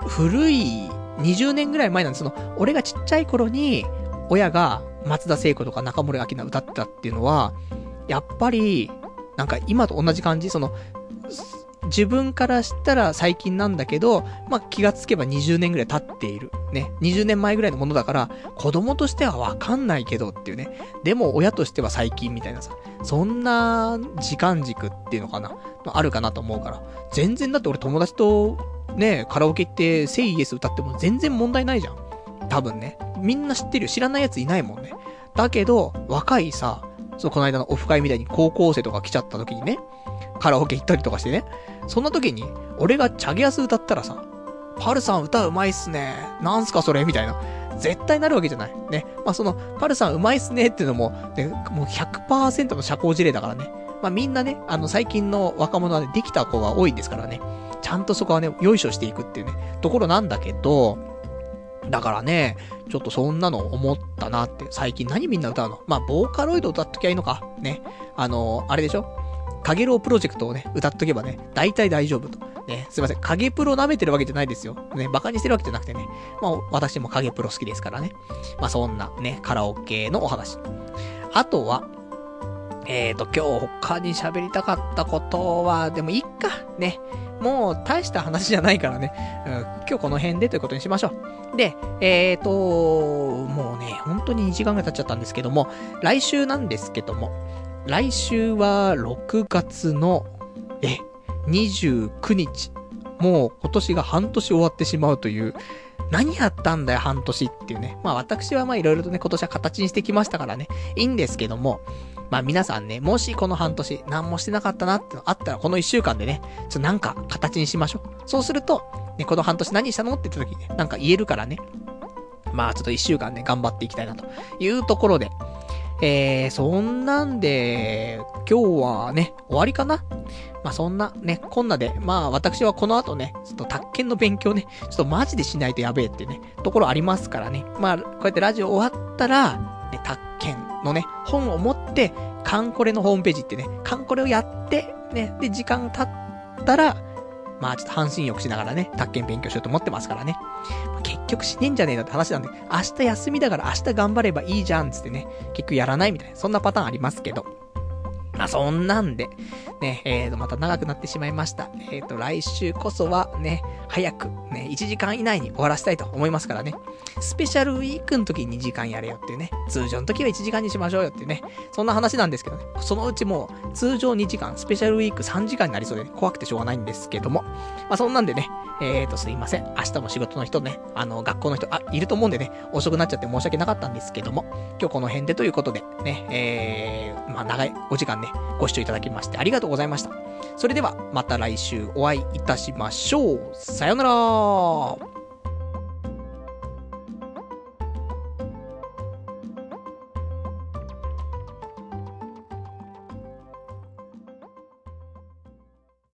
古い、20年ぐらい前なんです。その、俺がちっちゃい頃に、親が松田聖子とか中森明菜歌ってたっていうのは、やっぱり、なんか今と同じ感じその、自分からしたら最近なんだけど、まあ、気がつけば20年ぐらい経っている。ね。20年前ぐらいのものだから、子供としてはわかんないけどっていうね。でも親としては最近みたいなさ。そんな時間軸っていうのかな。あるかなと思うから。全然だって俺友達とね、カラオケってセイイエス歌っても全然問題ないじゃん。多分ね。みんな知ってるよ。知らないやついないもんね。だけど、若いさ、そう、この間のオフ会みたいに高校生とか来ちゃった時にね、カラオケ行ったりとかしてね。そんな時に、俺がチャゲアス歌ったらさ、パルさん歌うまいっすね。なんすかそれ？みたいな。絶対なるわけじゃない。ね。まあ、その、パルさんうまいっすねっていうのも、ね、もう100%の社交辞令だからね。まあ、みんなね、あの、最近の若者はね、できた子が多いですからね。ちゃんとそこはね、よいしょしていくっていうね、ところなんだけど、だからね、ちょっとそんなの思ったなって。最近何みんな歌うの？まあ、ボーカロイド歌っときゃいいのか。ね。あのー、あれでしょ？影ロープロジェクトをね、歌っとけばね、大体大丈夫と。ね、すいません。影プロ舐めてるわけじゃないですよ。ね、馬鹿にしてるわけじゃなくてね。まあ、私も影プロ好きですからね。まあ、そんなね、カラオケのお話。あとは、えーと、今日他に喋りたかったことは、でもいっか。ね。もう大した話じゃないからね。うん、今日この辺でということにしましょう。で、えーと、もうね、本当に2時間が経っちゃったんですけども、来週なんですけども、来週は6月の、え、29日。もう今年が半年終わってしまうという、何やったんだよ、半年っていうね。まあ私はまあいろいろとね、今年は形にしてきましたからね、いいんですけども、まあ皆さんね、もしこの半年何もしてなかったなってのあったら、この1週間でね、ちょっとなんか形にしましょう。そうすると、ね、この半年何したのって言った時にね、なんか言えるからね。まあちょっと1週間ね、頑張っていきたいなというところで、えー、そんなんで、今日はね、終わりかな？まあ、そんなね、こんなで、まあ、私はこの後ね、ちょっと宅建の勉強ね、ちょっとマジでしないとやべえってね、ところありますからね。まあ、こうやってラジオ終わったら、ね、宅建のね、本を持って、カンコレのホームページってね、カンコレをやって、ね、で、時間経ったら、まあちょっと半身浴しながらね、宅建勉強しようと思ってますからね。まあ、結局しねえんじゃねえのって話なんで、明日休みだから明日頑張ればいいじゃんつってね、結局やらないみたいな、そんなパターンありますけど。まあそんなんで、ね、えーと、また長くなってしまいました。えっ、ー、と、来週こそはね、早く、ね、1時間以内に終わらせたいと思いますからね。スペシャルウィークの時に2時間やれよっていうね。通常の時は1時間にしましょうよっていうね。そんな話なんですけどね。そのうちもう、通常2時間、スペシャルウィーク3時間になりそうで、ね、怖くてしょうがないんですけども。まあそんなんでね、えーと、すいません。明日も仕事の人ね、あの、学校の人、あ、いると思うんでね、遅くなっちゃって申し訳なかったんですけども、今日この辺でということで、ね、えー、まあ長いお時間ね、ご視聴いただきましてありがとうございました。それでは、また来週お会いいたしましょう。さよなら